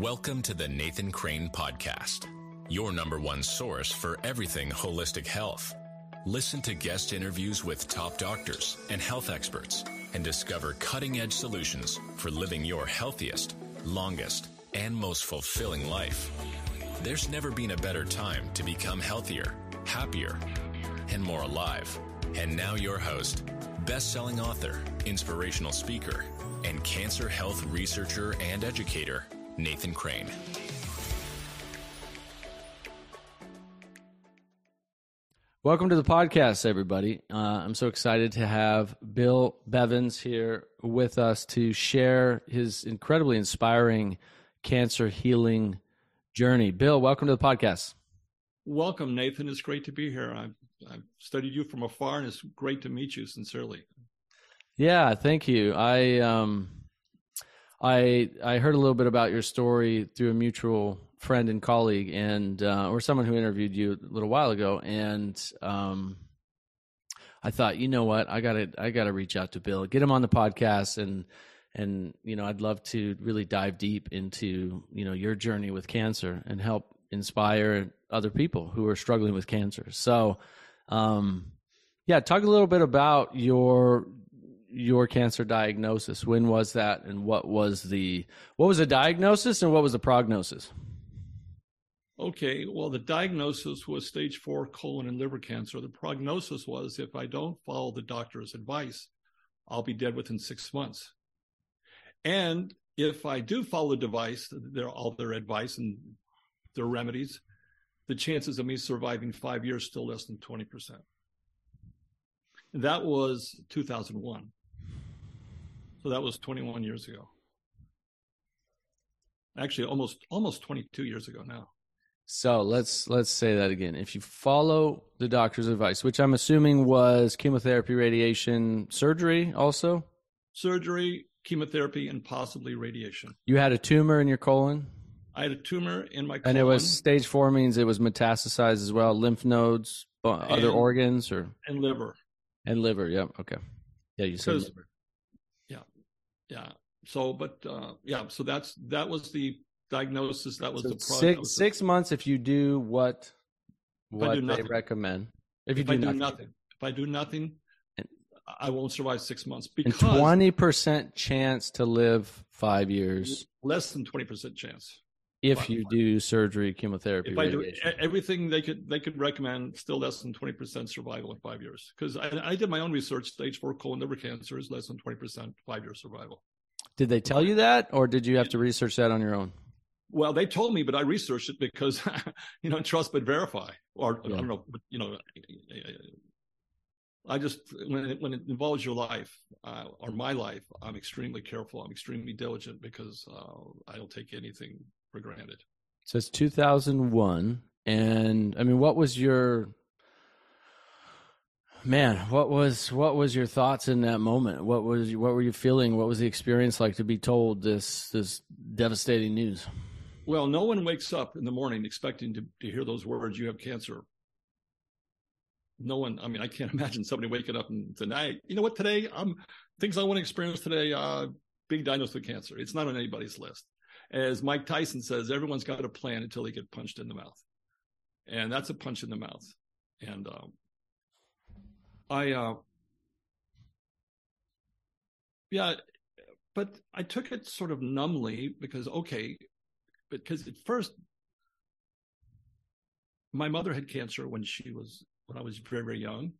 Welcome to the Nathan Crane Podcast, your number one source for everything holistic health. Listen to guest interviews with top doctors and health experts and discover cutting edge solutions for living your healthiest, longest, and most fulfilling life. There's never been a better time to become healthier, happier, and more alive. And now, your host, best selling author, inspirational speaker, and cancer health researcher and educator, Nathan Crane. Welcome to the podcast, everybody. Uh, I'm so excited to have Bill Buvens here with us to share his incredibly inspiring cancer healing journey. Bill, welcome to the podcast. Welcome, Nathan. It's great to be here. I've, I've studied you from afar, and it's great to meet you. Sincerely. Yeah, thank you. I um, I I heard a little bit about your story through a mutual friend and colleague, and uh, or someone who interviewed you a little while ago, and um, I thought, you know what, I gotta I gotta reach out to Bill, get him on the podcast, and and you know, I'd love to really dive deep into you know your journey with cancer and help inspire other people who are struggling with cancer. So, um, yeah, talk a little bit about your your cancer diagnosis. When was that, and what was the what was the diagnosis, and what was the prognosis? Okay, well, the diagnosis was stage four colon and liver cancer. The prognosis was if I don't follow the doctor's advice, I'll be dead within six months. And if I do follow the device, their all their advice and their remedies, the chances of me surviving five years still less than twenty percent. That was 2001. So that was 21 years ago. Actually, almost almost 22 years ago now. So let's let's say that again. If you follow the doctor's advice, which I'm assuming was chemotherapy, radiation, surgery, also surgery, chemotherapy, and possibly radiation. You had a tumor in your colon. I had a tumor in my colon. And it was stage four means it was metastasized as well, lymph nodes, uh, other and, organs, or and liver. And liver, yeah, okay, yeah, you said liver. Yeah. So, but uh, yeah, so that's that was the diagnosis. That was so the prognosis. six six months if you do what what do they recommend. If you if do, I nothing. do nothing, if I do nothing, I won't survive six months because twenty percent chance to live five years. Less than twenty percent chance if you do surgery, chemotherapy, if. I do everything they could they could recommend, still less than twenty percent survival in five years. Because I, I, did my own research, stage four colon liver cancer is less than twenty percent five year survival. Did they tell you that, or did you have to research that on your own? Well, they told me, but I researched it because you know trust but verify, or yeah. I don't know, but you know. I just when it, when it involves your life uh, or my life, I'm extremely careful. I'm extremely diligent because uh, I don't take anything for granted. So it's 2001. And I mean, what was your man what was what was your thoughts in that moment? What was what were you feeling? What was the experience like to be told this this devastating news? Well no one wakes up in the morning expecting to, to hear those words you have cancer. No one i mean i can't imagine somebody waking up and tonight you know what today i'm things i want to experience today uh being diagnosed with cancer. It's not on anybody's list as Mike Tyson says, everyone's got a plan until they get punched in the mouth. And that's a punch in the mouth. And uh, I, uh, yeah, but I took it sort of numbly because, okay, because at first, my mother had cancer when she was, when I was very, very young.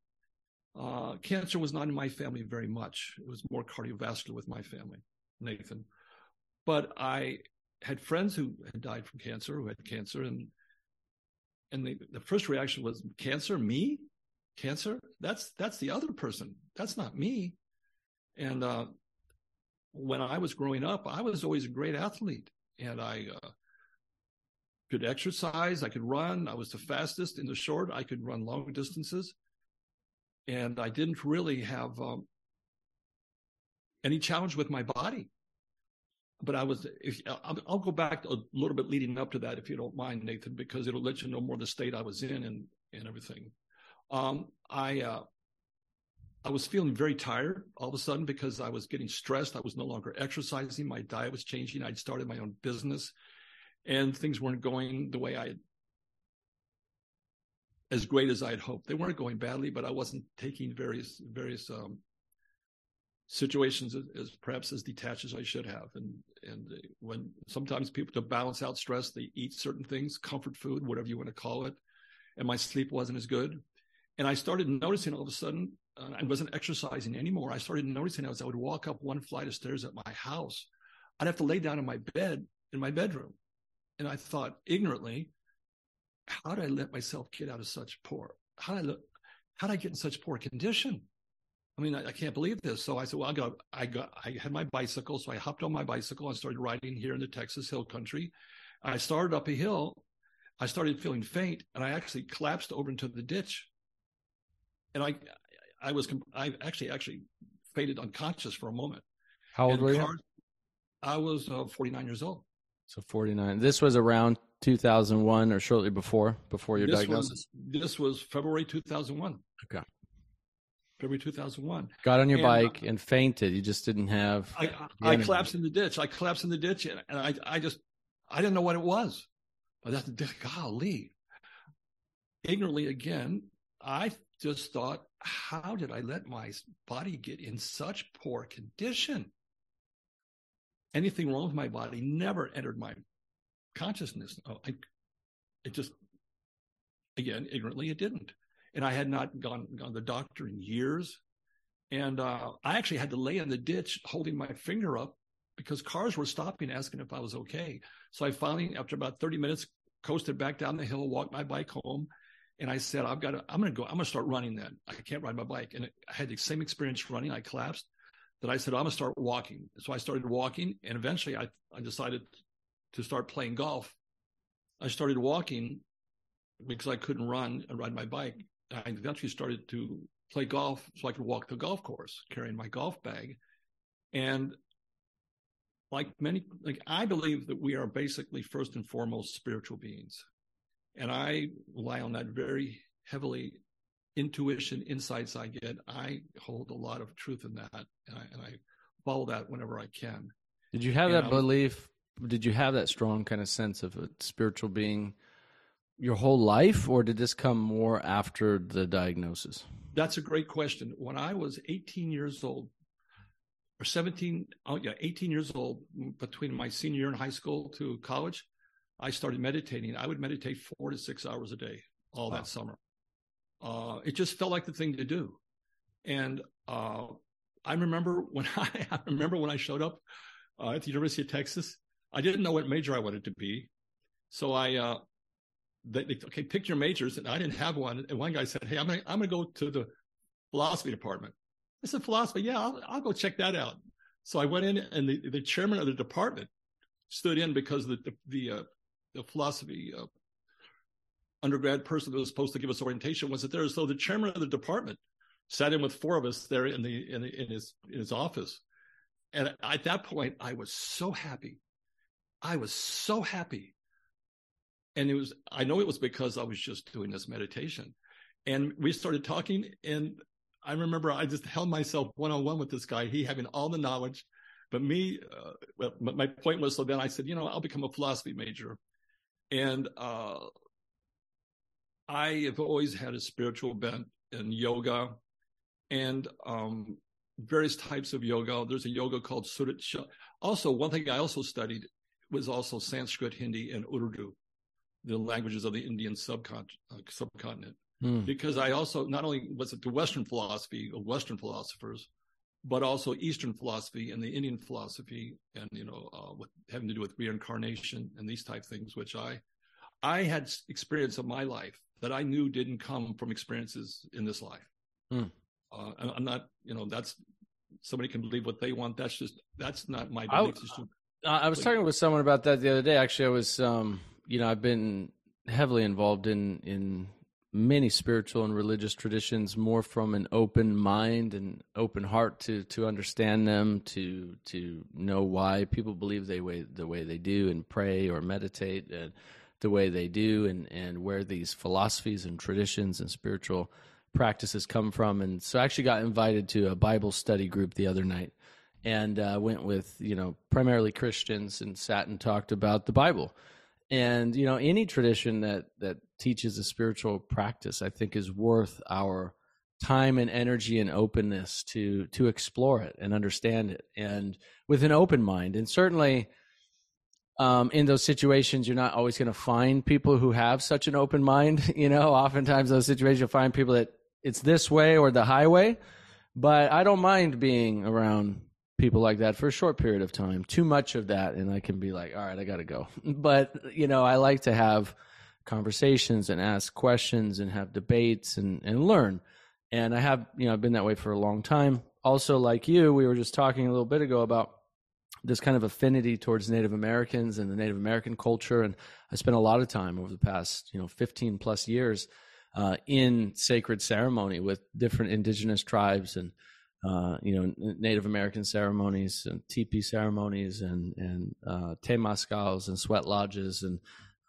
Uh, cancer was not in my family very much. It was more cardiovascular with my family, Nathan. But I had friends who had died from cancer, who had cancer, and and the, the first reaction was cancer, me, cancer. That's that's the other person. That's not me. And uh, when I was growing up, I was always a great athlete, and I uh, could exercise. I could run. I was the fastest in the short. I could run long distances, and I didn't really have um, any challenge with my body but I was, if, I'll, go back a little bit leading up to that, if you don't mind, Nathan, because it'll let you know more the state I was in and, and everything. Um, I, uh, I was feeling very tired all of a sudden because I was getting stressed. I was no longer exercising. My diet was changing. I'd started my own business and things weren't going the way I as great as I had hoped. They weren't going badly, but I wasn't taking various various um, situations as, as, perhaps as detached as I should have. And and when sometimes people to balance out stress, they eat certain things, comfort food, whatever you want to call it, and my sleep wasn't as good. And I started noticing all of a sudden uh, I wasn't exercising anymore. I started noticing as I would walk up one flight of stairs at my house, I'd have to lay down in my bed in my bedroom. And I thought ignorantly, how did I let myself get out of such poor? How did I, look? how did I get in such poor condition? I mean, I, I, can't believe this. So I said, well, I got, I got, I had my bicycle. So I hopped on my bicycle and started riding here in the Texas Hill Country. I started up a hill. I started feeling faint and I actually collapsed over into the ditch. And I, I was, I actually, actually faded unconscious for a moment. How old and were you? I was uh, 49 years old. So 49. This was around 2001 or shortly before, before your this diagnosis? Was, this was February 2001. Okay. February 2001. Got on your and, uh, bike and fainted. You just didn't have. I, I, I collapsed in the ditch. I collapsed in the ditch and, and I, I just, I didn't know what it was. But that's, golly. Ignorantly again, I just thought, how did I let my body get in such poor condition? anything wrong with my body never entered my consciousness. Oh, I, it just, again, ignorantly, it didn't. And I had not gone, gone to the doctor in years. And uh, I actually had to lay in the ditch holding my finger up because cars were stopping asking if I was okay. So I finally, after about 30 minutes, coasted back down the hill, walked my bike home. And I said, I've got to, I'm going to go, I'm going to start running then. I can't ride my bike. And I had the same experience running. I collapsed that I said, I'm going to start walking. So I started walking and eventually I, I decided to start playing golf. I started walking because I couldn't run and ride my bike. I eventually started to play golf so I could walk the golf course carrying my golf bag. And like many, like I believe that we are basically first and foremost spiritual beings. And I rely on that very heavily intuition, insights I get, I hold a lot of truth in that, and I, and I follow that whenever I can. Did you have and that belief? Did you have that strong kind of sense of a spiritual being your whole life, or did this come more after the diagnosis? That's a great question. When I was 18 years old, or 17, oh yeah, 18 years old, between my senior year in high school to college, I started meditating. I would meditate four to six hours a day all wow. that summer. Uh, it just felt like the thing to do. And uh, I remember when I, I, remember when I showed up uh, at the University of Texas, I didn't know what major I wanted to be. So I, uh, they, they, okay, pick your majors, and I didn't have one. And one guy said, "Hey, I'm gonna I'm gonna go to the philosophy department." I said, "Philosophy? Yeah, I'll, I'll go check that out." So I went in, and the, the chairman of the department stood in because the the the, uh, the philosophy uh, undergrad person that was supposed to give us orientation wasn't there. So the chairman of the department sat in with four of us there in the in, the, in his in his office, and at that point I was so happy. I was so happy, and it was I know it was because I was just doing this meditation, and we started talking, and I remember I just held myself one on one with this guy, he having all the knowledge. But me, uh, well, my point was so then I said, you know, I'll become a philosophy major. And uh, I have always had a spiritual bent in yoga and um, various types of yoga. There's a yoga called Surit. Also, one thing I also studied was also Sanskrit, Hindi, and Urdu, the languages of the Indian subcont- uh, subcontinent. Mm. Because I also not only was it the Western philosophy of Western philosophers, but also Eastern philosophy and the Indian philosophy, and you know, uh, with having to do with reincarnation and these type things, which I I had experience of my life that I knew didn't come from experiences in this life. Mm. Uh, I'm not, you know, that's somebody can believe what they want. That's just that's not my belief system. I, I was talking with someone about that the other day. Actually, I was, um, you know, I've been heavily involved in in many spiritual and religious traditions more from an open mind and open heart to to understand them to to know why people believe they way the way they do and pray or meditate and the way they do and, and where these philosophies and traditions and spiritual practices come from. And so I actually got invited to a Bible study group the other night and uh, went with, you know, primarily Christians and sat and talked about the Bible. And you know any tradition that that teaches a spiritual practice i think is worth our time and energy and openness to to explore it and understand it and with an open mind. And certainly um, in those situations you're not always going to find people who have such an open mind you know? Oftentimes those situations you'll find people that it's this way or the highway. But i don't mind being around people like that for a short period of time. Too much of that, and I can be like, all right, I got to go. But you know, I like to have conversations and ask questions and have debates and and learn. And I have, you know, I've been that way for a long time. Also, like you, we were just talking a little bit ago about this kind of affinity towards Native Americans and the Native American culture. And I spent a lot of time over the past, you know, 15 plus years uh, in sacred ceremony with different indigenous tribes and uh, you know, Native American ceremonies and teepee ceremonies and and uh, temazcals and sweat lodges and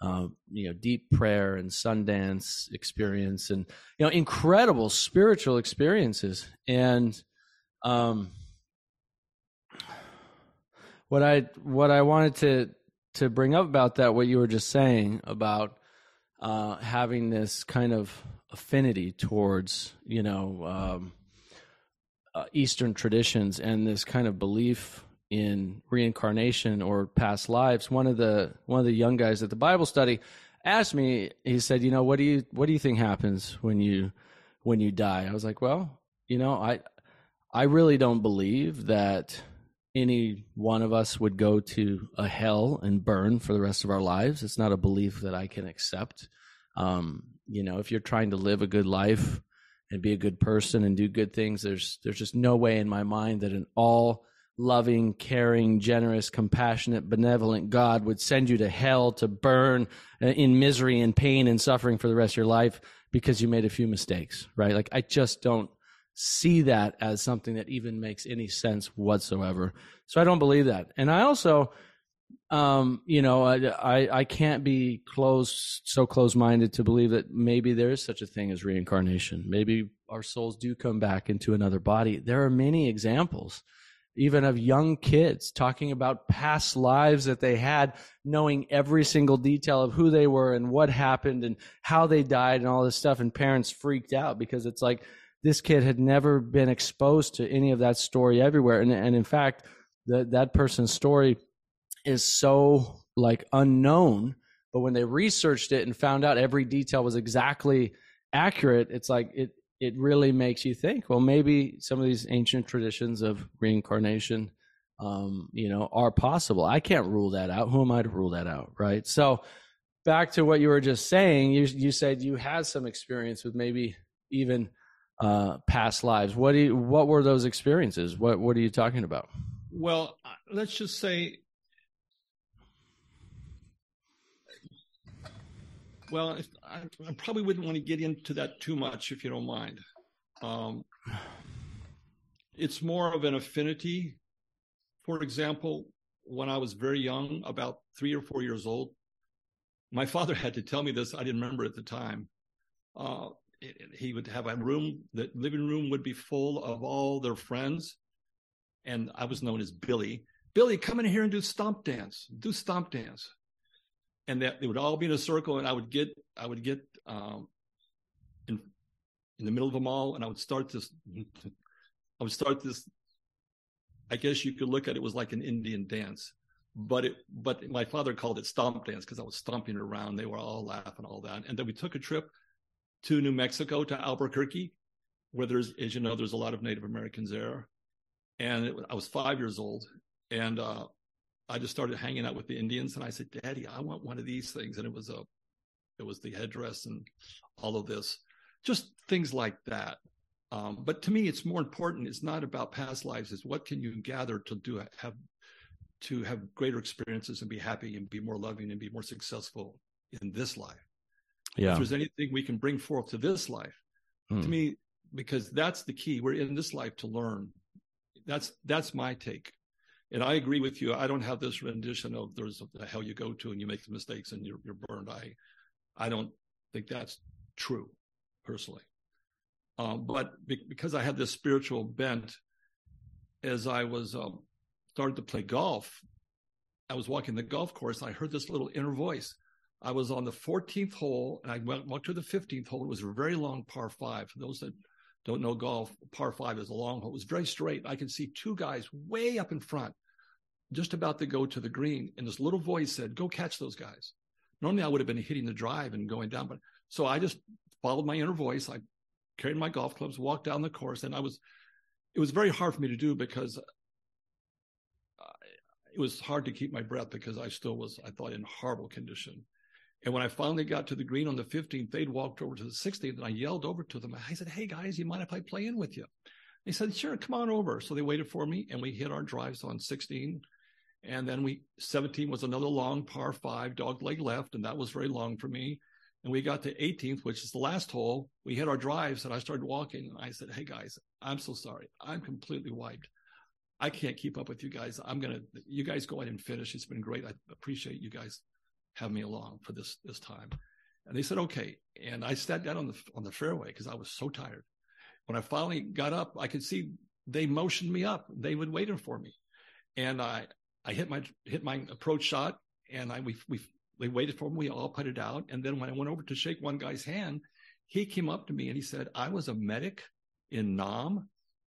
uh, you know deep prayer and sundance experience and you know incredible spiritual experiences and um, what I what I wanted to to bring up about that what you were just saying about uh, having this kind of affinity towards you know. Um, uh, Eastern traditions and this kind of belief in reincarnation or past lives. One of the one of the young guys at the Bible study asked me. He said, "You know, what do you what do you think happens when you when you die?" I was like, "Well, you know, I I really don't believe that." any one of us would go to a hell and burn for the rest of our lives. It's not a belief that I can accept. Um, you know, if you're trying to live a good life, and be a good person and do good things there's there's just no way in my mind that an all loving caring generous compassionate benevolent god would send you to hell to burn uh, in misery and pain and suffering for the rest of your life because you made a few mistakes right? Like i just don't see that as something that even makes any sense whatsoever. So i don't believe that. And i also um, you know, I, I, I can't be close, so close minded to believe that maybe there is such a thing as reincarnation. Maybe our souls do come back into another body. There are many examples, even of young kids talking about past lives that they had, knowing every single detail of who they were and what happened and how they died and all this stuff. And parents freaked out because it's like this kid had never been exposed to any of that story everywhere. And, and in fact, the, that person's story is so like unknown but when they researched it and found out every detail was exactly accurate it's like it it really makes you think well maybe some of these ancient traditions of reincarnation um, you know are possible. I can't rule that out. Who am i to rule that out right? So back to what you were just saying you you said you had some experience with maybe even uh, past lives. What do you, what were those experiences? What what are you talking about? Well uh, let's just say Well, I, I, probably wouldn't want to get into that too much if you don't mind. Um, it's more of an affinity. For example, when I was very young, about three or four years old, my father had to tell me this. I didn't remember at the time. Uh, it, he would have a room, the living room would be full of all their friends. And I was known as Billy. Billy, come in here and do stomp dance. Do stomp dance and that they would all be in a circle and I would get I would get um, in in the middle of them all and I would start this I would start this I guess you could look at it was like an Indian dance but it but my father called it stomp dance because I was stomping around they were all laughing all that and then we took a trip to New Mexico to Albuquerque where there's as you know there's a lot of Native Americans there and it, I was 5 years old and uh, I just started hanging out with the Indians and I said, Daddy, I want one of these things. And it was a, it was the headdress and all of this, just things like that. Um, but to me, it's more important. It's not about past lives. It's what can you gather to do have to have greater experiences and be happy and be more loving and be more successful in this life. Yeah. If there's anything we can bring forth to this life, hmm. to me, because that's the key. We're in this life to learn. That's that's my take. And I agree with you. I don't have this rendition of there's the hell you go to and you make the mistakes and you're, you're burned. I, I don't think that's true personally. Um, but be, because I had this spiritual bent as I was um, started to play golf, I was walking the golf course. I heard this little inner voice. I was on the 14th hole and I went, went to the 15th hole. It was a very long par five. For those that don't know golf, par five is a long hole. It was very straight. I could see two guys way up in front, just about to go to the green. And this little voice said, go catch those guys. Normally I would have been hitting the drive and going down, but so I just followed my inner voice. I carried my golf clubs, walked down the course, and I was, it was very hard for me to do because it was hard to keep my breath because I still was, I thought, in horrible condition. And when I finally got to the green on the 15th, they'd walked over to the 16th and I yelled over to them. I said, Hey guys, you mind if I play in with you? They said, Sure, come on over. So they waited for me and we hit our drives on 16. And then we, 17 was another long par five, dog leg left. And that was very long for me. And we got to 18th, which is the last hole. We hit our drives and I started walking. And I said, Hey guys, I'm so sorry. I'm completely wiped. I can't keep up with you guys. I'm going to, you guys go ahead and finish. It's been great. I appreciate you guys have me along for this this time. And they said, okay. And I sat down on the on the fairway because I was so tired. When I finally got up, I could see they motioned me up. They would waiting for me, and I I hit my hit my approach shot, and I we we they waited for me. We all put it out, and then when I went over to shake one guy's hand, he came up to me and he said, "I was a medic in Nam.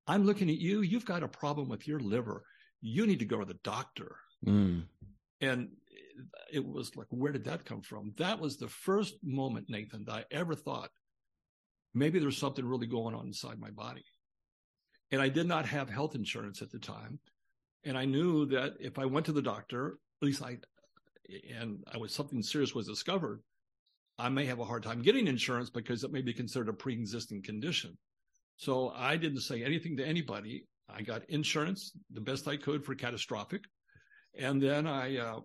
I'm looking at you. You've got a problem with your liver. You need to go to the doctor." Mm. And it was like, where did that come from? That was the first moment, Nathan, that I ever thought maybe there's something really going on inside my body. And I did not have health insurance at the time. And I knew that if I went to the doctor, at least I, and I was something serious was discovered, I may have a hard time getting insurance because it may be considered a pre-existing condition. So I didn't say anything to anybody. I got insurance the best I could for catastrophic. And then I uh,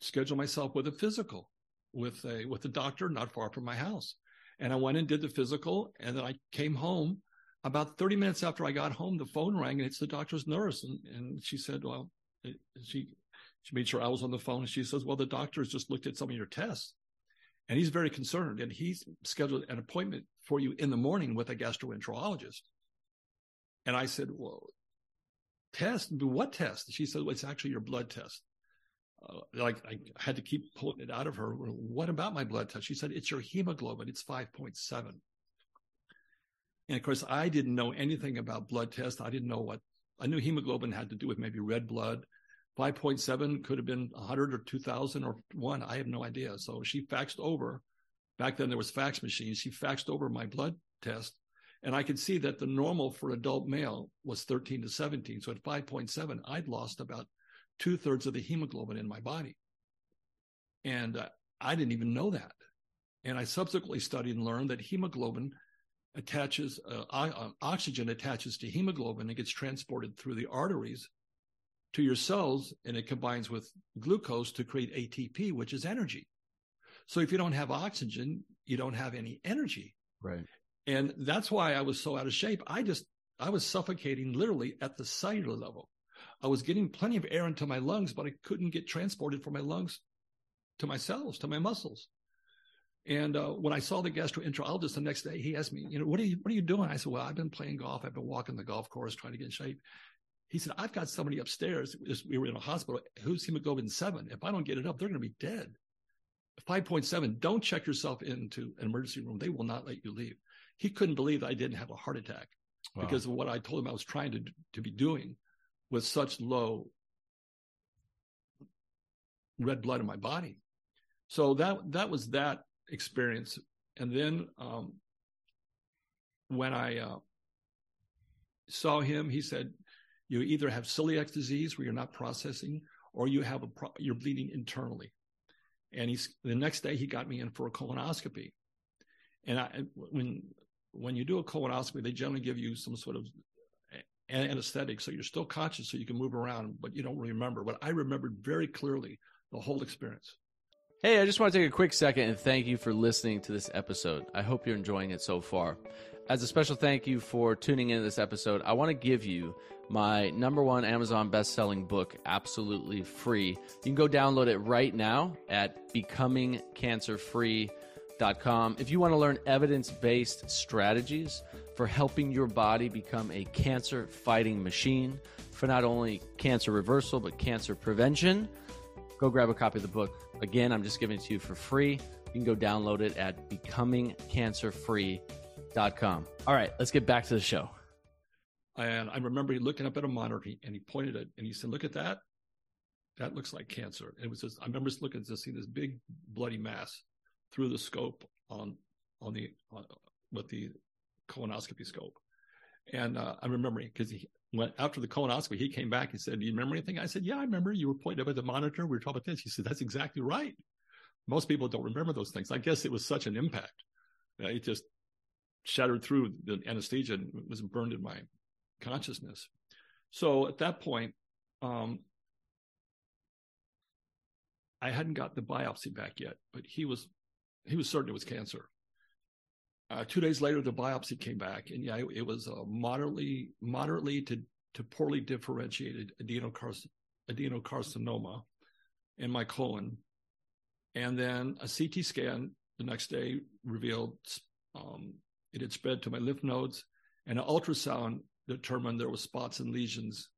schedule myself with a physical with a with a doctor not far from my house. And I went and did the physical, and then I came home. About 30 minutes after I got home, the phone rang, and it's the doctor's nurse, and, and she said, "Well, she she made sure I was on the phone, and she says, "Well, the doctor has just looked at some of your tests, and he's very concerned, and he's scheduled an appointment for you in the morning with a gastroenterologist." And I said, "Well, test? What test?" She said, "Well, it's actually your blood test." Uh, like I had to keep pulling it out of her. What about my blood test? She said, it's your hemoglobin. It's 5.7. And of course, I didn't know anything about blood tests. I didn't know what I knew hemoglobin had to do with maybe red blood. 5.7 could have been 100 or 2000 or one. I have no idea. So she faxed over. Back then there was fax machines. She faxed over my blood test and I could see that the normal for adult male was 13 to 17. So at 5.7, I'd lost about two thirds of the hemoglobin in my body. And uh, I didn't even know that. And I subsequently studied and learned that hemoglobin attaches, uh, uh, oxygen attaches to hemoglobin and gets transported through the arteries to your cells and it combines with glucose to create ATP, which is energy. So if you don't have oxygen, you don't have any energy. Right. And that's why I was so out of shape. I just, I was suffocating literally at the cellular level. I was getting plenty of air into my lungs, but I couldn't get transported from my lungs to my cells, to my muscles. And uh, when I saw the gastroenterologist the next day, he asked me, you know, what are you, what are you doing? I said, well, I've been playing golf. I've been walking the golf course, trying to get in shape. He said, I've got somebody upstairs. We were in a hospital who's hemoglobin seven. If I don't get it up, they're going to be dead. 5.7, don't check yourself into an emergency room. They will not let you leave. He couldn't believe I didn't have a heart attack wow. because of what I told him I was trying to, to be doing with such low red blood in my body. So that that was that experience. And then um, when I uh, saw him, he said, "You either have celiac disease where you're not processing, or you have a pro- you're bleeding internally." And he's the next day he got me in for a colonoscopy. And I, when when you do a colonoscopy, they generally give you some sort of anesthetic. So you're still conscious so you can move around, but you don't remember. But I remembered very clearly the whole experience. Hey, I just want to take a quick second and thank you for listening to this episode. I hope you're enjoying it so far. As a special thank you for tuning in to this episode, I want to give you my number one Amazon best-selling book absolutely free. You can go download it right now at becomingcancerfree.com. If you want to learn evidence-based strategies for helping your body become a cancer fighting machine for not only cancer reversal, but cancer prevention. go grab a copy of the book. Again, I'm just giving it to you for free. You can go download it at becomingcancerfree.com. All right, let's get back to the show. And I remember he looking up at a monitor and he pointed it and he said, Look at that. That looks like cancer. And it was just, I remember just looking to see this big bloody mass through the scope on, on the, with the colonoscopy scope. And uh, I'm remembering because he went after the colonoscopy, he came back. He said, Do you remember anything? I said, Yeah, I remember. You were pointing up at the monitor. We were talking about this. He said, That's exactly right. Most people don't remember those things. I guess it was such an impact. Uh, it just shattered through the anesthesia and was burned in my consciousness. So at that point, um, I hadn't got the biopsy back yet, but he was he was certain it was cancer. Uh, two days later, the biopsy came back, and yeah, it, it was uh, moderately, moderately to, to poorly differentiated adenocarc- adenocarcinoma in my colon. And then a CT scan the next day revealed um, it had spread to my lymph nodes, and an ultrasound determined there were spots and lesions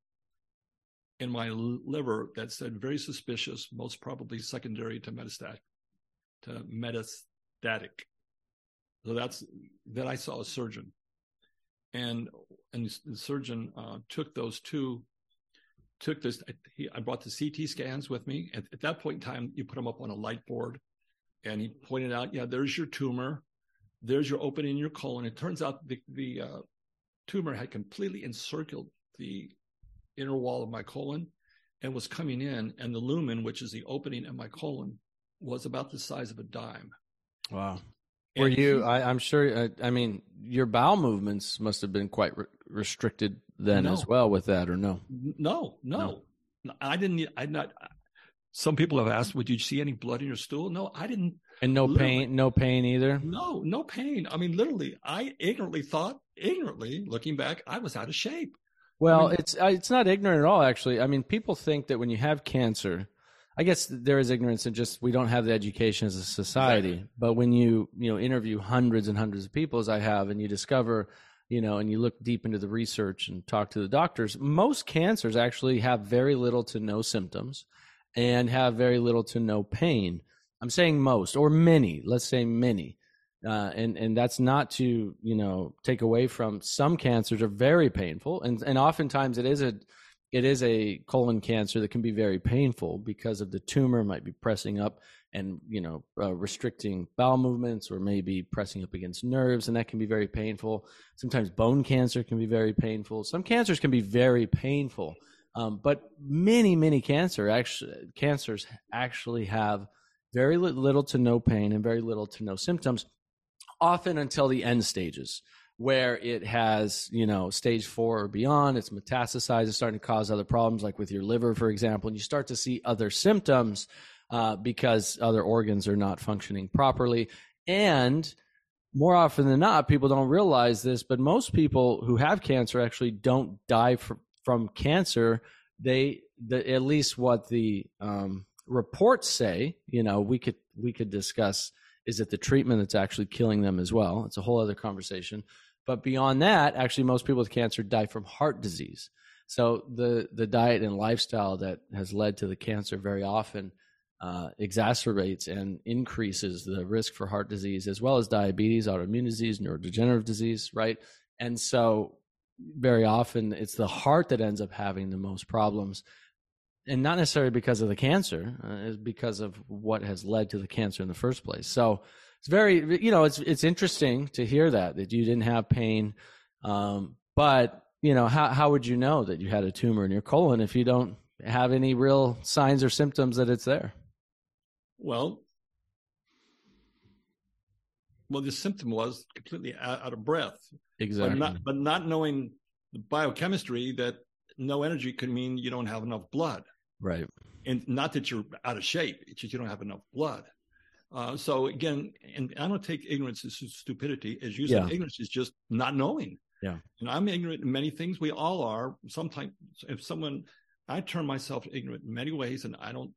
in my liver that said very suspicious, most probably secondary to metastatic. To metastatic. So that's then I saw a surgeon, and and the surgeon uh, took those two, took this. He, I brought the CT scans with me. At, at that point in time, you put them up on a light board, and he pointed out, yeah, there's your tumor, there's your opening in your colon. It turns out the the uh, tumor had completely encircled the inner wall of my colon and was coming in, and the lumen, which is the opening in my colon, was about the size of a dime. Wow. Were you? He, I, am sure. I, uh, I, mean, your bowel movements must have been quite re- restricted then no. as well with that, or no? No, no, no. I didn't. I not. Some people have asked, "Would you see any blood in your stool?" No, I didn't. And no pain, no pain either. No, no pain. I mean, literally, I ignorantly thought, ignorantly looking back, I was out of shape. Well, I mean, it's it's not ignorant at all. Actually, I mean, people think that when you have cancer, I guess there is ignorance and just we don't have the education as a society. Exactly. But when you you know interview hundreds and hundreds of people as I have, and you discover, you know, and you look deep into the research and talk to the doctors, most cancers actually have very little to no symptoms, and have very little to no pain. I'm saying most or many. Let's say many. Uh, and and that's not to you know take away from some cancers are very painful and and oftentimes it is a it is a colon cancer that can be very painful because of the tumor might be pressing up and you know uh, restricting bowel movements or maybe pressing up against nerves and that can be very painful. Sometimes bone cancer can be very painful. Some cancers can be very painful um, but many many cancer actually cancers actually have very little to no pain and very little to no symptoms often until the end stages where it has, you know, stage four or beyond, it's metastasized, it's starting to cause other problems, like with your liver, for example, and you start to see other symptoms uh, because other organs are not functioning properly. And more often than not, people don't realize this, but most people who have cancer actually don't die from, from cancer. They, the, at least what the um, reports say, you know, we could we could discuss is it the treatment that's actually killing them as well? It's a whole other conversation. But beyond that, actually, most people with cancer die from heart disease. So the the diet and lifestyle that has led to the cancer very often uh, exacerbates and increases the risk for heart disease as well as diabetes, autoimmune disease, neurodegenerative disease, right? And so very often it's the heart that ends up having the most problems and not necessarily because of the cancer, uh, is because of what has led to the cancer in the first place. So it's very you know it's it's interesting to hear that that you didn't have pain um, but you know how how would you know that you had a tumor in your colon if you don't have any real signs or symptoms that it's there? Well well the symptom was completely out, out of breath. Exactly but not, but not knowing the biochemistry that no energy could mean you don't have enough blood. Right. And not that you're out of shape it's just you don't have enough blood uh, so again, and I don't take ignorance as stupidity. As you said, yeah. ignorance is just not knowing. Yeah. And I'm ignorant in many things. We all are. Sometimes, if someone, I term myself ignorant in many ways, and I don't.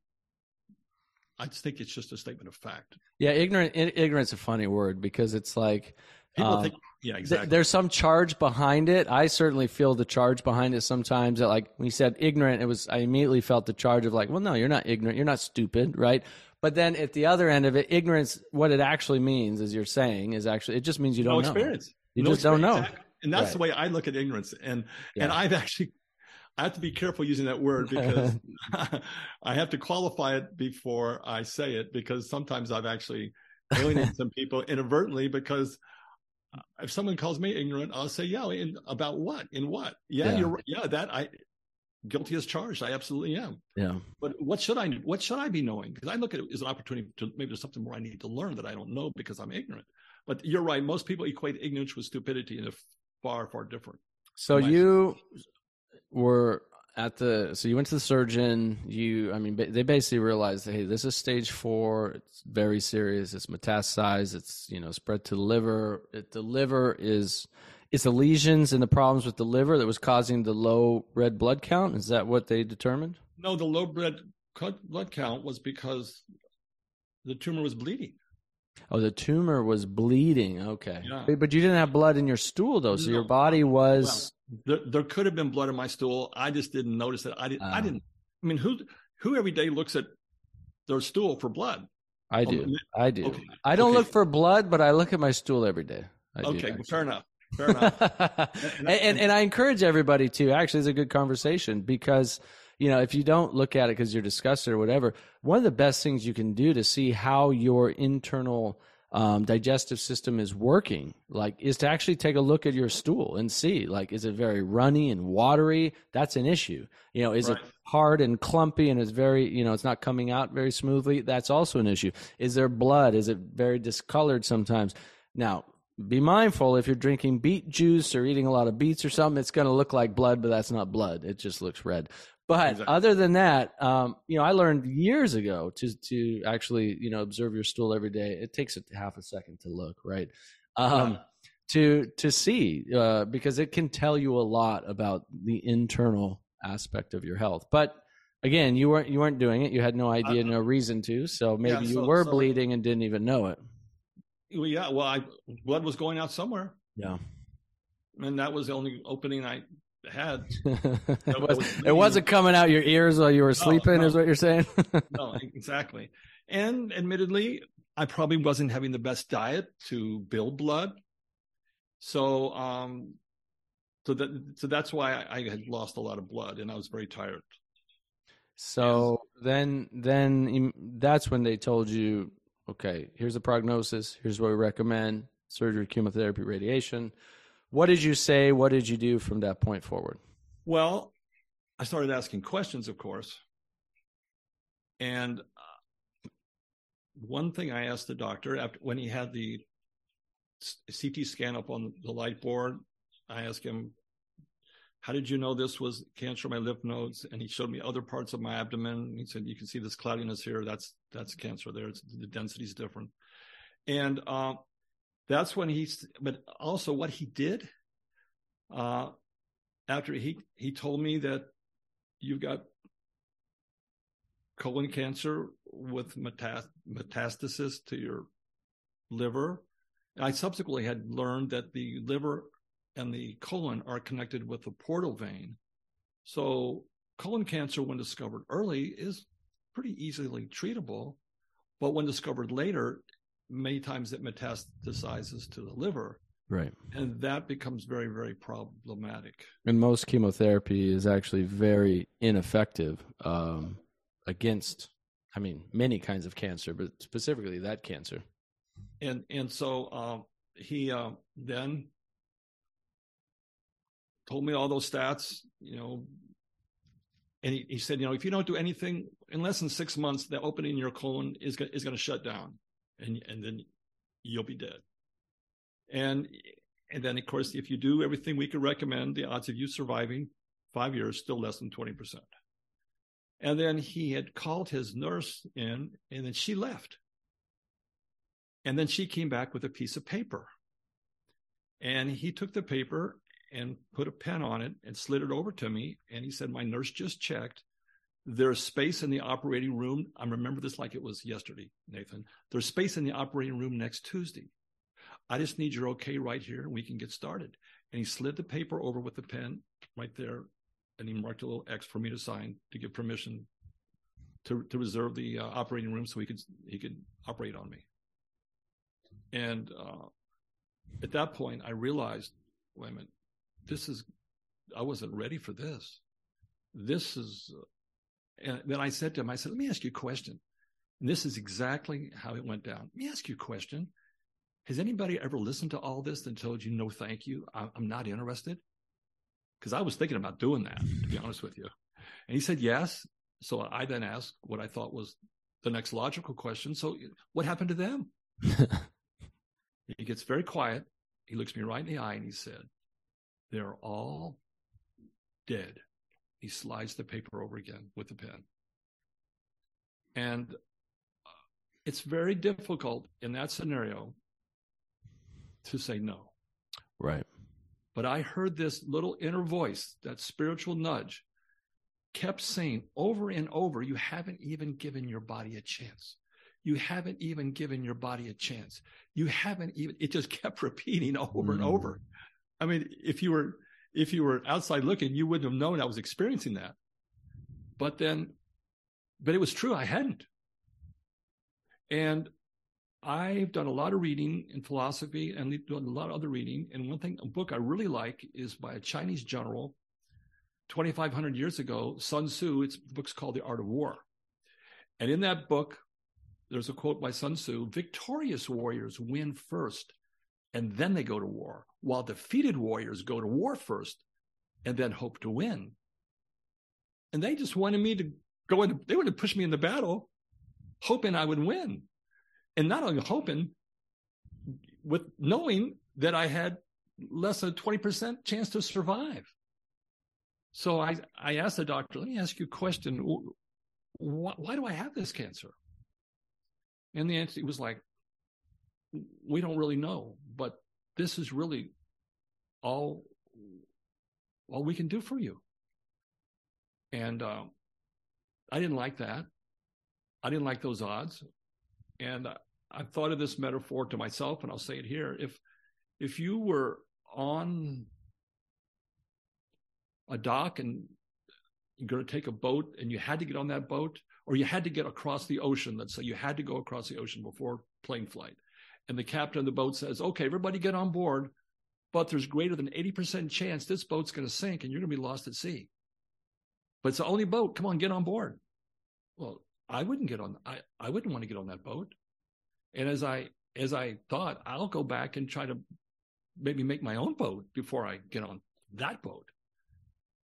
I just think it's just a statement of fact. Yeah, ignorant. Ignorance is a funny word because it's like People um, think, yeah, exactly. Th- there's some charge behind it. I certainly feel the charge behind it sometimes. That like when you said ignorant, it was I immediately felt the charge of like, well, no, you're not ignorant, you're not stupid, right? But then at the other end of it, ignorance, what it actually means, as you're saying, is actually it just means you don't no know. experience. You no just experience. don't know. Exactly. And that's right. the way I look at ignorance. And yeah. and I've actually I have to be careful using that word because I have to qualify it before I say it because sometimes I've actually alienated some people inadvertently because if someone calls me ignorant, I'll say, yeah, in, about what? In what? Yeah, yeah, you're yeah, that I guilty as charged. I absolutely am. Yeah. But what should I what should I be knowing? Because I look at it as an opportunity to maybe there's something more I need to learn that I don't know because I'm ignorant. But you're right. Most people equate ignorance with stupidity, and they're far, far different. So you were at the so you went to the surgeon you i mean they basically realized hey this is stage four it's very serious it's metastasized it's you know spread to the liver it, the liver is it's the lesions and the problems with the liver that was causing the low red blood count is that what they determined no the low red blood count was because the tumor was bleeding Oh, the tumor was bleeding. Okay, yeah. but you didn't have blood in your stool though, so no. your body was. Well, there, there could have been blood in my stool. I just didn't notice it. I didn't. I ah. didn't. I mean, who who every day looks at their stool for blood? I do. Um, I do. Okay. I don't okay. look for blood, but I look at my stool every day. I okay, well, fair enough. Fair enough. and, and, and I encourage everybody to actually, it's a good conversation because you know, if you don't look at it because you're disgusted or whatever, one of the best things you can do to see how your internal um, digestive system is working, like, is to actually take a look at your stool and see, like, is it very runny and watery? That's an issue. You know, is right. it hard and clumpy and it's very, you know, it's not coming out very smoothly? That's also an issue. Is there blood? Is it very discolored sometimes? Now, be mindful if you're drinking beet juice or eating a lot of beets or something, it's going to look like blood, but that's not blood. It just looks red. But exactly. other than that, um, you know, I learned years ago to to actually, you know, observe your stool every day. It takes a half a second to look, right? Um, yeah. To to see uh, because it can tell you a lot about the internal aspect of your health. But again, you weren't you weren't doing it. You had no idea, no reason to. So maybe yeah, so, you were so, bleeding and didn't even know it. Well, yeah. Well, I blood was going out somewhere. Yeah. And that was the only opening I had. it, was, it wasn't coming out your ears while you were sleeping, no, no. is what you're saying? no, exactly. And admittedly, I probably wasn't having the best diet to build blood. So, um, so that so that's why I, I had lost a lot of blood, and I was very tired. So yes. then, then that's when they told you, okay, here's the prognosis. Here's what we recommend: surgery, chemotherapy, radiation. What did you say? What did you do from that point forward? Well, I started asking questions, of course. And uh, one thing I asked the doctor after when he had the CT scan up on the light board, I asked him, How did you know this was cancer my lymph nodes? And he showed me other parts of my abdomen. He said, You can see this cloudiness here. That's that's cancer there. It's, the density is different. And uh, that's when he but also what he did uh, after he he told me that you've got colon cancer with metastasis to your liver i subsequently had learned that the liver and the colon are connected with the portal vein so colon cancer when discovered early is pretty easily treatable but when discovered later many times it metastasizes to the liver. Right. And that becomes very, very problematic. And most chemotherapy is actually very ineffective um, against, I mean, many kinds of cancer, but specifically that cancer. And and so uh, he uh, then told me all those stats, you know, and he, he said, you know, if you don't do anything in less than six months, the opening in your colon is is going to shut down and and then you'll be dead. And and then of course, if you do everything we could recommend, the odds of you surviving five years still less than twenty percent. And then he had called his nurse in, and then she left. And then she came back with a piece of paper. And he took the paper and put a pen on it and slid it over to me. And he said, My nurse just checked. There's space in the operating room. I remember this like it was yesterday, Nathan. There's space in the operating room next Tuesday. I just need your okay right here and we can get started. And he slid the paper over with the pen right there. And he marked a little X for me to sign to give permission to, to reserve the uh, operating room so he could, he could operate on me. And uh, at that point, I realized, wait a minute, this is, I wasn't ready for this. This is, and then I said to him, I said, let me ask you a question. And this is exactly how it went down. Let me ask you a question. Has anybody ever listened to all this and told you, no, thank you? I'm not interested? Because I was thinking about doing that, to be honest with you. And he said, yes. So I then asked what I thought was the next logical question. So what happened to them? he gets very quiet. He looks me right in the eye and he said, they're all dead. He slides the paper over again with the pen. And it's very difficult in that scenario to say no. Right. But I heard this little inner voice, that spiritual nudge, kept saying over and over, you haven't even given your body a chance. You haven't even given your body a chance. You haven't even, it just kept repeating over mm. and over. I mean, if you were, if you were outside looking, you wouldn't have known I was experiencing that. But then, but it was true. I hadn't. And I've done a lot of reading in philosophy and done a lot of other reading. And one thing, a book I really like is by a Chinese general, 2,500 years ago, Sun Tzu. It's book's called The Art of War. And in that book, there's a quote by Sun Tzu victorious warriors win first and then they go to war, while defeated warriors go to war first and then hope to win. And they just wanted me to go in, they would have pushed me in the battle, hoping I would win and not only hoping, with knowing that I had less than 20% chance to survive. So I, I asked the doctor, let me ask you a question. Why, why do I have this cancer? And the answer was like, we don't really know, but this is really all, all we can do for you. And uh, I didn't like that. I didn't like those odds. And I've thought of this metaphor to myself, and I'll say it here. If if you were on a dock and you're going to take a boat and you had to get on that boat, or you had to get across the ocean, let's say you had to go across the ocean before plane flight, and the captain of the boat says, "Okay, everybody get on board." But there's greater than 80% chance this boat's going to sink and you're going to be lost at sea. But it's the only boat. Come on, get on board. Well, I wouldn't get on. I, I wouldn't want to get on that boat. And as I as I thought, I'll go back and try to maybe make my own boat before I get on that boat.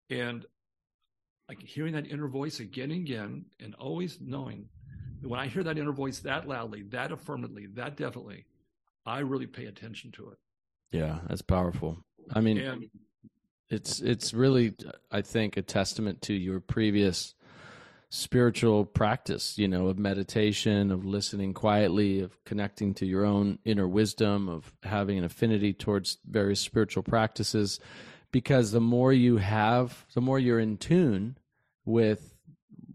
And like hearing that inner voice again and again, and always knowing that when I hear that inner voice that loudly, that affirmatively, that definitely, I really pay attention to it. Yeah, that's powerful. I mean, and, it's it's really, I think, a testament to your previous spiritual practice, you know, of meditation, of listening quietly, of connecting to your own inner wisdom, of having an affinity towards various spiritual practices. Because the more you have, the more you're in tune with,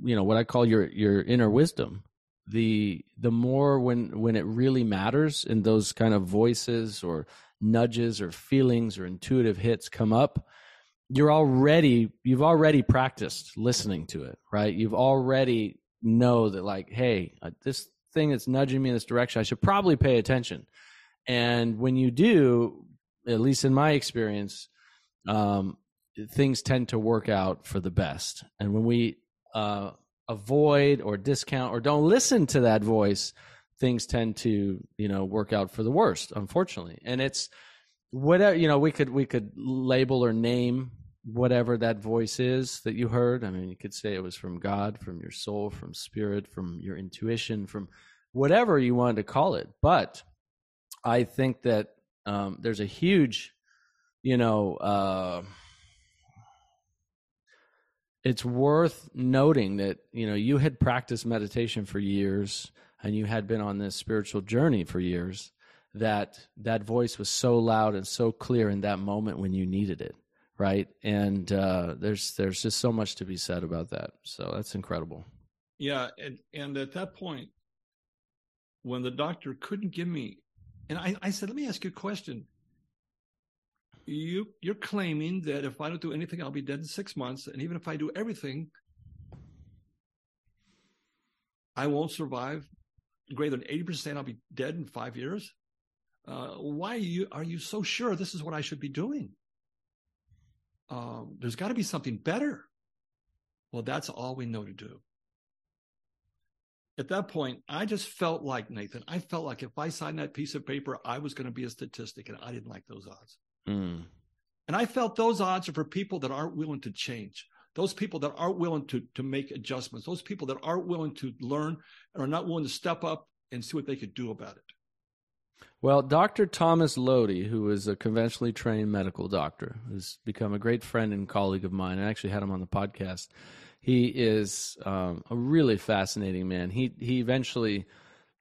you know, what I call your your inner wisdom. The the more when when it really matters and those kind of voices or nudges or feelings or intuitive hits come up, you're already you've already practiced listening to it right? You've already know that like hey uh, this thing that's nudging me in this direction i should probably pay attention. And when you do at least in my experience um, things tend to work out for the best. And when we uh, avoid or discount or don't listen to that voice things tend to you know work out for the worst unfortunately and it's whatever you know we could we could label or name whatever that voice is that you heard. I mean, you could say it was from God, from your soul, from spirit, from your intuition, from whatever you wanted to call it. But I think that um, there's a huge, you know, uh, it's worth noting that you know you had practiced meditation for years and you had been on this spiritual journey for years that that voice was so loud and so clear in that moment when you needed it right? And uh, there's there's just so much to be said about that. So that's incredible. Yeah, and and at that point, when the doctor couldn't give me And I, I said, let me ask you a question. You you're claiming that if I don't do anything, I'll be dead in six months, and even if I do everything, I won't survive. Greater than eighty percent, I'll be dead in five years. Uh, why are you are you so sure this is what I should be doing? Um, there's got to be something better. Well, that's all we know to do at that point, I just felt like Nathan. I felt like if I signed that piece of paper, I was going to be a statistic, and I didn't like those odds. Mm. And I felt those odds are for people that aren't willing to change, those people that aren't willing to to make adjustments, those people that aren't willing to learn and are not willing to step up and see what they could do about it. Well, Dr. Thomas Lodi, who is a conventionally trained medical doctor, has become a great friend and colleague of mine. I actually had him on the podcast he is um, a really fascinating man. He he eventually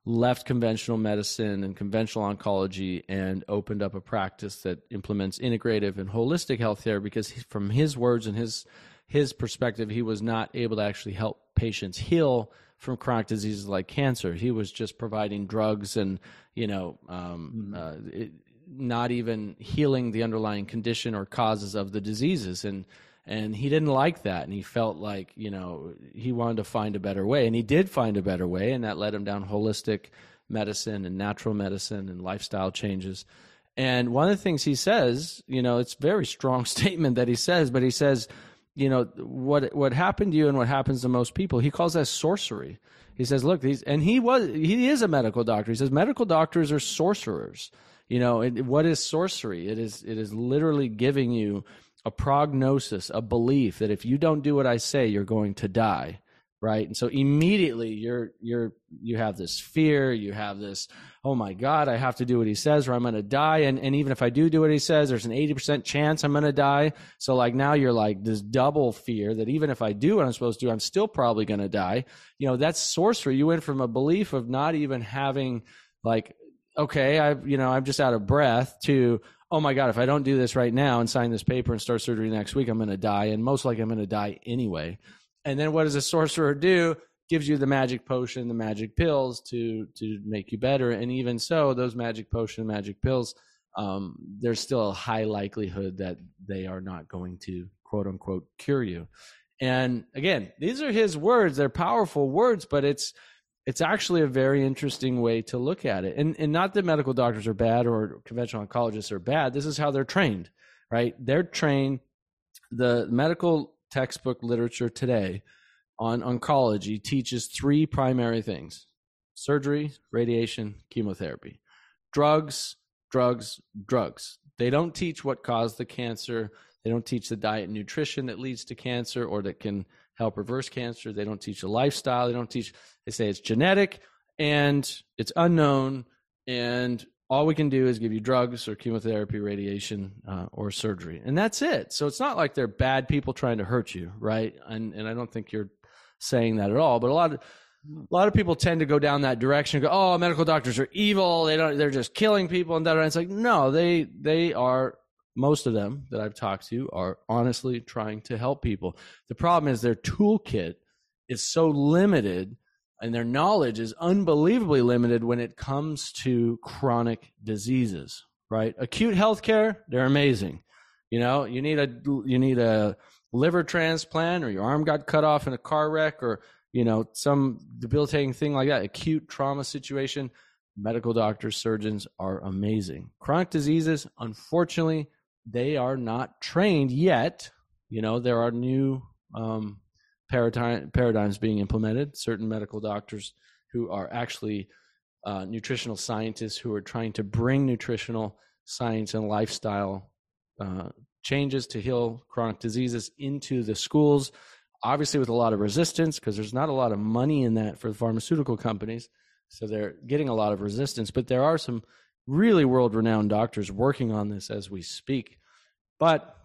left conventional medicine and conventional oncology and opened up a practice that implements integrative and holistic health care because he, from his words and his his perspective he was not able to actually help patients heal from chronic diseases like cancer he was just providing drugs and you know um, mm-hmm. uh, it, not even healing the underlying condition or causes of the diseases and and he didn't like that. And he felt like you know he wanted to find a better way. And he did find a better way and that led him down holistic medicine and natural medicine and lifestyle changes. And one of the things he says you know it's very strong statement that he says but he says you know what what happened to you and what happens to most people he calls that sorcery. He says look these and he was he is a medical doctor. He says medical doctors are sorcerers. You know what is sorcery? It is it is literally giving you a prognosis, a belief that if you don't do what I say, you're going to die, right? And so immediately you're you're you have this fear, you have this, oh my God, I have to do what he says or I'm gonna die. And and even if I do do what he says, there's an 80% chance I'm gonna die. So like now you're like this double fear that even if I do what I'm supposed to do, I'm still probably gonna die. You know, that's sorcery. You went from a belief of not even having like okay, I you know, I'm just out of breath to oh my God, if I don't do this right now and sign this paper and start surgery next week, I'm going to die. And most likely I'm going to die anyway. And then what does a sorcerer do? Gives you the magic potion, the magic pills to to make you better. And even so, those magic potion, magic pills, um, there's still a high likelihood that they are not going to quote unquote cure you. And again, these are his words. They're powerful words, but it's it's actually a very interesting way to look at it. And, and not that medical doctors are bad or conventional oncologists are bad. This is how they're trained, right? They're trained. The medical textbook literature today on oncology teaches three primary things surgery, radiation, chemotherapy, drugs, drugs, drugs. They don't teach what caused the cancer. They don't teach the diet and nutrition that leads to cancer or that can help reverse cancer. They don't teach a lifestyle. They don't teach, they say it's genetic and it's unknown. And all we can do is give you drugs or chemotherapy, radiation, uh, or surgery. And that's it. So it's not like they're bad people trying to hurt you, right? And, and I don't think you're saying that at all. But a lot of, a lot of people tend to go down that direction. Go, oh, medical doctors are evil. They don't. They're just killing people and that. And it's like, no, they they are most of them that I've talked to are honestly trying to help people. The problem is their toolkit is so limited and their knowledge is unbelievably limited when it comes to chronic diseases, right? Acute healthcare, they're amazing. You know, you need a you need a liver transplant or your arm got cut off in a car wreck or you know some debilitating thing like that, acute trauma situation. Medical doctors, surgeons are amazing. Chronic diseases, unfortunately, they are not trained yet. You know, there are new um, paradigm, paradigms being implemented. Certain medical doctors who are actually uh, nutritional scientists who are trying to bring nutritional science and lifestyle uh, changes to heal chronic diseases into the schools. Obviously, with a lot of resistance because there's not a lot of money in that for the pharmaceutical companies. So they're getting a lot of resistance, but there are some really world renowned doctors working on this as we speak. But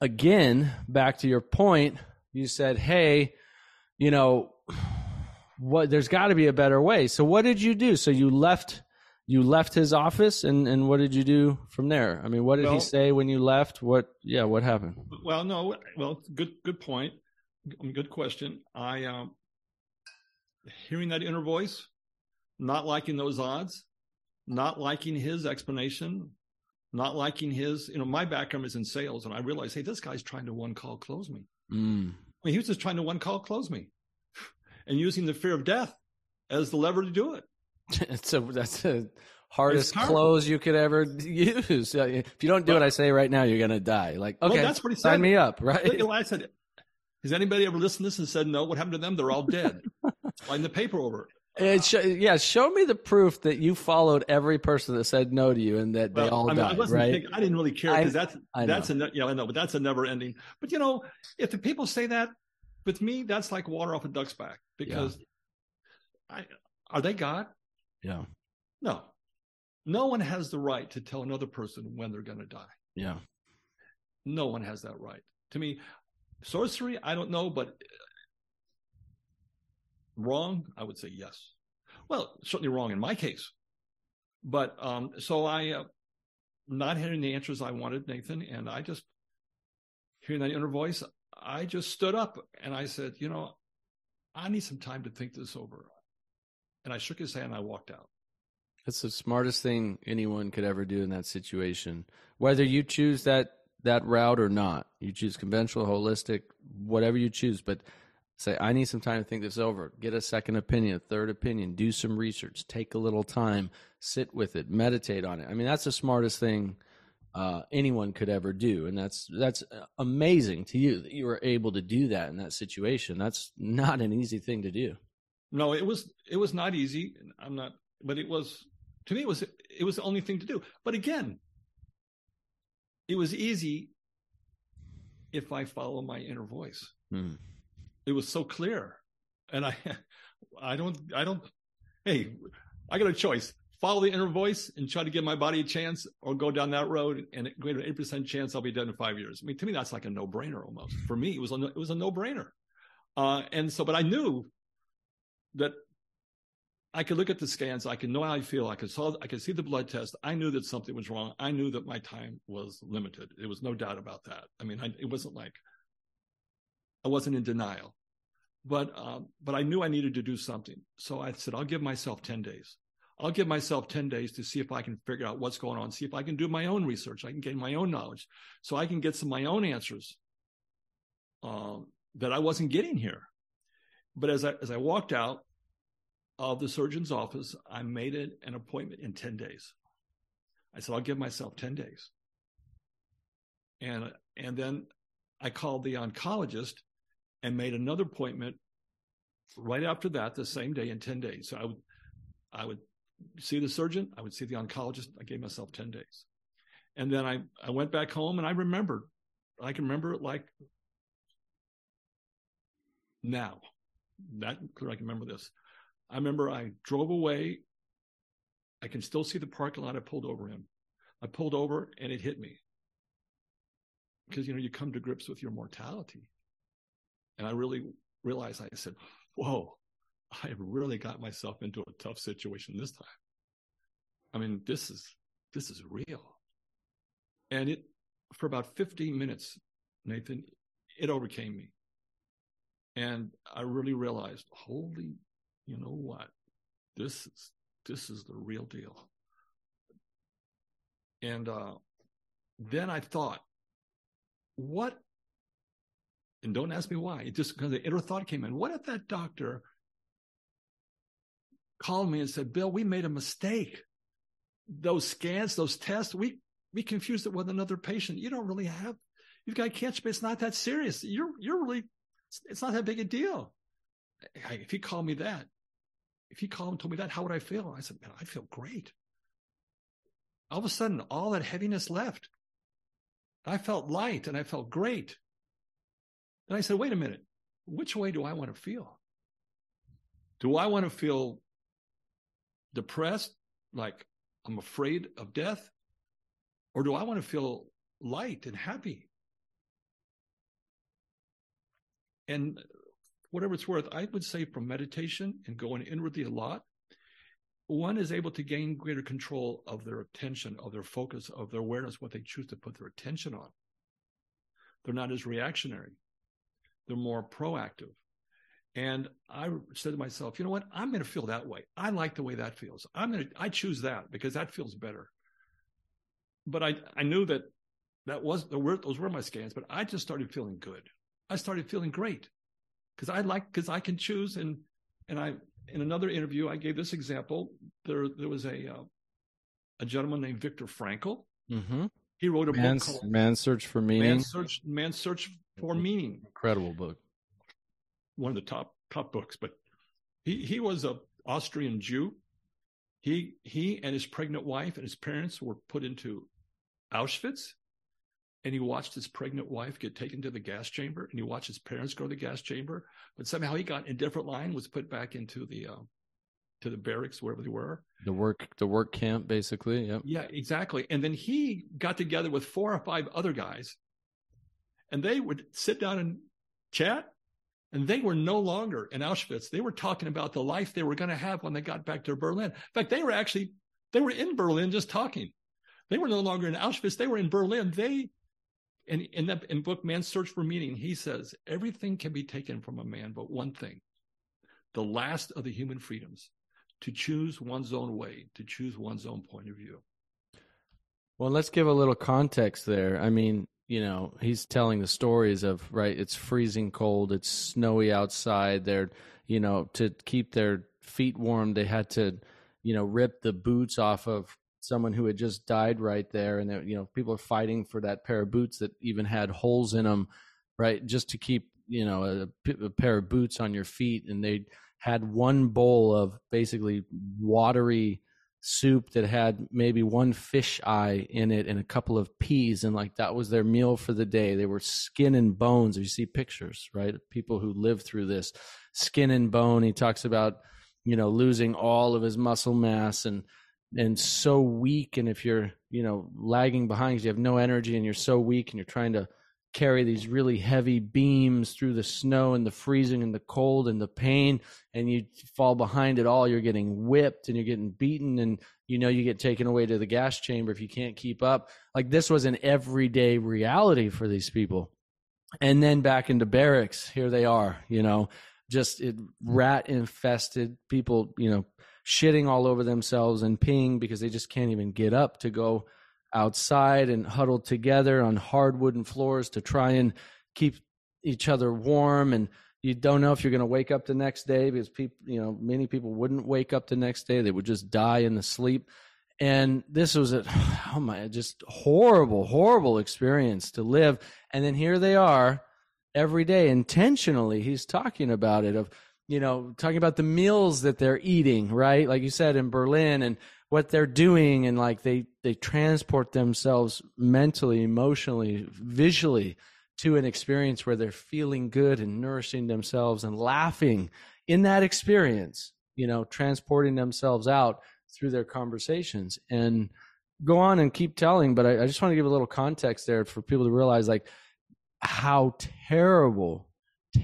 again, back to your point, you said, hey, you know, what there's got to be a better way. So what did you do? So you left you left his office and and what did you do from there? I mean, what did well, he say when you left? What yeah, what happened? Well, no, well, good good point. Good question. I um hearing that inner voice, not liking those odds, not liking his explanation, not liking his, you know, my background is in sales, and I realized, hey, this guy's trying to one call close me. Mm. I mean, he was just trying to one call close me, and using the fear of death as the lever to do it. so that's the hardest close you could ever use. If you don't do but, it, I say right now, you're going to die. Like, okay, well, that's pretty sign me up, right? I said, has anybody ever listened to this and said no? What happened to them? They're all dead. Line the paper over. It sh- yeah, show me the proof that you followed every person that said no to you and that well, they all I mean, died. I right? Thinking, I didn't really care because that's that's a you know I know, but that's a never ending. But you know, if the people say that with me, that's like water off a duck's back because yeah. I are they God? Yeah. No, no one has the right to tell another person when they're going to die. Yeah. No one has that right. To me, sorcery, I don't know, but wrong, I would say yes. Well, certainly wrong in my case. But um, so I, uh, not hearing the answers I wanted, Nathan, and I just hearing that inner voice, I just stood up and I said, you know, I need some time to think this over. And I shook his hand and I walked out. That's the smartest thing anyone could ever do in that situation. Whether you choose that that route or not, you choose conventional, holistic, whatever you choose, but say i need some time to think this over. Get a second opinion a third opinion. Do some research. Take a little time. Sit with it. Meditate on it. I mean that's the smartest thing uh, anyone could ever do and that's that's amazing to you that you were able to do that in that situation. That's not an easy thing to do. No it was it was not easy i'm not but it was to me it was it was the only thing to do. But again it was easy if i follow my inner voice. Hmm it was so clear. And I, I don't, I don't, hey, I got a choice. Follow the inner voice and try to give my body a chance or go down that road and greater than 8% chance I'll be dead in five years. I mean, to me, that's like a no brainer almost. For me, it was a, it was a no brainer. Uh, and so, but I knew that I could look at the scans. I could know how I feel. I could saw, I could see the blood test. I knew that something was wrong. I knew that my time was limited. There was no doubt about that. I mean, I, it wasn't like I wasn't in denial but um, but I knew I needed to do something. So I said, I'll give myself 10 days. I'll give myself 10 days to see if I can figure out what's going on, see if I can do my own research. I can gain my own knowledge so I can get some my own answers um, that I wasn't getting here. But as I, as I walked out of the surgeon's office, I made it an appointment in 10 days. I said, I'll give myself 10 days. And, and then I called the oncologist and made another appointment right after that, the same day in 10 days. So I would, I would see the surgeon, I would see the oncologist. I gave myself 10 days. And then I, I went back home and I remembered, I can remember it like now. That clear, I can remember this. I remember I drove away. I can still see the parking lot I pulled over in. I pulled over and it hit me. Because, you know, you come to grips with your mortality. And I really realized I said, whoa, I have really got myself into a tough situation this time. I mean, this is, this is real. And it, for about 15 minutes, Nathan, it overcame me. And I really realized, holy, you know what? This is, this is the real deal. And, uh, then I thought, what and don't ask me why. It just because the inner thought came in. What if that doctor called me and said, Bill, we made a mistake. Those scans, those tests, we, we confused it with another patient. You don't really have, you've got cancer, but it's not that serious. You're, you're really, it's not that big a deal. If he called me that, if he called and told me that, how would I feel? I said, man, I feel great. All of a sudden, all that heaviness left. I felt light and I felt great. And I said, wait a minute, which way do I want to feel? Do I want to feel depressed, like I'm afraid of death? Or do I want to feel light and happy? And whatever it's worth, I would say from meditation and going inwardly a lot, one is able to gain greater control of their attention, of their focus, of their awareness, what they choose to put their attention on. They're not as reactionary they're more proactive. And I said to myself, you know what? I'm going to feel that way. I like the way that feels. I'm going to, I choose that because that feels better. But I, I knew that that was, the word, those were my scans, but I just started feeling good. I started feeling great because I like, because I can choose. And, and I, in another interview, I gave this example. There, there was a, uh, a gentleman named Viktor Frankl. Mm-hmm. He wrote a Man's, book called Man's Search for Meaning. Man's Search, Man's Search for Meaning. Incredible book. One of the top top books. But he he was a Austrian Jew. He he and his pregnant wife and his parents were put into Auschwitz, and he watched his pregnant wife get taken to the gas chamber, and he watched his parents go to the gas chamber. But somehow he got in a different line, was put back into the uh, to the barracks wherever they were. The work the work camp, basically. Yep. Yeah, exactly. And then he got together with four or five other guys, and they would sit down and chat. And they were no longer in Auschwitz. They were talking about the life they were going to have when they got back to Berlin. In fact, they were actually they were in Berlin just talking. They were no longer in Auschwitz. They were in Berlin. They in in that in book Man's Search for Meaning, he says everything can be taken from a man, but one thing, the last of the human freedoms, to choose one's own way, to choose one's own point of view. Well, let's give a little context there. I mean, you know, he's telling the stories of right. It's freezing cold. It's snowy outside. They're, you know, to keep their feet warm, they had to, you know, rip the boots off of someone who had just died right there, and you know, people are fighting for that pair of boots that even had holes in them, right, just to keep you know a, a pair of boots on your feet, and they had one bowl of basically watery soup that had maybe one fish eye in it and a couple of peas and like that was their meal for the day. They were skin and bones. If you see pictures right people who live through this skin and bone he talks about you know losing all of his muscle mass and and so weak and if you're you know lagging behind because you have no energy and you're so weak and you're trying to carry these really heavy beams through the snow and the freezing and the cold and the pain and you fall behind it all you're getting whipped and you're getting beaten and you know you get taken away to the gas chamber if you can't keep up. Like this was an everyday reality for these people. And then back into barracks here they are you know just rat infested people you know shitting all over themselves and peeing because they just can't even get up to go outside and huddled together on hard wooden floors to try and keep each other warm. And you don't know if you're going to wake up the next day because people you know many people wouldn't wake up the next day. They would just die in the sleep. And this was a oh my just horrible horrible experience to live. And then here they are every day intentionally he's talking about it of you know talking about the meals that they're eating right? Like you said in berlin and what they're doing and like they they transport themselves mentally emotionally visually to an experience where they're feeling good and nourishing themselves and laughing in that experience you know transporting themselves out through their conversations. And go on and keep telling but I, I just want to give a little context there for people to realize like how terrible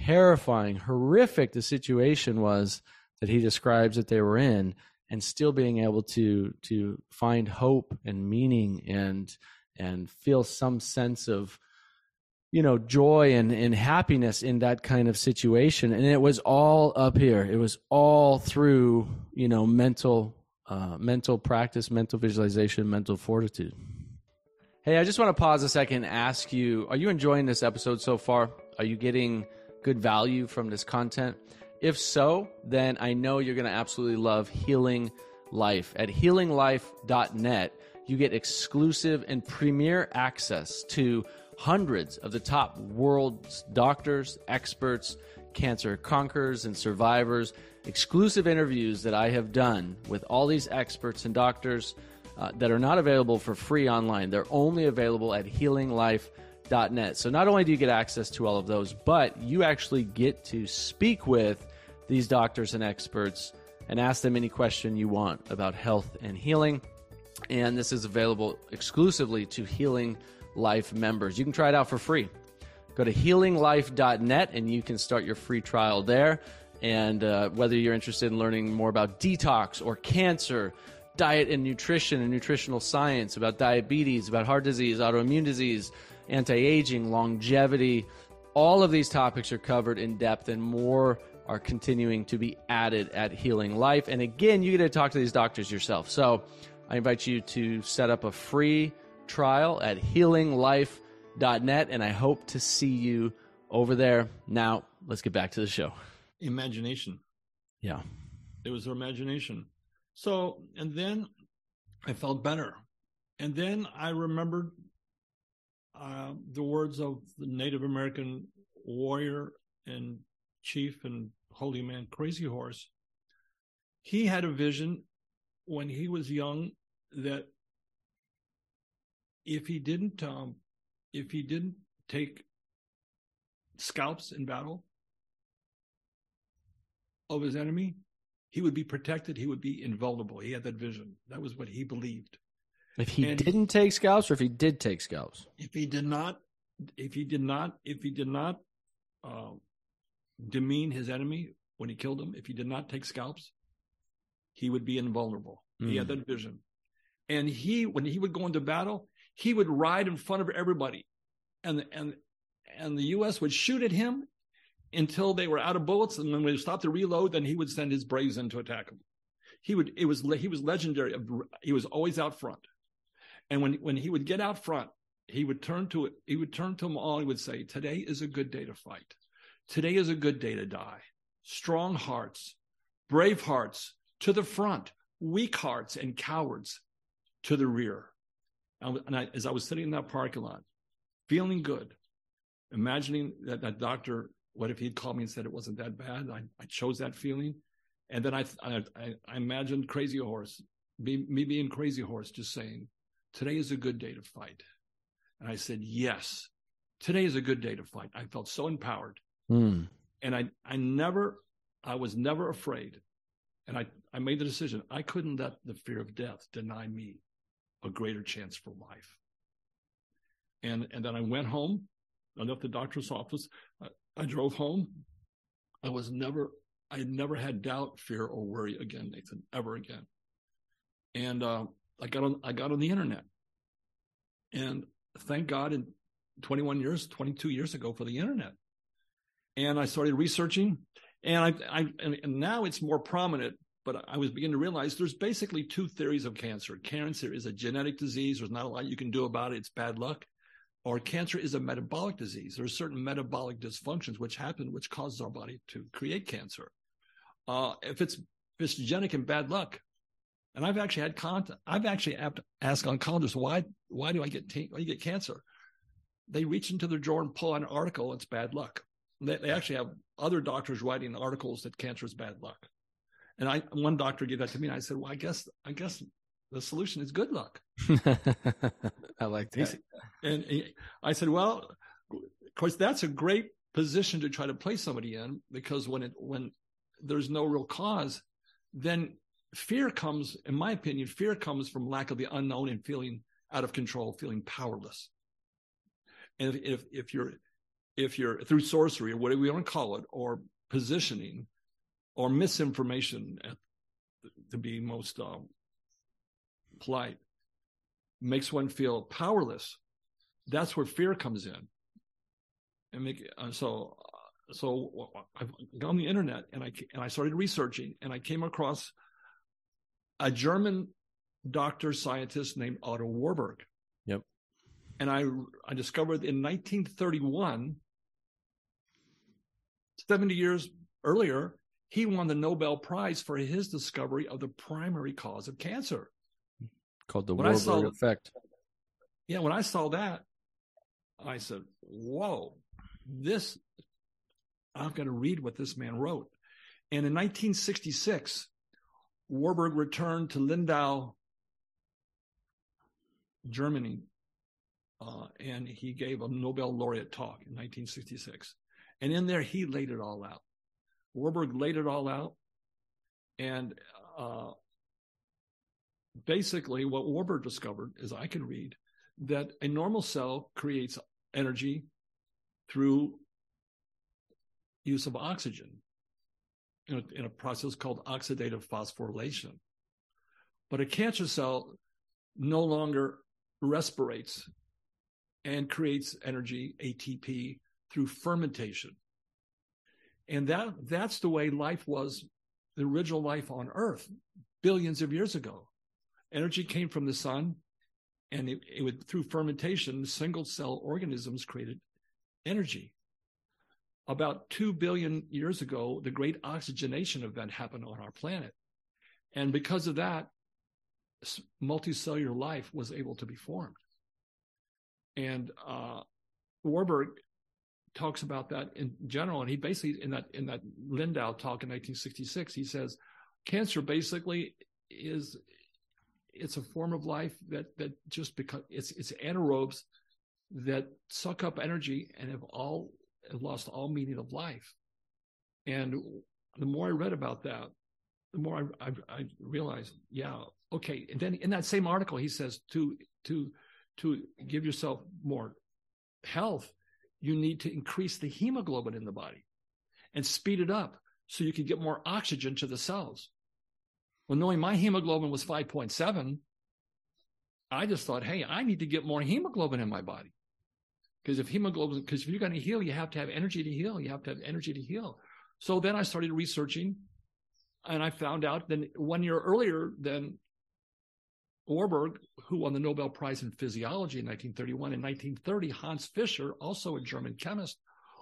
terrifying horrific the situation was that he describes that they were in and still being able to to find hope and meaning and and feel some sense of you know joy and, and happiness in that kind of situation. And it was all up here. It was all through you know mental uh, mental practice mental visualization mental fortitude. Hey i just want to pause a second and ask you are you enjoying this episode so far? Are you getting good value from this content if so, then I know you're going to absolutely love Healing Life. At healinglife.net, you get exclusive and premier access to hundreds of the top world's doctors, experts, cancer conquerors, and survivors, exclusive interviews that I have done with all these experts and doctors uh, that are not available for free online. They're only available at healinglife.net. So not only do you get access to all of those, but you actually get to speak with these doctors and experts and ask them any question you want about health and healing. And this is available exclusively to Healing Life members. You can try it out for free. Go to healinglife.net and you can start your free trial there. And uh, whether you're interested in learning more about detox or cancer, diet and nutrition and nutritional science, about diabetes, about heart disease, autoimmune disease, anti aging, longevity, all of these topics are covered in depth and more are continuing to be added at Healing Life. And again, you get to talk to these doctors yourself. So I invite you to set up a free trial at healinglife.net, and I hope to see you over there. Now, let's get back to the show. Imagination. Yeah. It was her imagination. So, and then I felt better. And then I remembered uh, the words of the Native American warrior and chief and holy man, Crazy Horse. He had a vision when he was young that if he didn't, um, if he didn't take scalps in battle of his enemy, he would be protected. He would be invulnerable. He had that vision. That was what he believed. If he and didn't take scalps, or if he did take scalps, if he did not, if he did not, if he did not uh, demean his enemy when he killed him, if he did not take scalps, he would be invulnerable. Mm. He had hmm. that vision, and he, when he would go into battle, he would ride in front of everybody, and and and the U.S. would shoot at him until they were out of bullets, and when they stopped to reload, then he would send his braves in to attack them. He would. It was he was legendary. He was always out front. And when, when he would get out front, he would turn to it, he would turn to them all, he would say, Today is a good day to fight. Today is a good day to die. Strong hearts, brave hearts to the front, weak hearts and cowards to the rear. And I, as I was sitting in that parking lot, feeling good, imagining that that doctor, what if he'd called me and said it wasn't that bad? I, I chose that feeling. And then I, I, I imagined Crazy Horse, me, me being Crazy Horse, just saying, Today is a good day to fight. And I said, Yes, today is a good day to fight. I felt so empowered. Mm. And I, I never, I was never afraid. And I, I made the decision I couldn't let the fear of death deny me a greater chance for life. And, and then I went home. I left the doctor's office. I, I drove home. I was never, I had never had doubt, fear, or worry again, Nathan, ever again. And uh, I got on I got on the internet. And thank God in 21 years, 22 years ago for the internet. And I started researching and I, I and, and now it's more prominent, but I was beginning to realize there's basically two theories of cancer. Cancer is a genetic disease. There's not a lot you can do about it. It's bad luck. Or cancer is a metabolic disease. There are certain metabolic dysfunctions which happen, which causes our body to create cancer. Uh, if it's if it's genetic and bad luck, and I've actually had contact. I've actually asked oncologists why why do I get t- why do you get cancer? They reach into their drawer and pull out an article. It's bad luck. They, they actually have other doctors writing articles that cancer is bad luck. And I one doctor gave that to me, and I said, "Well, I guess I guess the solution is good luck." I like that. And I said, "Well, of course, that's a great position to try to place somebody in because when it when there's no real cause, then fear comes, in my opinion, fear comes from lack of the unknown and feeling out of control, feeling powerless. And if, if, if you're, if you're through sorcery or whatever you want to call it, or positioning or misinformation to be most um, polite, makes one feel powerless. That's where fear comes in. And make, uh, so, uh, so I got on the internet and I, and I started researching and I came across a German doctor scientist named Otto Warburg. Yep. And I I discovered in 1931, 70 years earlier, he won the Nobel Prize for his discovery of the primary cause of cancer. Called the when Warburg saw, effect. Yeah, when I saw that, I said, Whoa, this I'm going to read what this man wrote. And in 1966, Warburg returned to Lindau, Germany, uh, and he gave a Nobel laureate talk in 1966. And in there, he laid it all out. Warburg laid it all out. And uh, basically, what Warburg discovered, as I can read, that a normal cell creates energy through use of oxygen in a, in a process called oxidative phosphorylation. But a cancer cell no longer respirates and creates energy, ATP, through fermentation. And that that's the way life was, the original life on Earth, billions of years ago. Energy came from the sun, and it, it would through fermentation, single cell organisms created energy. About two billion years ago, the great oxygenation event happened on our planet. And because of that, multicellular life was able to be formed. And uh, Warburg talks about that in general, and he basically in that in that Lindau talk in 1966, he says cancer basically is it's a form of life that that just because it's it's anaerobes that suck up energy and have all have lost all meaning of life. And the more I read about that, the more I, I, I realized, yeah, okay. And then in that same article, he says to to to give yourself more health, you need to increase the hemoglobin in the body and speed it up so you can get more oxygen to the cells. Well, knowing my hemoglobin was 5.7, I just thought, hey, I need to get more hemoglobin in my body. Because if hemoglobin, because if you're going to heal, you have to have energy to heal. You have to have energy to heal. So then I started researching and I found out that one year earlier than Warburg, who won the Nobel Prize in Physiology in 1931, in 1930, Hans Fischer, also a German chemist,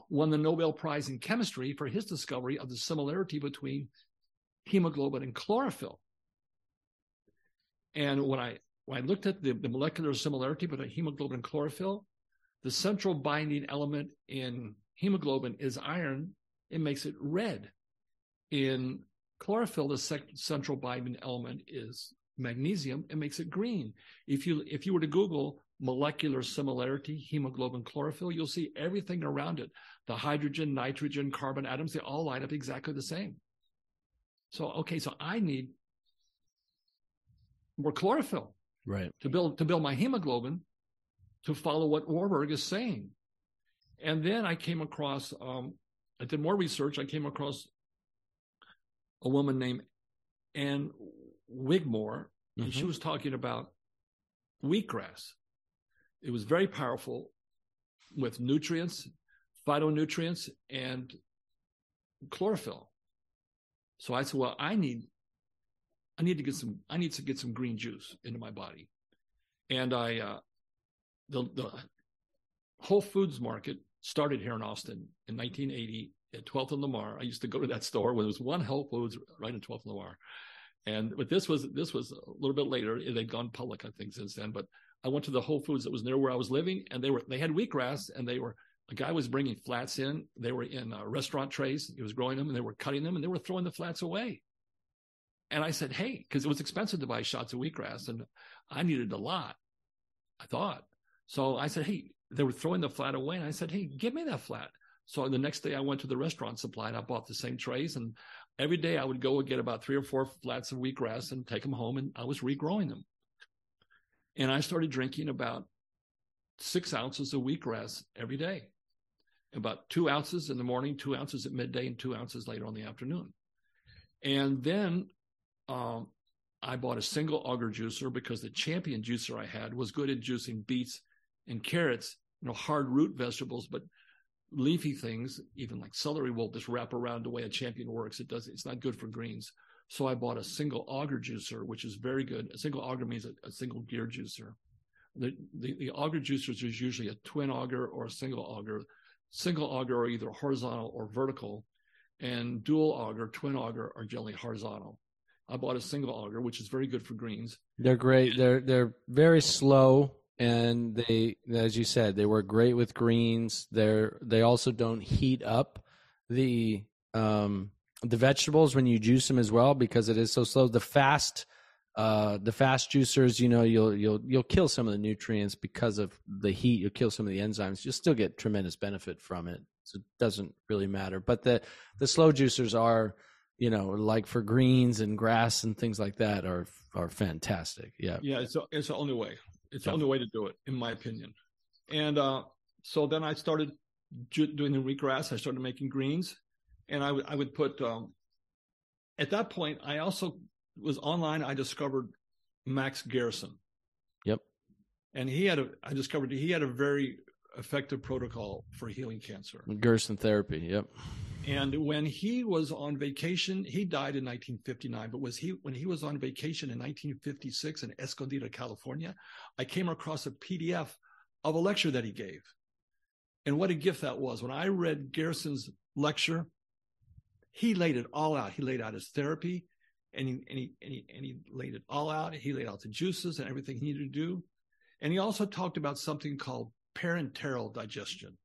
won the Nobel Prize in Chemistry for his discovery of the similarity between hemoglobin and chlorophyll. And when I when I looked at the, the molecular similarity between hemoglobin and chlorophyll, the central binding element in hemoglobin is iron. It makes it red. In chlorophyll, the sec- central binding element is magnesium. It makes it green. If you if you were to Google molecular similarity, hemoglobin chlorophyll, you'll see everything around it. The hydrogen, nitrogen, carbon atoms, they all line up exactly the same. So, okay, so I need more chlorophyll. Right. To build to build my hemoglobin to follow what Warburg is saying. And then I came across um, I did more research. I came across a woman named Ann Wigmore, mm-hmm. and she mm-hmm. was talking about wheatgrass. It was very powerful with nutrients, phytonutrients, and chlorophyll. So I said, well, I need, I need to get some, I need to get some green juice into my body. And I, uh, the, the Whole Foods market started here in Austin in 1980 at 12th and Lamar. I used to go to that store when there was one Whole Foods right in 12th and Lamar. And but this was this was a little bit later. They'd gone public, I think, since then. But I went to the Whole Foods that was near where I was living, and they were they had wheatgrass, and they were a guy was bringing flats in. They were in uh, restaurant trays. He was growing them and they were cutting them and they were throwing the flats away. And I said, Hey, because it was expensive to buy shots of wheatgrass and I needed a lot. I thought. So I said, Hey, they were throwing the flat away. And I said, Hey, give me that flat. So the next day I went to the restaurant supply and I bought the same trays. And every day I would go and get about three or four flats of wheatgrass and take them home. And I was regrowing them. And I started drinking about six ounces of wheatgrass every day about two ounces in the morning, two ounces at midday, and two ounces later on the afternoon. And then um, I bought a single auger juicer because the champion juicer I had was good at juicing beets and carrots, you know, hard root vegetables, but leafy things, even like celery, will just wrap around the way a champion works. It does. It's not good for greens. So I bought a single auger juicer, which is very good. A single auger means a, a single gear juicer. The, the, the auger juicers is usually a twin auger or a single auger single auger are either horizontal or vertical, and dual auger, twin auger are generally horizontal. I bought a single auger, which is very good for greens. They're great. They're they're very slow, and they, as you said, they work great with greens. They're they also don't heat up the um the vegetables when you juice them as well because it is so slow. The fast uh, the fast juicers, you know, you'll you'll you'll kill some of the nutrients because of the heat. You'll kill some of the enzymes. You'll still get tremendous benefit from it. So it doesn't really matter. But the the slow juicers are, you know, like for greens and grass and things like that are are fantastic. Yeah. Yeah, it's it's the only way. It's the only way to do it, in my opinion. And uh, so then I started ju- doing the wheatgrass. I started making greens, and I, w- I would put. Um, at that point, I also was online, I discovered Max Gerson. Yep. And he had a, I discovered he had a very effective protocol for healing cancer. Gerson therapy. Yep. And when he was on vacation, he died in 1959, but was he when he was on vacation in 1956 in Escondido, California, I came across a PDF of a lecture that he gave. And what a gift that was. When I read Gerson's lecture, he laid it all out. He laid out his therapy and he, and he, and he, and he laid it all out. He laid out the juices and everything he needed to do. And he also talked about something called parenteral digestion.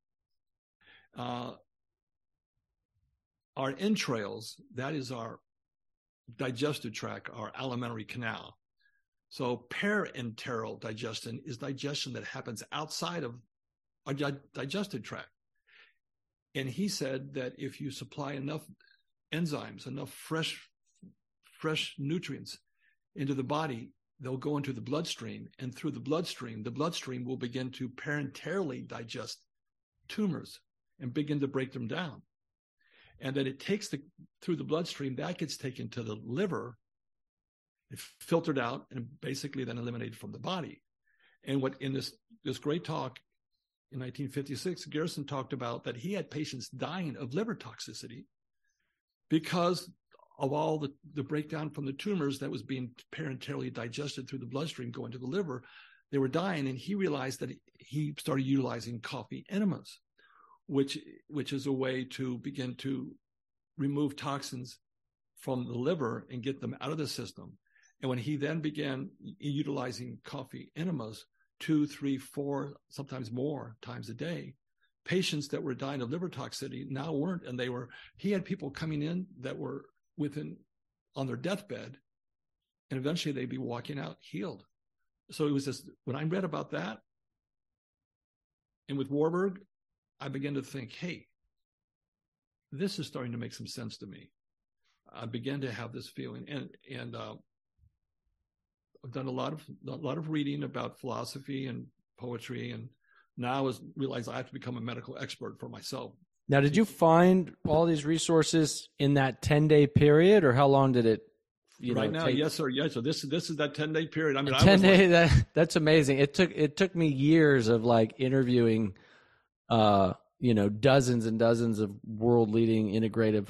Uh, our entrails, that is our digestive tract, our alimentary canal. So parenteral digestion is digestion that happens outside of our digestive tract. And he said that if you supply enough enzymes, enough fresh, fresh nutrients into the body, they'll go into the bloodstream. And through the bloodstream, the bloodstream will begin to parenterally digest tumors and begin to break them down and then it takes the through the bloodstream that gets taken to the liver it's filtered out and basically then eliminated from the body. And what in this this great talk in 1956 Gerson talked about that he had patients dying of liver toxicity because of all the, the breakdown from the tumors that was being parenterally digested through the bloodstream going to the liver. They were dying and he realized that he started utilizing coffee enemas which which is a way to begin to remove toxins from the liver and get them out of the system. And when he then began utilizing coffee enemas two, three, four, sometimes more times a day, patients that were dying of liver toxicity now weren't, and they were. He had people coming in that were within on their deathbed, and eventually they'd be walking out healed. So it was just when I read about that, and with Warburg, I began to think, hey, this is starting to make some sense to me. I began to have this feeling, and and uh, I've done a lot of a lot of reading about philosophy and poetry, and now I realize I have to become a medical expert for myself. Now, did you find all these resources in that ten day period, or how long did it? You right know, now, take? yes, sir. Yes, so this this is that ten day period. I mean, ten day. Like, that that's amazing. It took it took me years of like interviewing uh, you know, dozens and dozens of world leading integrative,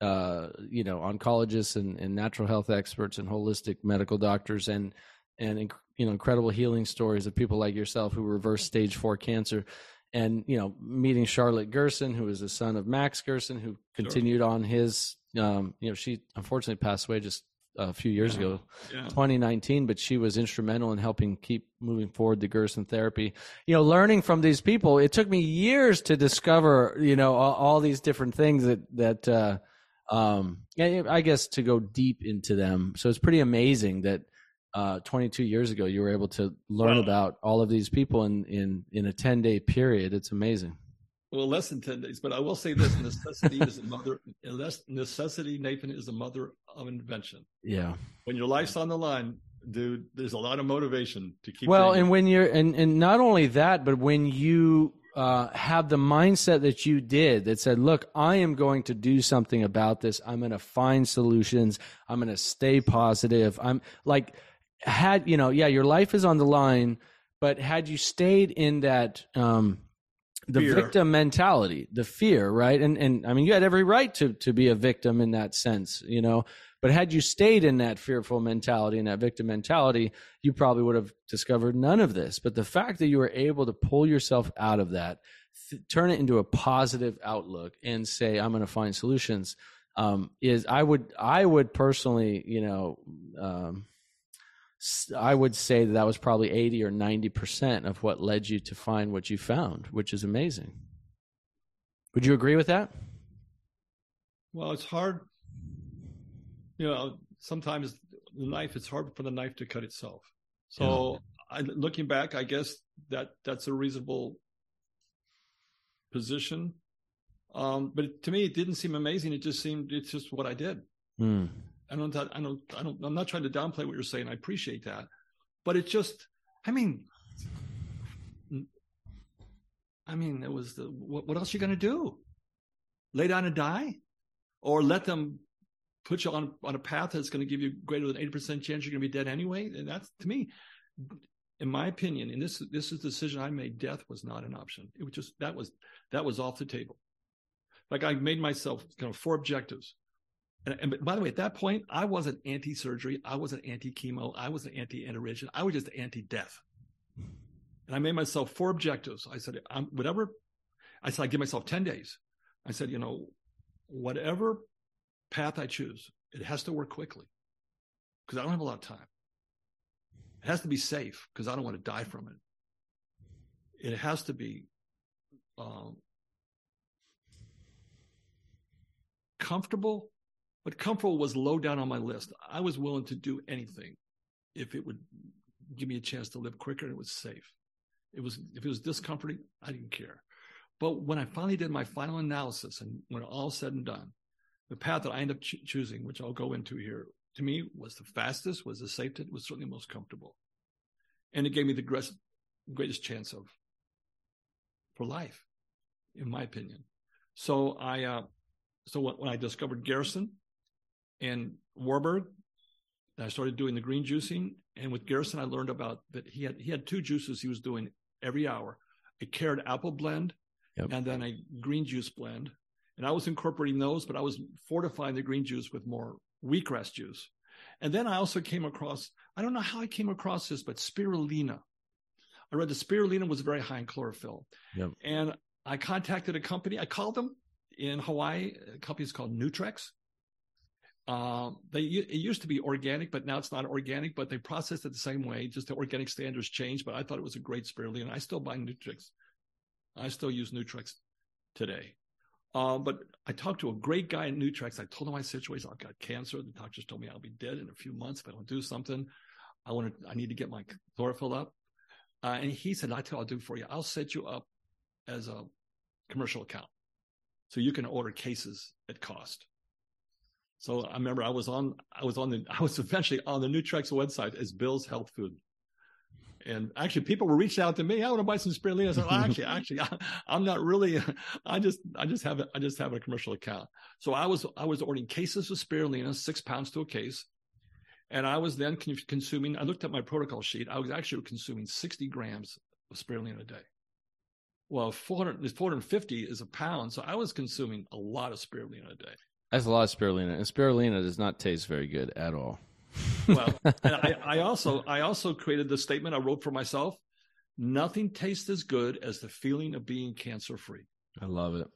uh, you know, oncologists and, and natural health experts and holistic medical doctors and, and, you know, incredible healing stories of people like yourself who reversed stage four cancer and, you know, meeting Charlotte Gerson, who is the son of Max Gerson, who continued sure. on his, um, you know, she unfortunately passed away just a few years yeah. ago, yeah. 2019, but she was instrumental in helping keep moving forward the Gerson therapy. You know, learning from these people, it took me years to discover, you know, all, all these different things that, that, uh, um, I guess to go deep into them. So it's pretty amazing that, uh, 22 years ago, you were able to learn well, about all of these people in, in, in a 10 day period. It's amazing well, less than 10 days, but I will say this necessity is a mother, unless necessity, Nathan, is a mother of invention. Yeah. When your life's on the line, dude, there's a lot of motivation to keep. Well, and when you're, and, and not only that, but when you uh, have the mindset that you did that said, look, I am going to do something about this. I'm going to find solutions. I'm going to stay positive. I'm like, had, you know, yeah, your life is on the line, but had you stayed in that, um, the fear. victim mentality, the fear, right? And and I mean, you had every right to to be a victim in that sense, you know. But had you stayed in that fearful mentality and that victim mentality, you probably would have discovered none of this. But the fact that you were able to pull yourself out of that, th- turn it into a positive outlook, and say, "I'm going to find solutions," um, is I would I would personally, you know. Um, I would say that that was probably 80 or 90% of what led you to find what you found, which is amazing. Would you agree with that? Well, it's hard. You know, sometimes the knife, it's hard for the knife to cut itself. So, yeah. I, looking back, I guess that that's a reasonable position. Um, but to me, it didn't seem amazing. It just seemed, it's just what I did. Mm. I don't, I don't, I don't, I'm not trying to downplay what you're saying. I appreciate that. But it just, I mean, mm, I mean, it was the, what, what else are you going to do? Lay down and die? Or let them put you on, on a path that's going to give you greater than 80% chance you're going to be dead anyway? And that's, to me, in my opinion, and this, this is the decision I made, death was not an option. It was just, that was, that was off the table. Like I made myself kind of four objectives. And, and by the way, at that point, I wasn't anti-surgery. I wasn't anti-chemo. I wasn't anti-intervention. I was just anti-death. And I made myself four objectives. I said, I'm, whatever. I said, I give myself 10 days. I said, you know, whatever path I choose, it has to work quickly because I don't have a lot of time. It has to be safe because I don't want to die from it. It has to be um, comfortable, but comfortable was low down on my list. I was willing to do anything if it would give me a chance to live quicker and it was safe. It was if it was discomforting, I didn't care. But when I finally did my final analysis and when all said and done, the path that I ended up ch- choosing, which I'll go into here, to me was the fastest, was the safest, was certainly most comfortable. And it gave me the greatest, greatest chance of for life, in my opinion. So I, uh, so when, when I discovered Gerson and Warburg, I started doing the green juicing. And with Gerson, I learned about that he had he had two juices he was doing every hour: a carrot apple blend, yep. and then a green juice blend. And I was incorporating those, but I was fortifying the green juice with more wheatgrass juice. And then I also came across, I don't know how I came across this, but spirulina. I read the spirulina was very high in chlorophyll. Yep. And I contacted a company. I called them in Hawaii. A company is called Nutrex. Uh, they it used to be organic, but now it's not organic. But they process it the same way. Just the organic standards changed. But I thought it was a great spirulina. I still buy Nutrex. I still use Nutrex today. Uh, but I talked to a great guy at Nutrex. I told him my situation. I've got cancer. The doctors told me I'll be dead in a few months if I don't do something. I want to. I need to get my chlorophyll up. Uh, and he said, "I tell I'll do for you. I'll set you up as a commercial account, so you can order cases at cost." So I remember I was on. I was on the. I was eventually on the Nutrex website as Bill's Health Food. And actually, people were reaching out to me. I want to buy some spirulina. I said, well, actually, actually, I, am not really. I just, I just have, a, I just have a commercial account. So I was, I was ordering cases of spirulina, six pounds to a case, and I was then consuming. I looked at my protocol sheet. I was actually consuming 60 grams of spirulina a day. Well, 400, 450 is a pound, so I was consuming a lot of spirulina a day. That's a lot of spirulina, and spirulina does not taste very good at all well, I, I also I also created the statement I wrote for myself. Nothing tastes as good as the feeling of being cancer free. I love it.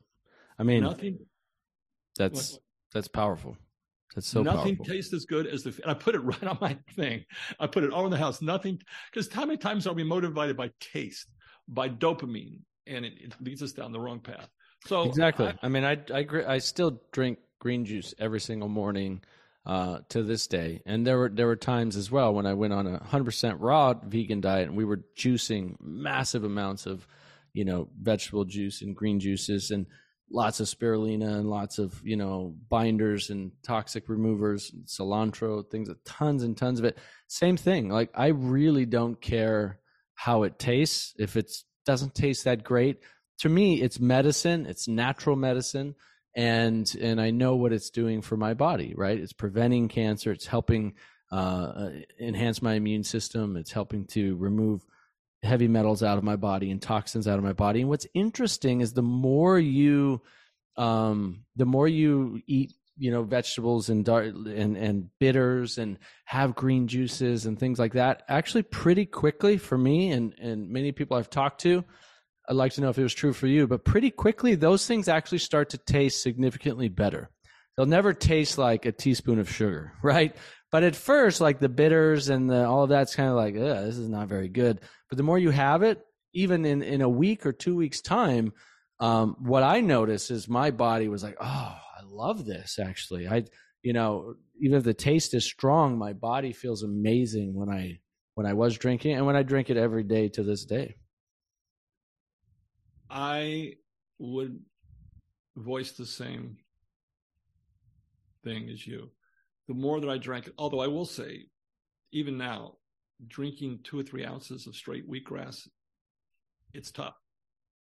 I mean, nothing. That's what, that's powerful. That's so powerful. nothing powerful. tastes as good as the. I put it right on my thing. I put it all in the house. Nothing, because how many times are we motivated by taste, by dopamine, and it, it leads us down the wrong path. So exactly. I, I mean, I I I still drink green juice every single morning uh, to this day. And there were there were times as well when I went on a hundred percent raw vegan diet and we were juicing massive amounts of, you know, vegetable juice and green juices and lots of spirulina and lots of you know binders and toxic removers, and cilantro, things, tons and tons of it. Same thing. Like I really don't care how it tastes. If it doesn't taste that great, to me, it's medicine. It's natural medicine and and I know what it's doing for my body. Right, it's preventing cancer. It's helping uh, uh, enhance my immune system. It's helping to remove heavy metals out of my body and toxins out of my body. And what's interesting is the more you um, the more you eat you know vegetables and and and bitters and have green juices and things like that actually pretty quickly for me and and many people I've talked to I'd like to know if it was true for you, but pretty quickly, those things actually start to taste significantly better. They'll never taste like a teaspoon of sugar, right? But at first, like the bitters and the, all of that's kind of like, this is not very good. But the more you have it, even in, in a week or two weeks' time, um, what I noticed is my body was like, oh, I love this actually. I, you know, even if the taste is strong, my body feels amazing when I when I was drinking and when I drink it every day to this day. I would voice the same thing as you. The more that I drank it, although I will say, even now, drinking two or three ounces of straight wheatgrass, it's tough.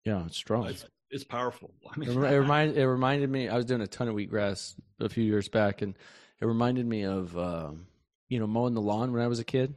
Yeah, it's strong. It's, it's powerful. I mean, it, it, it reminded me. I was doing a ton of wheatgrass a few years back, and it reminded me of um, you know mowing the lawn when I was a kid.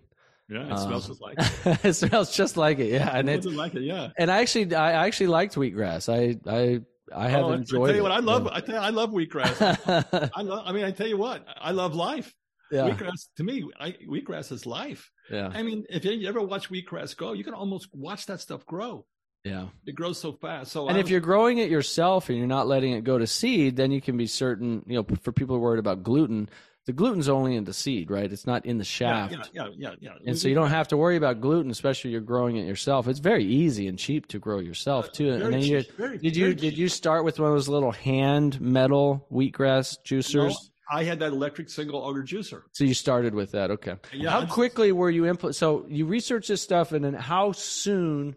Yeah, it um, smells just like it. it smells just like it. Yeah, and it like it. Yeah. And I actually, I actually liked wheatgrass. I, I I have Oh, enjoyed. I tell you it. what, I love. I tell you, I love wheatgrass. I love. I mean, I tell you what, I love life. yeah, Wheatgrass to me, I, wheatgrass is life. yeah, I mean, if you ever watch wheatgrass grow, you can almost watch that stuff grow. yeah. It grows so fast. So And if you're growing it yourself and you're not letting it go to seed, then you can be certain. You know, for people who are worried about gluten, the gluten's only in the seed, right? It's not in the shaft. yeah, yeah, yeah, yeah. And so you don't have to worry about gluten, especially if you're growing it yourself. It's very easy and cheap to grow yourself too. Uh, Very and then you cheap, very- did you did you start with one of those little hand metal wheatgrass juicers? No, I had that electric single auger juicer. So you started with that, okay? Yeah, how quickly were you impl- So you researched this stuff, and then how soon,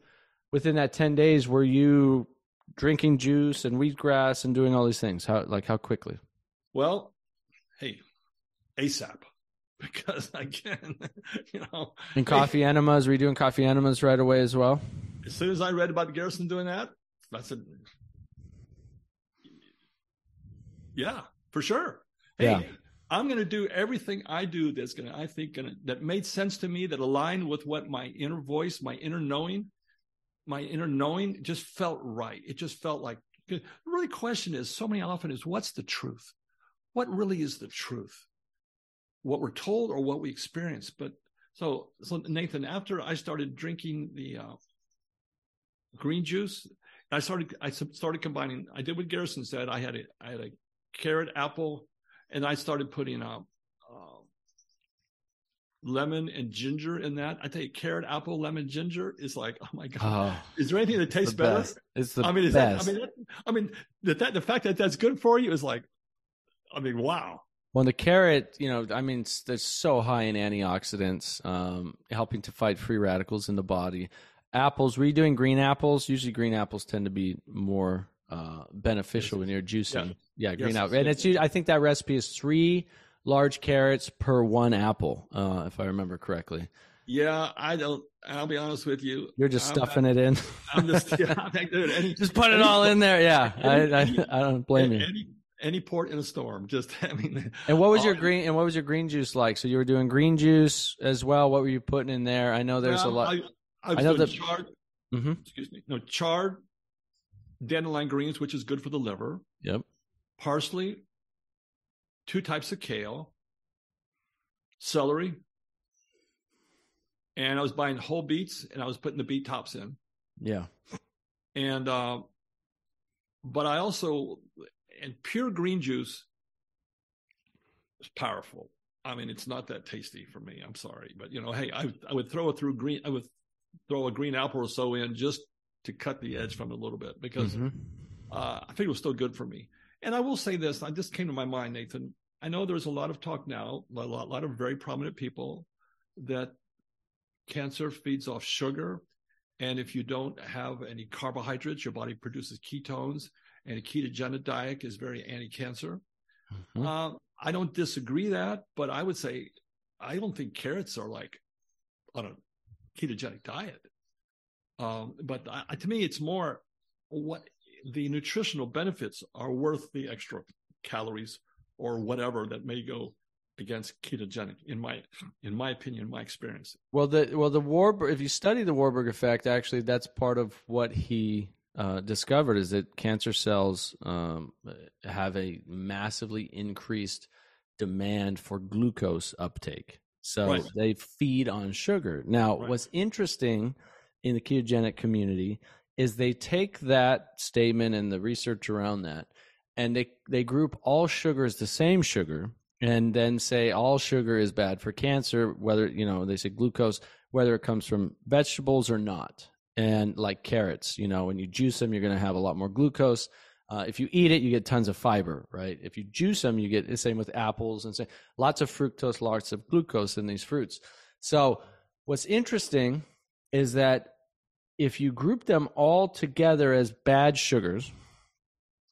within that ten days, were you drinking juice and wheatgrass and doing all these things? How like how quickly? Well, ASAP, because again, you know, And coffee enemas? Were you doing coffee enemas right away as well? as soon as I read about Gerson doing that, I said, yeah, for sure. Hey, Yeah. I'm going to do everything I do that's going to, I think, gonna, that made sense to me, that aligned with what my inner voice, my inner knowing, my inner knowing just felt right. It just felt like the really question is so many often is what's the truth? What really is the truth? What we're told or what we experience? But so, so Nathan, after I started drinking the uh, green juice, I started I started combining. I did what Gerson said. I had a I had a carrot, apple, and I started putting uh, uh, lemon and ginger in that. I tell you, carrot, apple, lemon, ginger is like, oh my god, Oh, is there anything that tastes better? best. It's the I mean, is best. that? I mean, that, I mean, the, that the fact that that's good for you is like, I mean, wow. Well, the carrot, you know, I mean, it's, so high in antioxidants, um, helping to fight free radicals in the body. Apples, were you doing green apples? Usually, green apples tend to be more uh, beneficial when you're juicing. Yeah, green Yes, apple, and it's. I think that recipe is three large carrots per one apple, uh, if I remember correctly. Yeah, I don't. I'll be honest with you. You're just I'm stuffing not- it in. I'm just. Yeah, I'm not doing any, just put it any- all in there. Yeah, any- I, any- I don't blame you. Any port in a storm. Just I mean. And what was your green? And what was your green juice like? So you were doing green juice as well. What were you putting in there? I know there's a lot. I, I, was I know that- charred. hmm Excuse me. No charred dandelion greens, which is good for the liver. Yep. Parsley. Two types of kale. Celery. And I was buying whole beets, and I was putting the beet tops in. Yeah. and uh, but I also and pure green juice is powerful. I mean, it's not that tasty for me. I'm sorry, but you know, hey, I I would throw it through green. I would throw a green apple or so in just to cut the edge from it a little bit because Mhm. uh, I think it was still good for me. And I will say this: I just came to my mind, Nathan. I know there's a lot of talk now, a lot, a lot of very prominent people that cancer feeds off sugar, and if you don't have any carbohydrates, your body produces ketones, and a ketogenic diet is very anti-cancer. Mhm. Uh, I don't disagree that, but I would say I don't think carrots are like on a ketogenic diet. Um, but I, to me, it's more what the nutritional benefits are worth the extra calories or whatever that may go against ketogenic in my in my opinion my experience Well, the well the Warburg. If you study the Warburg effect, actually, that's part of what he uh, discovered is that cancer cells um, have a massively increased demand for glucose uptake. So Right. they feed on sugar. Now, Right. what's interesting in the ketogenic community is they take that statement and the research around that, and they they group all sugar as the same sugar, and then say all sugar is bad for cancer. Whether you know they say glucose, whether it comes from vegetables or not, and like carrots, you know, when you juice them, you're going to have a lot more glucose. Uh, if you eat it, you get tons of fiber, right? If you juice them, you get the same with apples and say lots of fructose, lots of glucose in these fruits. So what's interesting is that if you group them all together as bad sugars,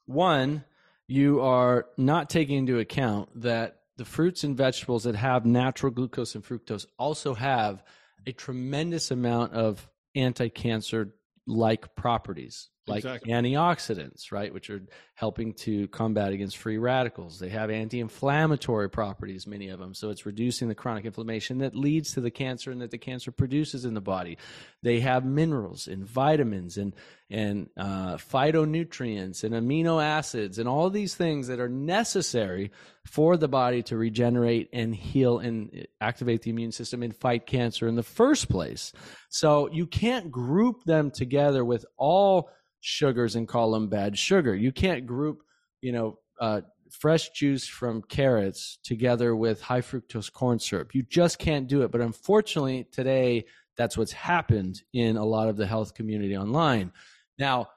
one, you are not taking into account that the fruits and vegetables that have natural glucose and fructose also have a tremendous amount of anti-cancer like properties like Exactly. antioxidants right which are helping to combat against free radicals they have anti-inflammatory properties many of them so it's reducing the chronic inflammation that leads to the cancer and that the cancer produces in the body they have minerals and vitamins and and uh, phytonutrients and amino acids and all these things that are necessary for the body to regenerate and heal and activate the immune system and fight cancer in the first place. So you can't group them together with all sugars and call them bad sugar. You can't group, you know, uh, fresh juice from carrots together with high fructose corn syrup. You just can't do it. But unfortunately, today, that's what's happened in a lot of the health community online. Now,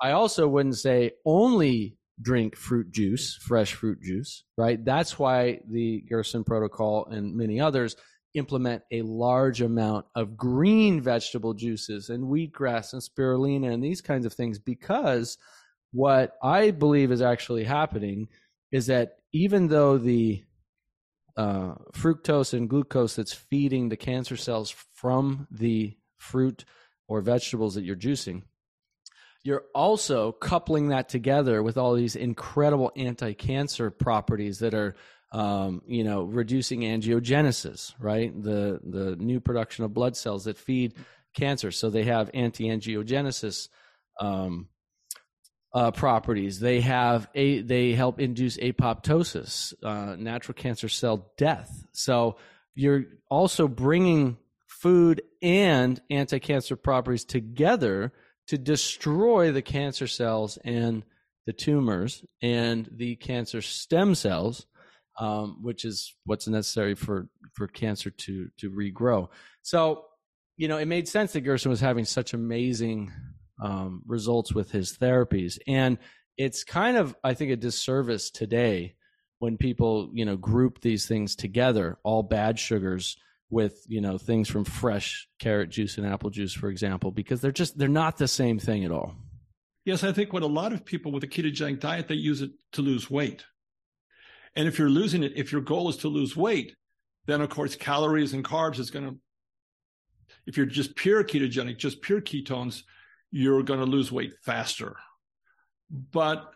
I also wouldn't say only drink fruit juice, fresh fruit juice, right? That's why the Gerson protocol and many others implement a large amount of green vegetable juices and wheatgrass and spirulina and these kinds of things because what I believe is actually happening is that even though the uh, fructose and glucose that's feeding the cancer cells from the fruit or vegetables that you're juicing you're also coupling that together with all these incredible anti-cancer properties that are um, you know reducing angiogenesis right? The the new production of blood cells that feed cancer. So they have anti-angiogenesis um, uh, properties. They have a they help induce apoptosis uh, natural cancer cell death. So you're also bringing food and anti-cancer properties together to destroy the cancer cells and the tumors and the cancer stem cells, um, which is what's necessary for for cancer to to regrow. So, you know, it made sense that Gerson was having such amazing um, results with his therapies, and it's kind of I think a disservice today when people you know group these things together, all bad sugars with you know things from fresh carrot juice and apple juice for example because they're just they're not the same thing at all. Yes i think what a lot of people with a ketogenic diet they use it to lose weight and if you're losing it if your goal is to lose weight then of course calories and carbs is going to if you're just pure ketogenic just pure ketones you're going to lose weight faster. But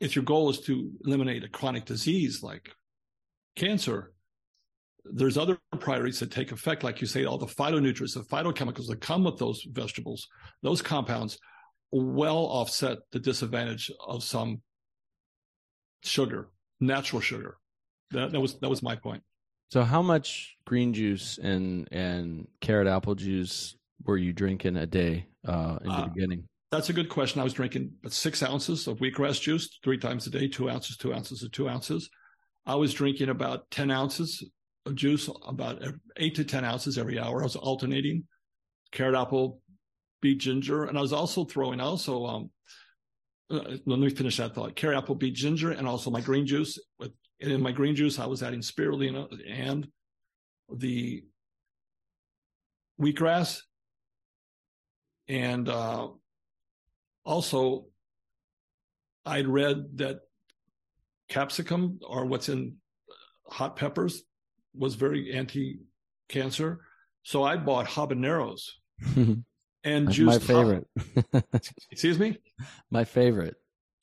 if your goal is to eliminate a chronic disease like cancer there's other priorities that take effect, like you say, all the phytonutrients, the phytochemicals that come with those vegetables, those compounds well offset the disadvantage of some sugar, natural sugar. That, that was that was my point. So, how much green juice and and carrot apple juice were you drinking a day uh, in the uh, beginning? That's a good question. I was drinking six ounces of wheatgrass juice three times a day, two ounces, two ounces, of two ounces. I was drinking about 10 ounces of juice, about eight to 10 ounces every hour. I was alternating carrot apple, beet ginger. And I was also throwing also, um, uh, let me finish that thought. Carrot apple, beet ginger, and also my green juice. With in my green juice, I was adding spirulina and the wheatgrass, and uh, also I'd read that capsicum or what's in hot peppers was very anti-cancer, so I bought habaneros and juiced. My favorite. Excuse me. My favorite.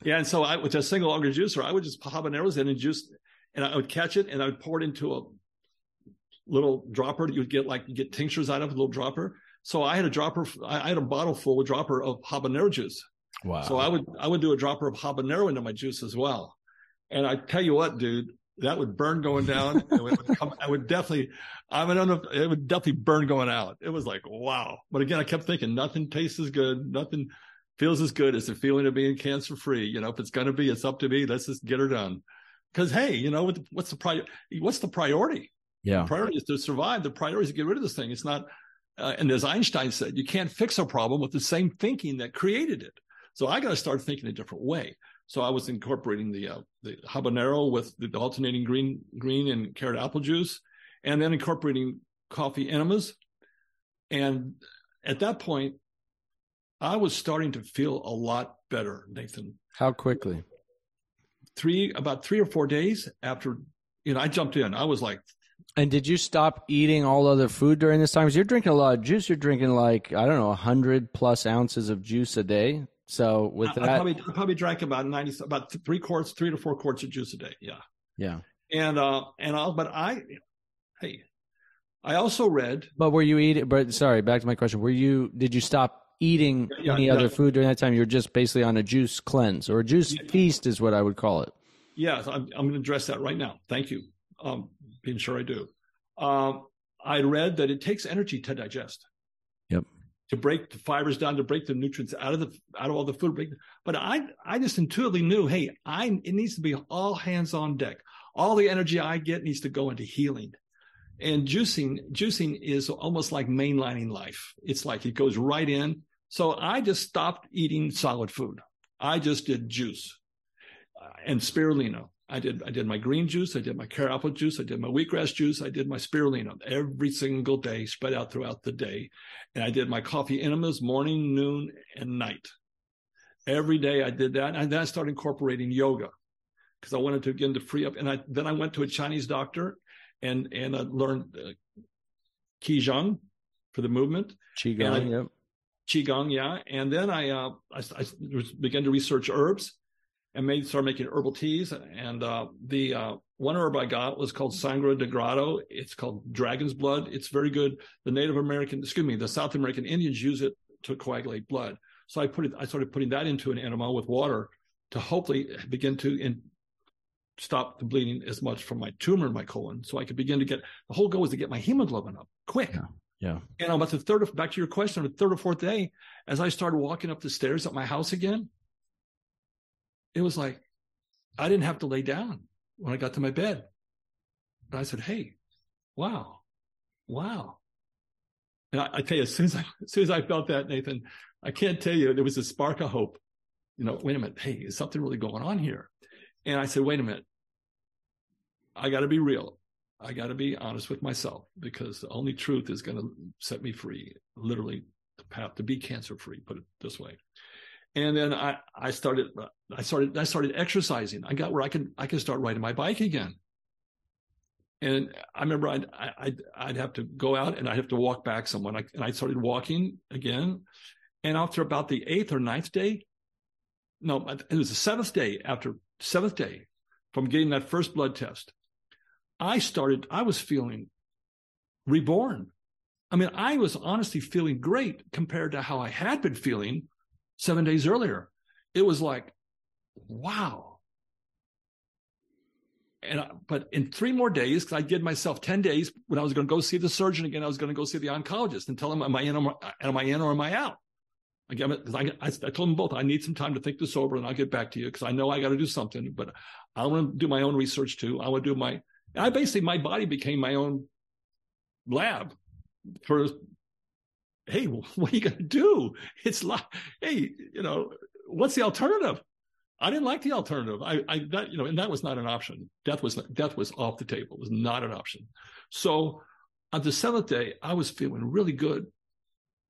Yeah, and so I with a single auger juicer, I would just put habaneros in and juice, and I would catch it and I would pour it into a little dropper that you would get like you get tinctures out of a little dropper. So I had a dropper, I had a bottle full, a dropper of habanero juice. Wow. So I would I would do a dropper of habanero into my juice as well. And I tell you what, dude, that would burn going down. it would come, I would definitely, I don't know, it would definitely burn going out. It was like, wow. But again, I kept thinking nothing tastes as good. Nothing feels as good as the feeling of being cancer free. You know, if it's going to be, it's up to me. Let's just get her done. Cause Hey, you know, what's the priority? What's the priority? Yeah. The priority is to survive. The priority is to get rid of this thing. It's not, uh, and as Einstein said, you can't fix a problem with the same thinking that created it. So I got to start thinking a different way. So I was incorporating the uh, the habanero with the alternating green green and carrot apple juice, and then incorporating coffee enemas. And at that point, I was starting to feel a lot better, Nathan. How quickly? Three about three or four days after, you know, I jumped in. I was like, and did you stop eating all other food during this time? Because you're drinking a lot of juice. You're drinking like I don't know, hundred plus ounces of juice a day. So with that, I probably, I probably drank about ninety, about three quarts, three to four quarts of juice a day. Yeah, yeah. And uh, and I'll, but I, hey, I also read. But were you eating? But sorry, back to my question. Were you? Did you stop eating Yeah, any yeah. other food during that time. You're just basically on a juice cleanse or a juice Yeah. feast, is what I would call it. Yes, I'm, I'm going to address that right now. Thank you. Um, being sure I do. Um, I read that it takes energy to digest. To break the fibers down, to break the nutrients out of the out of all the food. But I I just intuitively knew, hey, I it needs to be all hands on deck. All the energy I get needs to go into healing. And juicing, juicing is almost like mainlining life. It's like it goes right in. So I just stopped eating solid food. I just did juice uh, and spirulina. I did I did my green juice, I did my carrot apple juice, I did my wheatgrass juice, I did my spirulina every single day, spread out throughout the day. And I did my coffee enemas morning, noon, and night. Every day I did that. And then I started incorporating yoga because I wanted to begin to free up. And I then I went to a Chinese doctor and and I learned uh, Qigong for the movement. Qigong. I- yep. qigong yeah and then i uh i, I began to research herbs and made started making herbal teas. And uh the uh one herb i got was called sangre de grado. It's called dragon's blood. It's very good. The native american excuse me the south american indians use it to coagulate blood. So i put it i started putting that into an enema with water to hopefully begin to in, stop the bleeding as much from my tumor in my colon. So i could begin to get the whole goal was to get my hemoglobin up quick. Yeah. Yeah. and about the third, back to your question, on the third or fourth day, as I started walking up the stairs at my house again, it was like I didn't have to lay down when I got to my bed. And I said, "Hey, wow, wow." And I, I tell you, as soon as I, as soon as I felt that, Nathan, I can't tell you, there was a spark of hope. You know, wait a minute, hey, is something really going on here? And I said, wait a minute, I got to be real. I got to be honest with myself because the only truth is going to set me free, literally the path to be cancer free, put it this way. And then I, I started, I started, I started exercising. I got where I can, I can start riding my bike again. And I remember I'd, I'd, I'd have to go out and I'd have to walk back someone. I, and I started walking again. And after about the eighth or ninth day, no, it was the seventh day after seventh day from getting that first blood test. I started, I was feeling reborn. I mean, I was honestly feeling great compared to how I had been feeling seven days earlier. It was like, wow. And, I, but in three more days, because I did myself 10 days when I was going to go see the surgeon again, I was going to go see the oncologist and tell him, am I in or am I in or am I out? Again, I, I, I told them both, I need some time to think this over and I'll get back to you because I know I got to do something, but I want to do my own research too. I want to do my, I basically, my body became my own lab for, hey, what are you going to do? It's like, hey, you know, what's the alternative? I didn't like the alternative. I, I, that, you know, and that was not an option. Death was, death was off the table. It was not an option. So on the seventh day, I was feeling really good.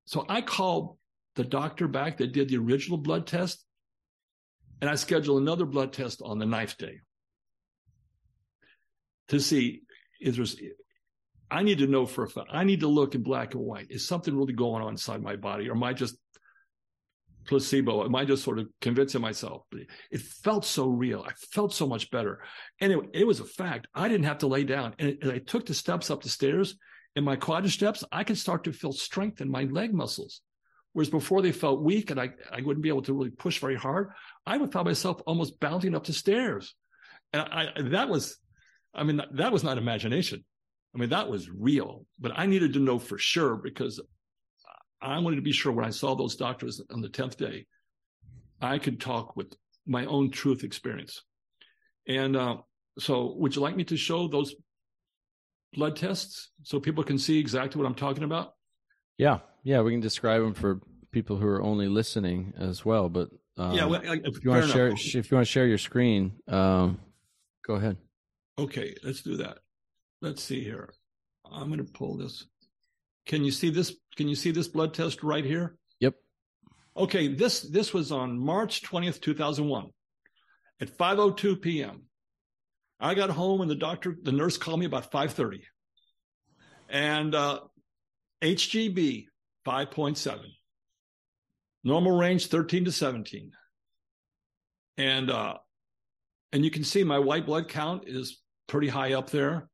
So I called the doctor back that did the original blood test, and I scheduled another blood test on the ninth day to see if there's. I need to know for a fact. I need to look in black and white. Is something really going on inside my body, or am I just placebo? Am I just sort of convincing myself? It felt so real. I felt so much better, and it, it was a fact. I didn't have to lay down, and, and I took the steps up the stairs. In my quadriceps, I could start to feel strength in my leg muscles. Whereas before they felt weak and I, I wouldn't be able to really push very hard, I would find myself almost bouncing up the stairs. And I, that was, I mean, that was not imagination. I mean, that was real, but I needed to know for sure because I wanted to be sure when I saw those doctors on the 10th day, I could talk with my own truth experience. And uh, so would you like me to show those blood tests so people can see exactly what I'm talking about? Yeah, yeah, we can describe them for people who are only listening as well. But um, yeah, well, if you want to share, if you want to share your screen, um, go ahead. Okay, let's do that. Let's see here. I'm going to pull this. Can you see this? Can you see this blood test right here? Yep. Okay, this this was on March 20th, 2001, at 5:02 p.m. I got home and the doctor, the nurse called me about 5:30, and uh, HGB 5.7, normal range 13 to 17, and uh, and you can see my white blood count is pretty high up there.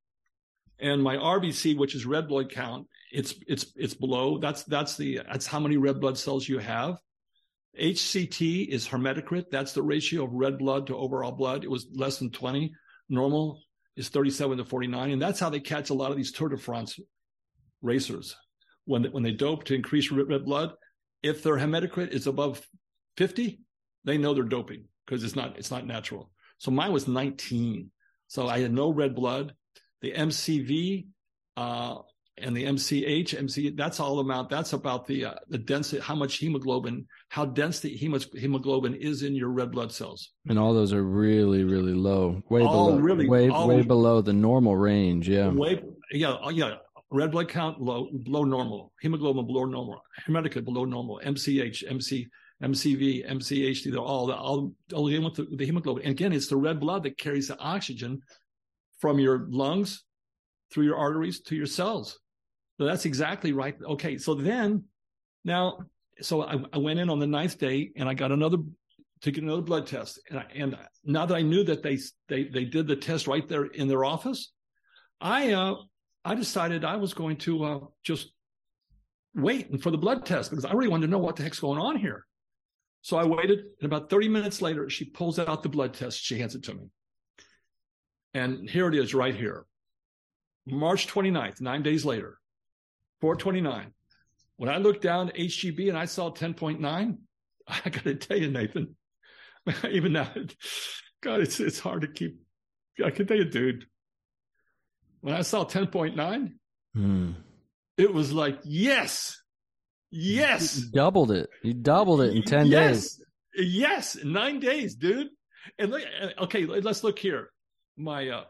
And my RBC, which is red blood count, it's it's it's below. That's that's the that's how many red blood cells you have. HCT is hematocrit. That's the ratio of red blood to overall blood. It was less than 20. Normal is 37 to 49. And that's how they catch a lot of these Tour de France racers. When, when they dope to increase red blood, if their hematocrit is above 50, they know they're doping because it's not, it's not natural. So mine was 19. So I had no red blood. The MCV, uh, and the MCH, MC, that's all about, that's about the, uh, the density, how much hemoglobin, how dense the hemoglobin is in your red blood cells. And all those are really, really low, way all below, really, way, way below the normal range. Yeah. Way, yeah. Uh, yeah. Red blood count low, below normal, hemoglobin below normal, hematocrit below normal, MCH, MC, MCV, MCHD, they're all, all, all with the, the hemoglobin. And again, it's the red blood that carries the oxygen from your lungs through your arteries to your cells. So that's exactly right. Okay. So then now, so I, I, went in on the ninth day and I got another, to get another blood test. And, I, and now that I knew that they, they, they did the test right there in their office, I, uh, I decided I was going to, uh, just wait for the blood test because I really wanted to know what the heck's going on here. So I waited and about 30 minutes later, she pulls out the blood test. She hands it to me. And here it is right here. March 29th, nine days later. 429. When I looked down at HGB and I saw 10.9, I got to tell you, Nathan, even now, God, it's it's hard to keep. I can tell you, dude, when I saw 10.9, mm. it was like, yes, yes. You doubled it. You doubled it in 10 yes. days. Yes, nine days, dude. And look, okay, let's look here. My, uh,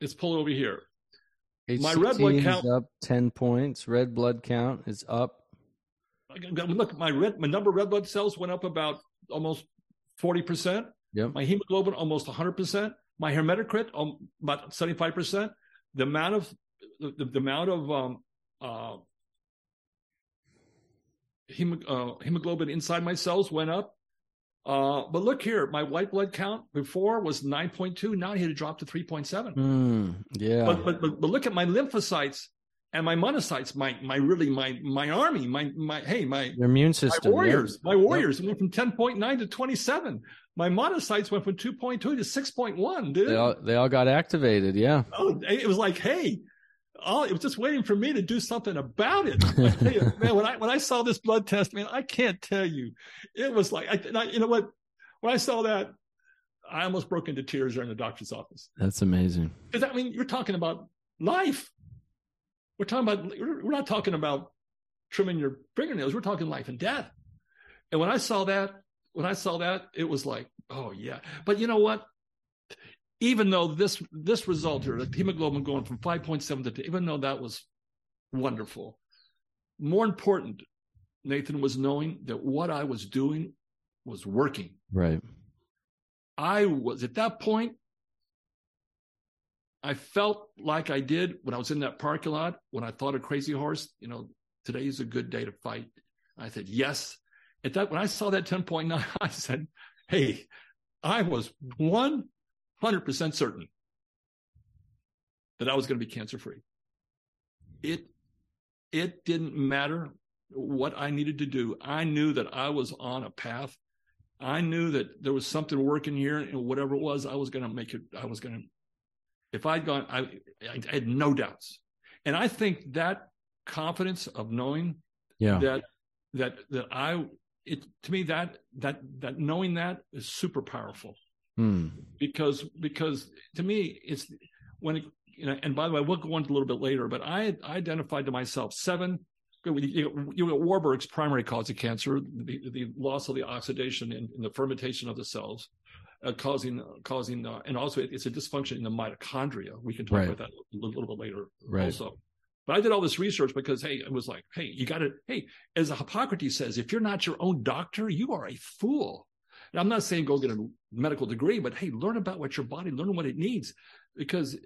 let's pull it over here. HCT my red blood count is up ten points. Red blood count is up. Look, my red my number of red blood cells went up about almost forty percent. Yep. My hemoglobin almost hundred percent. My hematocrit um, about seventy five percent. The amount of the, the amount of um, uh, hem, uh, hemoglobin inside my cells went up uh, but look here, my white blood count before was 9.2. Now he had to drop to 3.7. Mm, yeah. But, but, but, but look at my lymphocytes and my monocytes, my, my really, my, my army, my, my, hey, my Your immune system. My warriors, yeah. my warriors yep. went from 10.9 to 27. My monocytes went from 2.2 to 6.1, dude. They all, they all got activated. Yeah. Oh, it was like, hey, all it was just waiting for me to do something about it. you, man, when I when I saw this blood test, man, I can't tell you, it was like, I, I, you know what? When I saw that, I almost broke into tears in the doctor's office. That's amazing. Because I mean, you're talking about life. We're talking about. We're not talking about trimming your fingernails. We're talking life and death. And when I saw that, when I saw that, it was like, oh yeah. But you know what? Even though this this result here, the hemoglobin going from 5.7 to 10, even though that was wonderful, more important, Nathan was knowing that what I was doing was working. Right. I was at that point, I felt like I did when I was in that parking lot when I thought of Crazy Horse, you know, today is a good day to fight. I said, yes. At that, when I saw that 10.9, I said, hey, I was one 100% certain that I was going to be cancer free. It, it didn't matter what I needed to do. I knew that I was on a path. I knew that there was something working here and whatever it was, I was going to make it. I was going to, if I'd gone, I, I had no doubts. And I think that confidence of knowing yeah. that, that, that I, it, to me, that, that, that knowing that is super powerful. Hmm. Because because to me it's when it, you know, and by the way, we'll go into a little bit later, but I, I identified to myself seven. You, you know, Warburg's primary cause of cancer, the, the loss of the oxidation in, in the fermentation of the cells, uh, causing causing, uh, and also it's a dysfunction in the mitochondria. We can talk right. about that a little, little, bit later, right. also. But I did all this research because, hey, it was like, hey, you got to, hey, as Hippocrates says, if you're not your own doctor, you are a fool. And I'm not saying go get a medical degree, but hey, learn about what your body, learn what it needs, because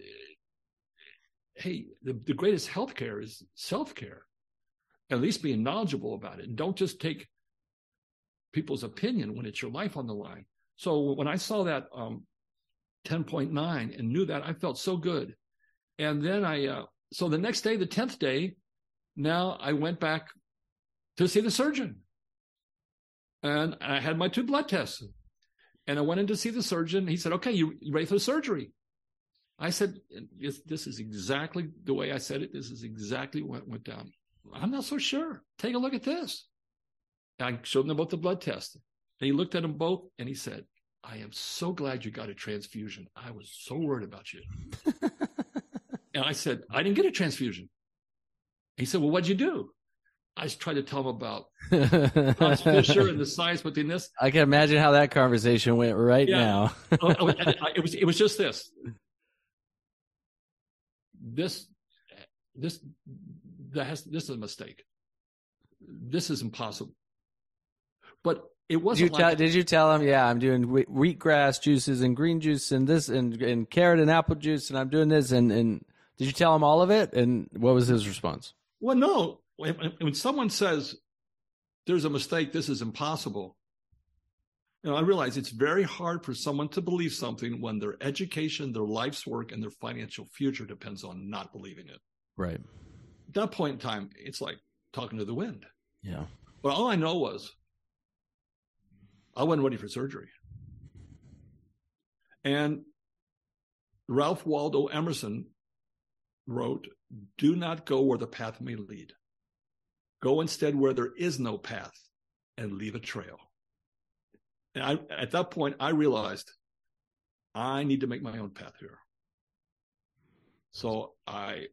hey, the, the greatest healthcare is self care. At least being knowledgeable about it, and don't just take people's opinion when it's your life on the line. So when I saw that um, 10.9 and knew that, I felt so good. And then I, uh, so the next day, the 10th day, now I went back to see the surgeon. And I had my two blood tests. And I went in to see the surgeon. He said, okay, you, you ready for surgery? I said, this is exactly the way I said it. This is exactly what went down. I'm not so sure. Take a look at this. I showed him both the blood test. And he looked at them both and he said, I am so glad you got a transfusion. I was so worried about you. and I said, I didn't get a transfusion. He said, Well, what'd you do? I tried to tell him about Hans Fischer and the science between this. I can imagine how that conversation went right yeah. now. Oh, oh, uh, it was it was just this. This this that has this is a mistake. This is impossible. But it wasn't. Did you, like, tell, did you tell him? Yeah, I'm doing wheatgrass juices and green juice and this and, and carrot and apple juice and I'm doing this and and did you tell him all of it? And what was his response? Well, no. When, when someone says there's a mistake, this is impossible. You know, I realize it's very hard for someone to believe something when their education, their life's work, and their financial future depends on not believing it. Right. At that point in time, it's like talking to the wind. Yeah. But all I know was I wasn't ready for surgery. And Ralph Waldo Emerson wrote, Do not go where the path may lead. Go instead where there is no path and leave a trail. And I, at that point, I realized I need to make my own path here. So I,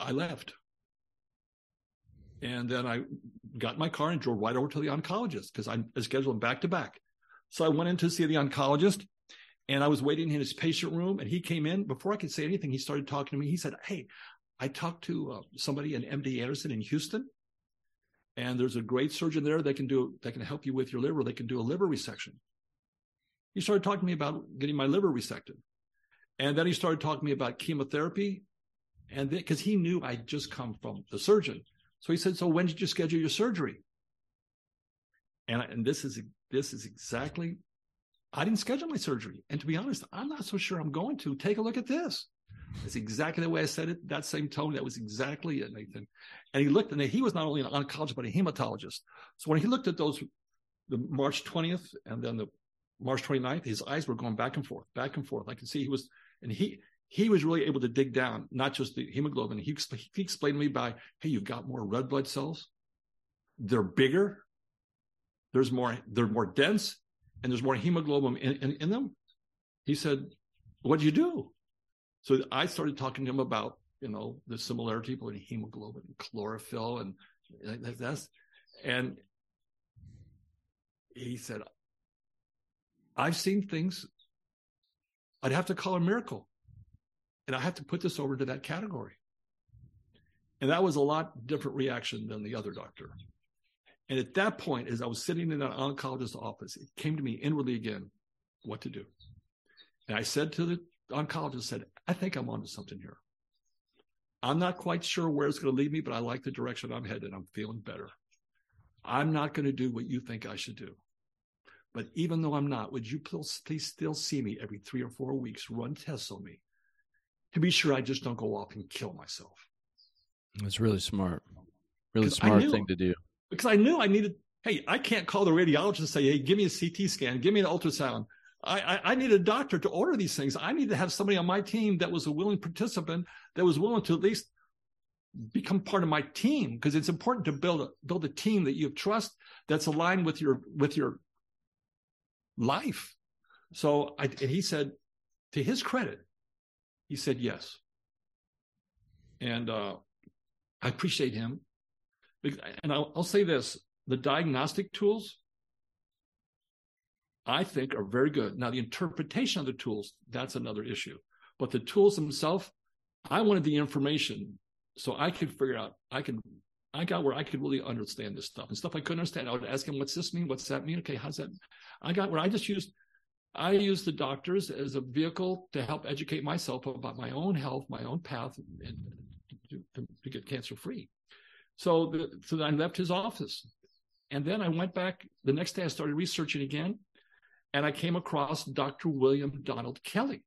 I left. And then I got my car and drove right over to the oncologist because I scheduled them back to back. So I went in to see the oncologist and I was waiting in his patient room and he came in. Before I could say anything, he started talking to me. He said, Hey, I talked to uh, somebody in MD Anderson in Houston and there's a great surgeon there that can do, that can help you with your liver. They can do a liver resection. He started talking to me about getting my liver resected. And then he started talking to me about chemotherapy. And because he knew I'd just come from the surgeon. So he said, So when did you schedule your surgery? And, I, and this is this is exactly I didn't schedule my surgery. And to be honest, I'm not so sure I'm going to. Take a look at this. It's exactly the way I said it. That same tone. That was exactly it, Nathan. And he looked, and he was not only an oncologist, but a hematologist. So when he looked at those, the March 20th and then the March 29th, his eyes were going back and forth, back and forth. I could see he was, and he, he was really able to dig down, not just the hemoglobin. He, he explained to me by, hey, you've got more red blood cells. They're bigger. There's more, they're more dense and there's more hemoglobin in, in, in them. He said, what'd you do? So I started talking to him about, you know, the similarity between hemoglobin and chlorophyll and that's, and he said, I've seen things I'd have to call a miracle. And I have to put this over to that category. And that was a lot different reaction than the other doctor. And at that point, as I was sitting in that oncologist's office, it came to me inwardly again what to do. And I said to the oncologist, said, I think I'm onto something here. I'm not quite sure where it's going to lead me, but I like the direction I'm headed. I'm feeling better. I'm not going to do what you think I should do. But even though I'm not, would you please, still see me every three or four weeks, run tests on me to be sure I just don't go off and kill myself? That's really smart. Really smart knew, thing to do because I knew I needed. Hey, I can't call the radiologist and say, "Hey, give me a CT scan, give me an ultrasound." I, I, I need a doctor to order these things. I need to have somebody on my team that was a willing participant that was willing to at least become part of my team because it's important to build a build a team that you trust that's aligned with your with your life. So I, and he said, to his credit, he said yes. And uh, I appreciate him and I'll, I'll say this the diagnostic tools, I think, are very good. Now, the interpretation of the tools, that's another issue. But the tools themselves, I wanted the information so I could figure out, I could, I got where I could really understand this stuff and stuff I couldn't understand. I would ask him, what's this mean? What's that mean? Okay, how's that? I got where I just used, I used the doctors as a vehicle to help educate myself about my own health, my own path, and to, to, to get cancer free. So, the, so I left his office. And then I went back the next day, I started researching again, and I came across Dr. William Donald Kelley.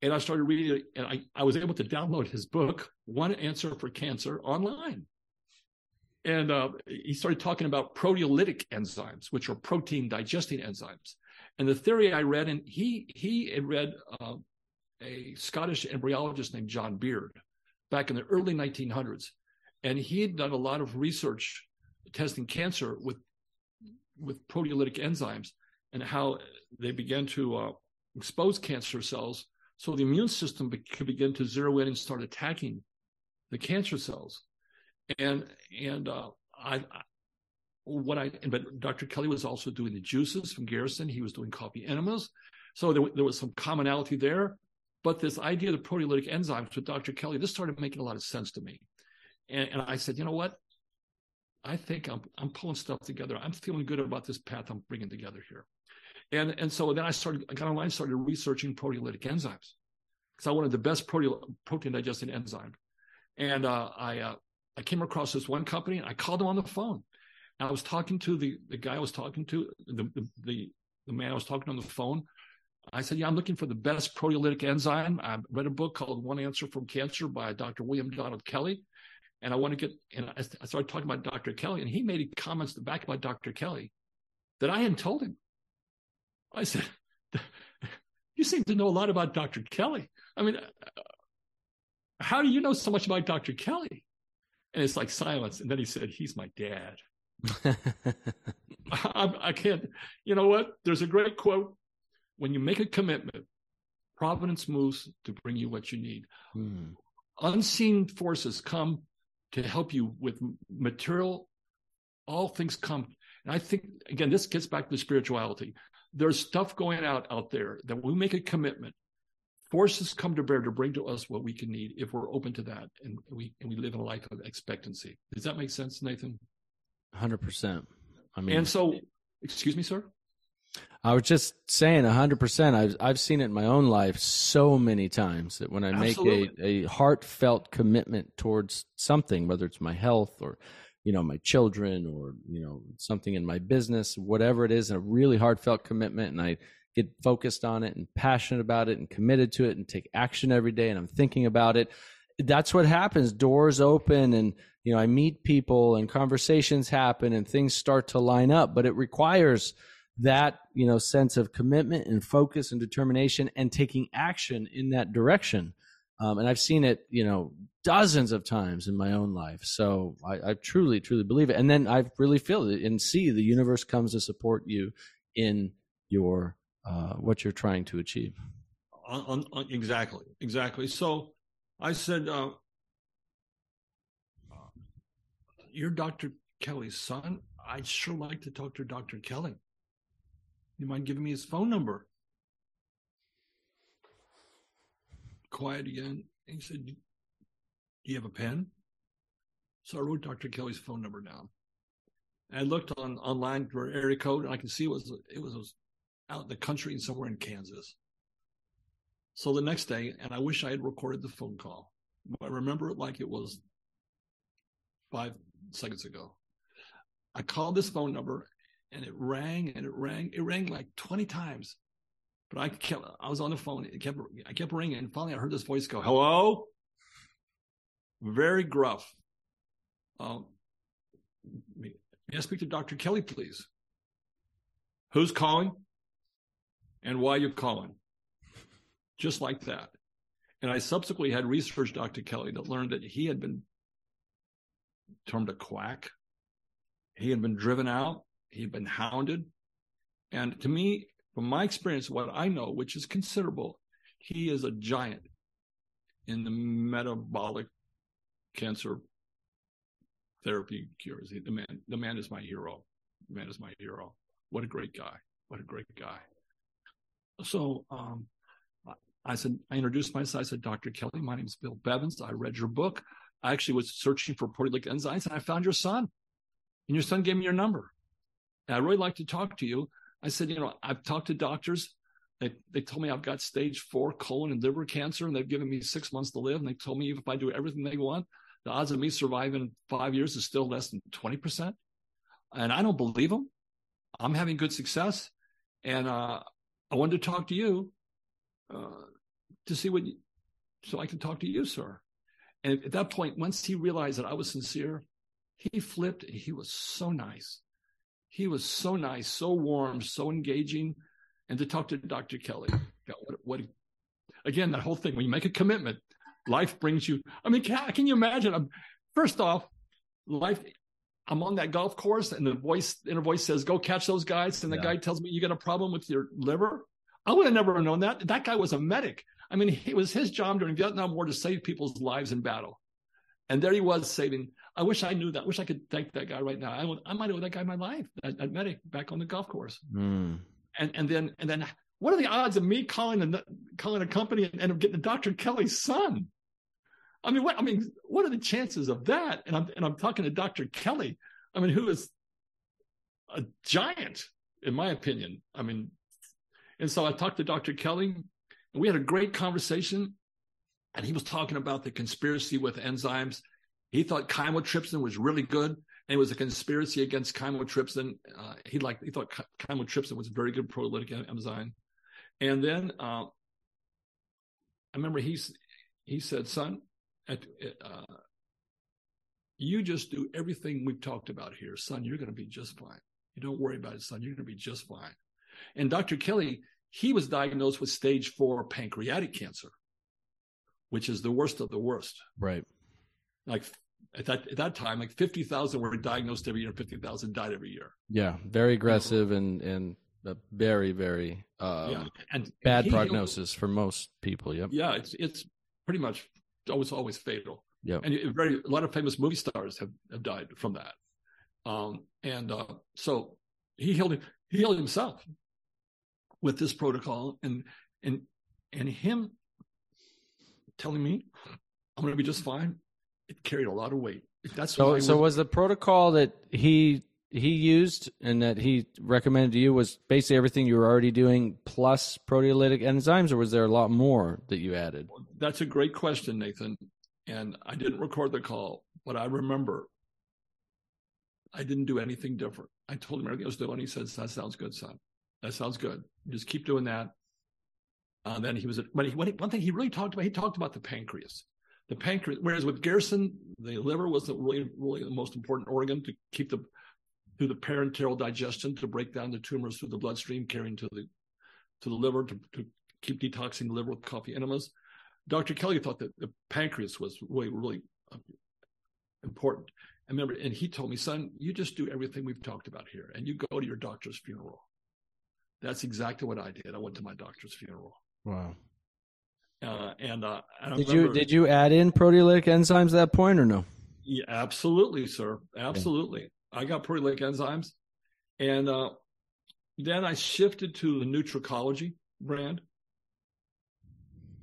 And I started reading it, and I, I was able to download his book, One Answer for Cancer, online. And uh, he started talking about proteolytic enzymes, which are protein digesting enzymes. And the theory I read, and he he had read uh, a Scottish embryologist named John Beard back in the early 1900s, and he had done a lot of research testing cancer with with proteolytic enzymes and how they began to uh, expose cancer cells so the immune system be- could begin to zero in and start attacking the cancer cells and and uh, I, I what I but Dr. Kelley was also doing the juices from Gerson. He was doing coffee enemas, so there, there was some commonality there. But this idea of the proteolytic enzymes with Dr. Kelley, this started making a lot of sense to me. And, and I said, you know what? I think I'm I'm pulling stuff together. I'm feeling good about this path I'm bringing together here. And and so then I started I got online, started researching proteolytic enzymes because I wanted the best protein protein digesting enzyme. And uh, I uh, I came across this one company and I called them on the phone. And I was talking to the the guy I was talking to the the the, man I was talking on the phone. I said, "Yeah, I'm looking for the best proteolytic enzyme." I read a book called One Answer from Cancer by Dr. William Donald Kelley, and I want to get. And I, I started talking about Dr. Kelley, and he made comments back about Dr. Kelley that I hadn't told him. I said, "You seem to know a lot about Dr. Kelley. I mean, how do you know so much about Dr. Kelley? And it's like silence. And then he said, He's my dad. I, I, can't, you know what? There's a great quote when you make a commitment, providence moves to bring you what you need. Hmm. Unseen forces come to help you with material, all things come. And I think, again, this gets back to spirituality. There's stuff going out out there that we make a commitment forces come to bear to bring to us what we can need if we're open to that and we and we live in a life of expectancy. Does that make sense, Nathan? Hundred percent. I mean, and so, excuse me, sir. I was just saying, hundred percent. I've I've seen it in my own life so many times that when I Absolutely. make a, a heartfelt commitment towards something, whether it's my health or you know my children or you know something in my business, whatever it is, a really heartfelt commitment, and I get focused on it and passionate about it and committed to it and take action every day and I'm thinking about it. That's what happens. Doors open and you know I meet people and conversations happen and things start to line up, but it requires that you know sense of commitment and focus and determination and taking action in that direction. Um, and I've seen it, you know, dozens of times in my own life. So I, I truly, truly believe it. And then I really feel it and see the universe comes to support you in your uh, what you're trying to achieve. On, on, exactly, exactly. So I said, uh, "You're Dr. Kelley's son. I'd sure like to talk to Dr. Kelley. You mind giving me his phone number?" Quiet again. he said, "Do you have a pen?" So I wrote Dr. Kelley's phone number down. I looked on online for area code, and I could see it was it was out in the country and somewhere in Kansas. So the next day, and I wish I had recorded the phone call. I remember it like it was five seconds ago. I called this phone number and it rang and it rang. It rang like 20 times. But I kept, I was on the phone. It kept, I kept ringing. And finally I heard this voice go, hello? Very gruff. Um, may I speak to Dr. Kelley, please? Who's calling? and why you're calling. Just like that. And I subsequently had researched Dr. Kelley that learned that he had been termed a quack. He had been driven out. He had been hounded. And to me, from my experience, what I know, which is considerable, he is a giant in the metabolic cancer therapy cures. The man, the man is my hero. The man is my hero. What a great guy. What a great guy. So um, I said, I introduced myself. I said, Dr. Kelley, my name is Bill Buvens. I read your book. I actually was searching for proteolytic enzymes and I found your son. And your son gave me your number. And I really like to talk to you. I said, you know, I've talked to doctors. They, they told me I've got stage four colon and liver cancer, and they've given me six months to live. And they told me if I do everything they want, the odds of me surviving five years is still less than 20%. And I don't believe them. I'm having good success. And uh, I wanted to talk to you uh, to see what, you, so I can talk to you, sir. And at that point, once he realized that I was sincere, he flipped. He was so nice. He was so nice, so warm, so engaging. And to talk to Dr. Kelley, what, what again, that whole thing, when you make a commitment, life brings you. I mean, can, can you imagine? Um, first off, life, I'm on that golf course and the voice, inner voice says, go catch those guys. And the yeah. guy tells me, you got a problem with your liver. I would have never known that. That guy was a medic. I mean, it was his job during Vietnam War to save people's lives in battle. And there he was saving. I wish I knew that. I wish I could thank that guy right now. I, I might owe that guy my life. That, that medic back on the golf course. Mm. And and then and then what are the odds of me calling a calling a company and, and getting Dr. Kelley's son? I mean, what I mean, what are the chances of that? And I'm and I'm talking to Dr. Kelley. I mean, who is a giant, in my opinion. I mean, and so I talked to Dr. Kelley, and we had a great conversation. And he was talking about the conspiracy with enzymes. He thought chymotrypsin was really good, and it was a conspiracy against chymotrypsin. Uh, he liked he thought chymotrypsin was a very good proteolytic enzyme. And then uh, I remember he's he said, "Son, at, uh, you just do everything we've talked about here, son. You're going to be just fine. You don't worry about it, son. You're going to be just fine." And Dr. Kelley, he was diagnosed with stage four pancreatic cancer, which is the worst of the worst. Right. Like at that at that time, like fifty thousand were diagnosed every year, fifty thousand died every year. Yeah, very aggressive and and a very very uh, yeah. and bad he, prognosis for most people. Yep. Yeah, it's it's pretty much always always fatal. Yeah, and very a lot of famous movie stars have have died from that. Um, and uh, so he healed he healed himself with this protocol, and and and him telling me I'm going to be just fine. It carried a lot of weight. That's so. So was the protocol that he he used and that he recommended to you was basically everything you were already doing plus proteolytic enzymes, or was there a lot more that you added? That's a great question, Nathan. And I didn't record the call, but I remember I didn't do anything different. I told him everything I was doing. He says, "That sounds good, son. That sounds good. Just keep doing that." Uh, then he was, but he, one thing he really talked about, he talked about the pancreas the pancreas. Whereas with Gerson, the liver was the really, really the most important organ to keep the through the parenteral digestion to break down the tumors through the bloodstream, carrying to the to the liver to, to keep detoxing the liver with coffee enemas. Dr. Kelley thought that the pancreas was really, really uh, important. Remember, and he told me, son, you just do everything we've talked about here, and you go to your doctor's funeral. That's exactly what I did. I went to my doctor's funeral. Wow. Uh, and, uh, did remember, you did you add in proteolytic enzymes at that point or no? Yeah, absolutely, sir. Absolutely. I got proteolytic enzymes, and uh, then I shifted to the Nutricology brand.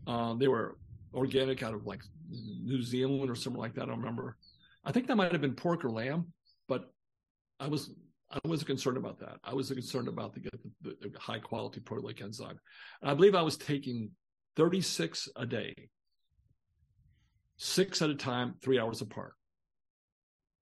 Uh, they were organic out of like New Zealand or something like that. I don't remember. I think that might have been pork or lamb, but I was I wasn't concerned about that. I was concerned about the, the, the high quality proteolytic enzyme. And I believe I was taking 36 a day, six at a time, three hours apart.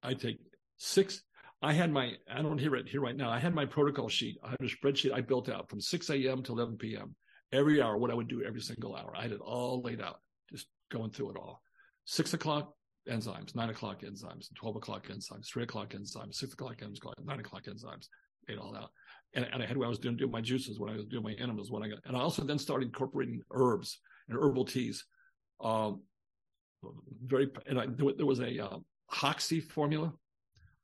I take six. I had my, I don't hear it here right now. I had my protocol sheet. I had a spreadsheet I built out from 6 a.m. to 11 p.m. every hour, what I would do every single hour. I had it all laid out, just going through it all. Six o'clock enzymes, nine o'clock enzymes, 12 o'clock enzymes, three o'clock enzymes, six o'clock enzymes, nine o'clock enzymes, ate all out and, and I had when I was doing, doing my juices, when I was doing my enemas, when I got, and I also then started incorporating herbs and herbal teas. Um, very, and I, there was a uh, Hoxsey formula.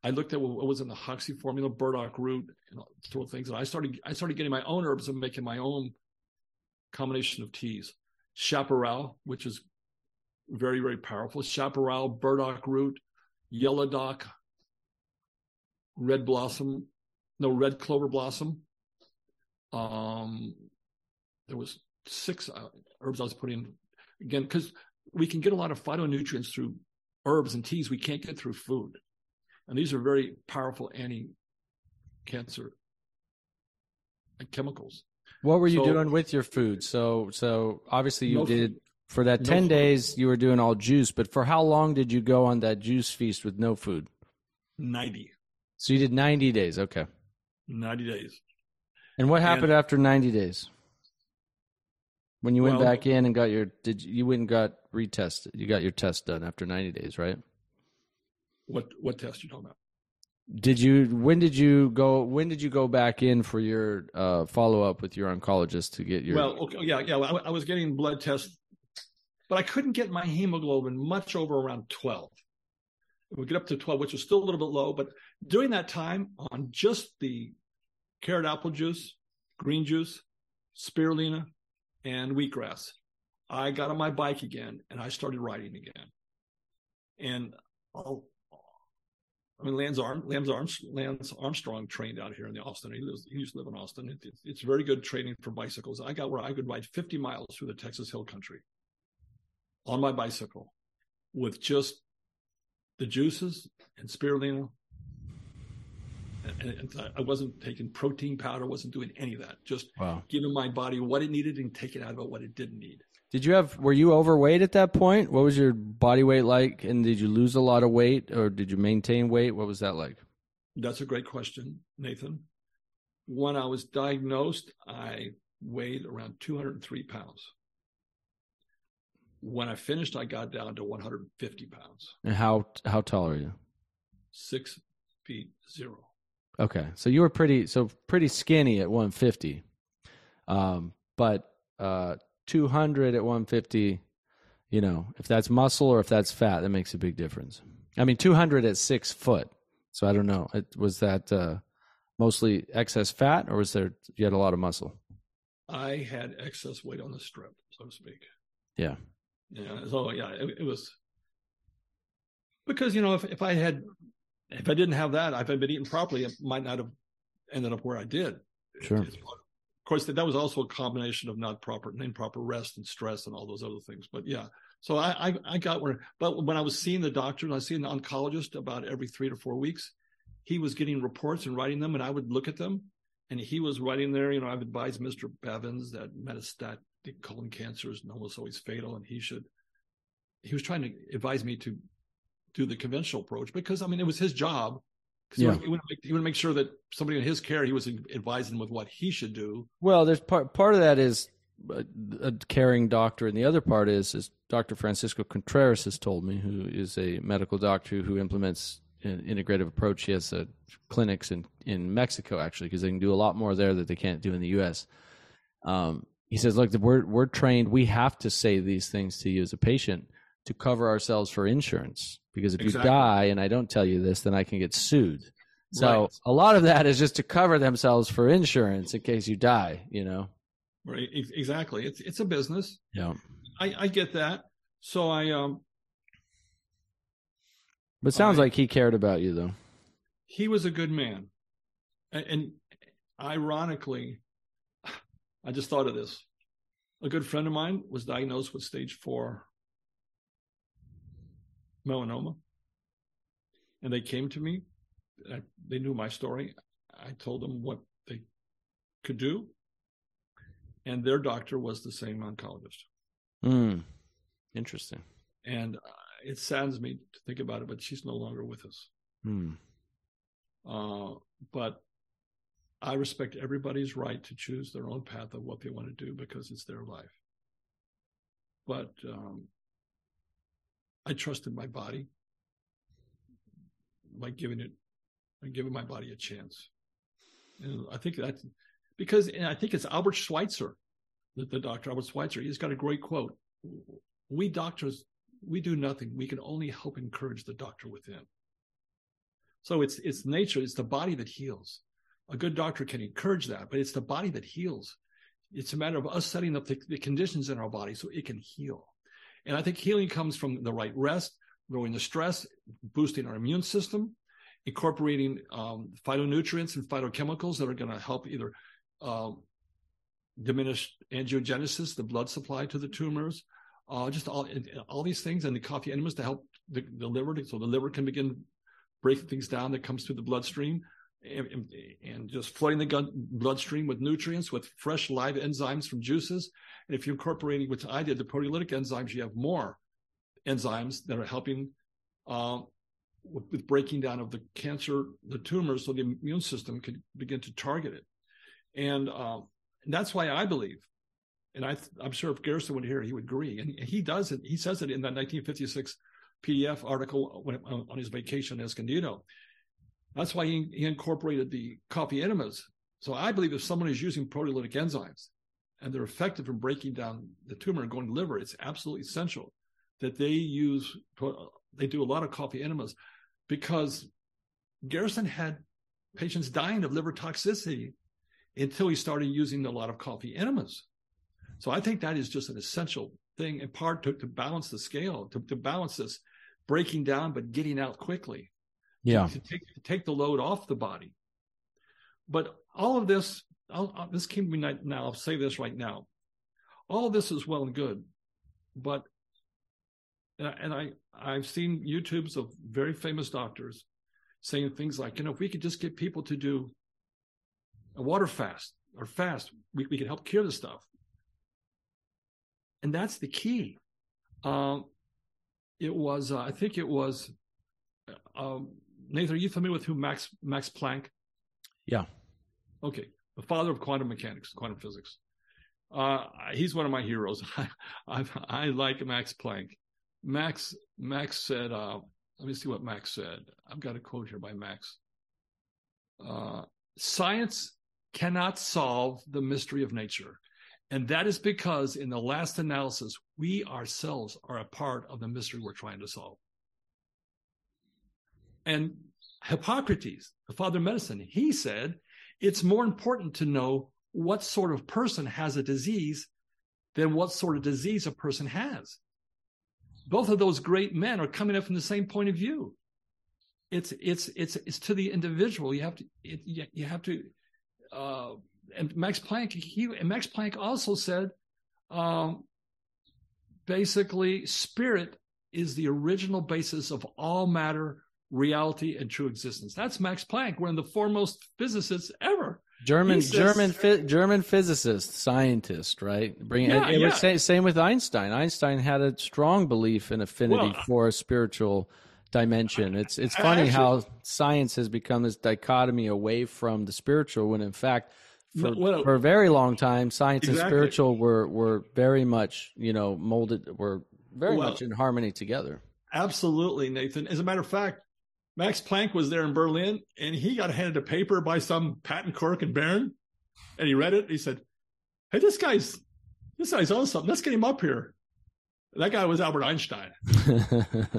I looked at what was in the Hoxsey formula, burdock root, and throw things, and I started, I started getting my own herbs and making my own combination of teas. Chaparral, which is very, very powerful. Chaparral, burdock root, yellow dock, red blossom, no red clover blossom. Um, there was six uh, herbs I was putting again because we can get a lot of phytonutrients through herbs and teas we can't get through food, and these are very powerful anti-cancer chemicals. What were you so, doing with your food? So, so obviously you no did food. for that ten no days. You were doing all juice, but for how long did you go on that juice feast with no food? Ninety. So you did ninety days. Okay. 90 days. And what happened and after 90 days? when you went Well- back in and got your did you, you went and got retested? You got your test done after ninety days, right? What what test you talking about? Did you when did you go when did you go back in for your uh, follow up with your oncologist to get your Well, okay, yeah, yeah. I, I was getting blood tests, but I couldn't get my hemoglobin much over around 12. We get up to 12, which was still a little bit low. But during that time, on just the carrot apple juice, green juice, spirulina, and wheatgrass, I got on my bike again and I started riding again. And I'll, I mean, Lance, Arm, Lance, Arms, Lance Armstrong trained out here in the Austin. He, lives, he used to live in Austin. It, it, it's very good training for bicycles. I got where I could ride 50 miles through the Texas Hill Country on my bicycle with just the juices and spirulina. And, I wasn't taking protein powder, wasn't doing any of that. Just wow. giving my body what it needed and taking out it what it didn't need. Did you have were you overweight at that point? What was your body weight like and did you lose a lot of weight or did you maintain weight? What was that like? That's a great question, Nathan. When I was diagnosed, I weighed around 203 pounds. When I finished, I got down to 150 pounds, And how how tall are you? six feet zero. Okay. So you were pretty so pretty skinny at 150. Um but uh 200 at 150, you know, if that's muscle or if that's fat, that makes a big difference. I mean 200 at 6 foot. So I don't know. It, was that uh mostly excess fat or was there you had a lot of muscle? I had excess weight on the strip, so to speak. Yeah. Yeah. So yeah, it, it was because you know if if I had if I didn't have that, if I'd been eating properly, it might not have ended up where I did. Sure. It's- Of course, that, that was also a combination of not proper, and improper rest and stress and all those other things. But yeah, so I, I, I got where, but when I was seeing the doctor and I seeing the oncologist about every three to four weeks, he was getting reports and writing them and I would look at them and he was writing there, you know, I've advised Mr. Buvens that metastatic colon cancer is almost always fatal and he should, he was trying to advise me to do the conventional approach because I mean, it was his job. Yeah. he, would make, he would make sure that somebody in his care, he was advising them with what he should do. Well, there's part part of that is a, a caring doctor, and the other part is is Dr. Francisco Contreras has told me, who is a medical doctor who implements an integrative approach. He has uh, clinics in in Mexico actually because they can do a lot more there that they can't do in the U.S. Um, he says, "Look, we're we're trained. We have to say these things to you as a patient to cover ourselves for insurance because if Exactly. you die and I don't tell you this, then I can get sued." So Right. a lot of that is just to cover themselves for insurance in case you die, you know. Right. Exactly. It's, it's a business. Yeah. I, I get that. So I, um, But it sounds I- like he cared about you though. he was a good man. And, and ironically, I just thought of this. A good friend of mine was diagnosed with stage four melanoma. And they came to me. I, they knew my story. I told them what they could do. And their doctor was the same oncologist. Mm. Interesting. And uh, it saddens me to think about it, but she's no longer with us. Mm. Uh, but I respect everybody's right to choose their own path of what they want to do because it's their life. But um, I trusted my body by giving it, by giving my body a chance. And I think that because I think it's Albert Schweitzer, the, the doctor Albert Schweitzer. He's got a great quote: "We doctors, we do nothing. We can only help encourage the doctor within." So it's it's nature, it's the body that heals. A good doctor can encourage that, but it's the body that heals. It's a matter of us setting up the, the conditions in our body so it can heal. And I think healing comes from the right rest, lowering the stress, boosting our immune system, incorporating um, phytonutrients and phytochemicals that are going to help either um, diminish angiogenesis, the blood supply to the tumors, uh, just all all these things, and the coffee enemas to help the, the liver, so the liver can begin breaking things down that comes through the bloodstream and, and- and just flooding the gun, bloodstream with nutrients, with fresh live enzymes from juices. And if you're incorporating, which I did, the proteolytic enzymes, you have more enzymes that are helping uh, with, breaking down of the cancer, the tumors, so the immune system can begin to target it. And uh, that's why I believe and I, am sure if Gerson would hear, he would agree. And he does it. He says it in that 1956 PDF article when, on his vacation in Escondido. That's why he, he incorporated the coffee enemas. So I believe if someone is using proteolytic enzymes and they're effective in breaking down the tumor and going to liver, it's absolutely essential that they use, they do a lot of coffee enemas because Gerson had patients dying of liver toxicity until he started using a lot of coffee enemas. So I think that is just an essential thing in part to, to balance the scale, to, to balance this breaking down, but getting out quickly. Yeah. To, to take, to take the load off the body. But all of this, I'll, this came to me now. I'll say this right now. All of this is well and good, but and I I've seen YouTubes of very famous doctors saying things like, you know, if we could just get people to do a water fast or fast, we, we could help cure this stuff. And that's the key. Um, it was, uh, I think it was, um, Nathan, are you familiar with who Max Max Planck? Yeah. Okay, the father of quantum mechanics, quantum physics. Uh, he's one of my heroes. I, I, I like Max Planck. Max Max said, uh, let me see what Max said. I've got a quote here by Max. Uh, science cannot solve the mystery of nature. And that is because in the last analysis, we ourselves are a part of the mystery we're trying to solve. And Hippocrates, the father of medicine, he said, it's more important to know what sort of person has a disease than what sort of disease a person has both of those great men are coming up from the same point of view. It's it's it's it's to the individual. You have to it, you have to. Uh, and Max Planck, he and Max Planck also said, um, basically, spirit is the original basis of all matter, reality, and true existence. That's Max Planck, one of the foremost physicists ever. German says, German German physicist, scientist, right? Bring yeah, it, it yeah. say, same with Einstein. Einstein had a strong belief in affinity Well, uh, for a spiritual dimension. It's it's funny actually- how science has become this dichotomy away from the spiritual when in fact for, well- for a very long time science and spiritual were were very much, you know, molded were very Well- much in harmony together. Absolutely, Nathan. As a matter of fact, Max Planck was there in Berlin and he got handed a paper by some patent clerk in Bern and he read it. And He said, Hey, this guy's, this guy's on something. Let's get him up here. That guy was Albert Einstein.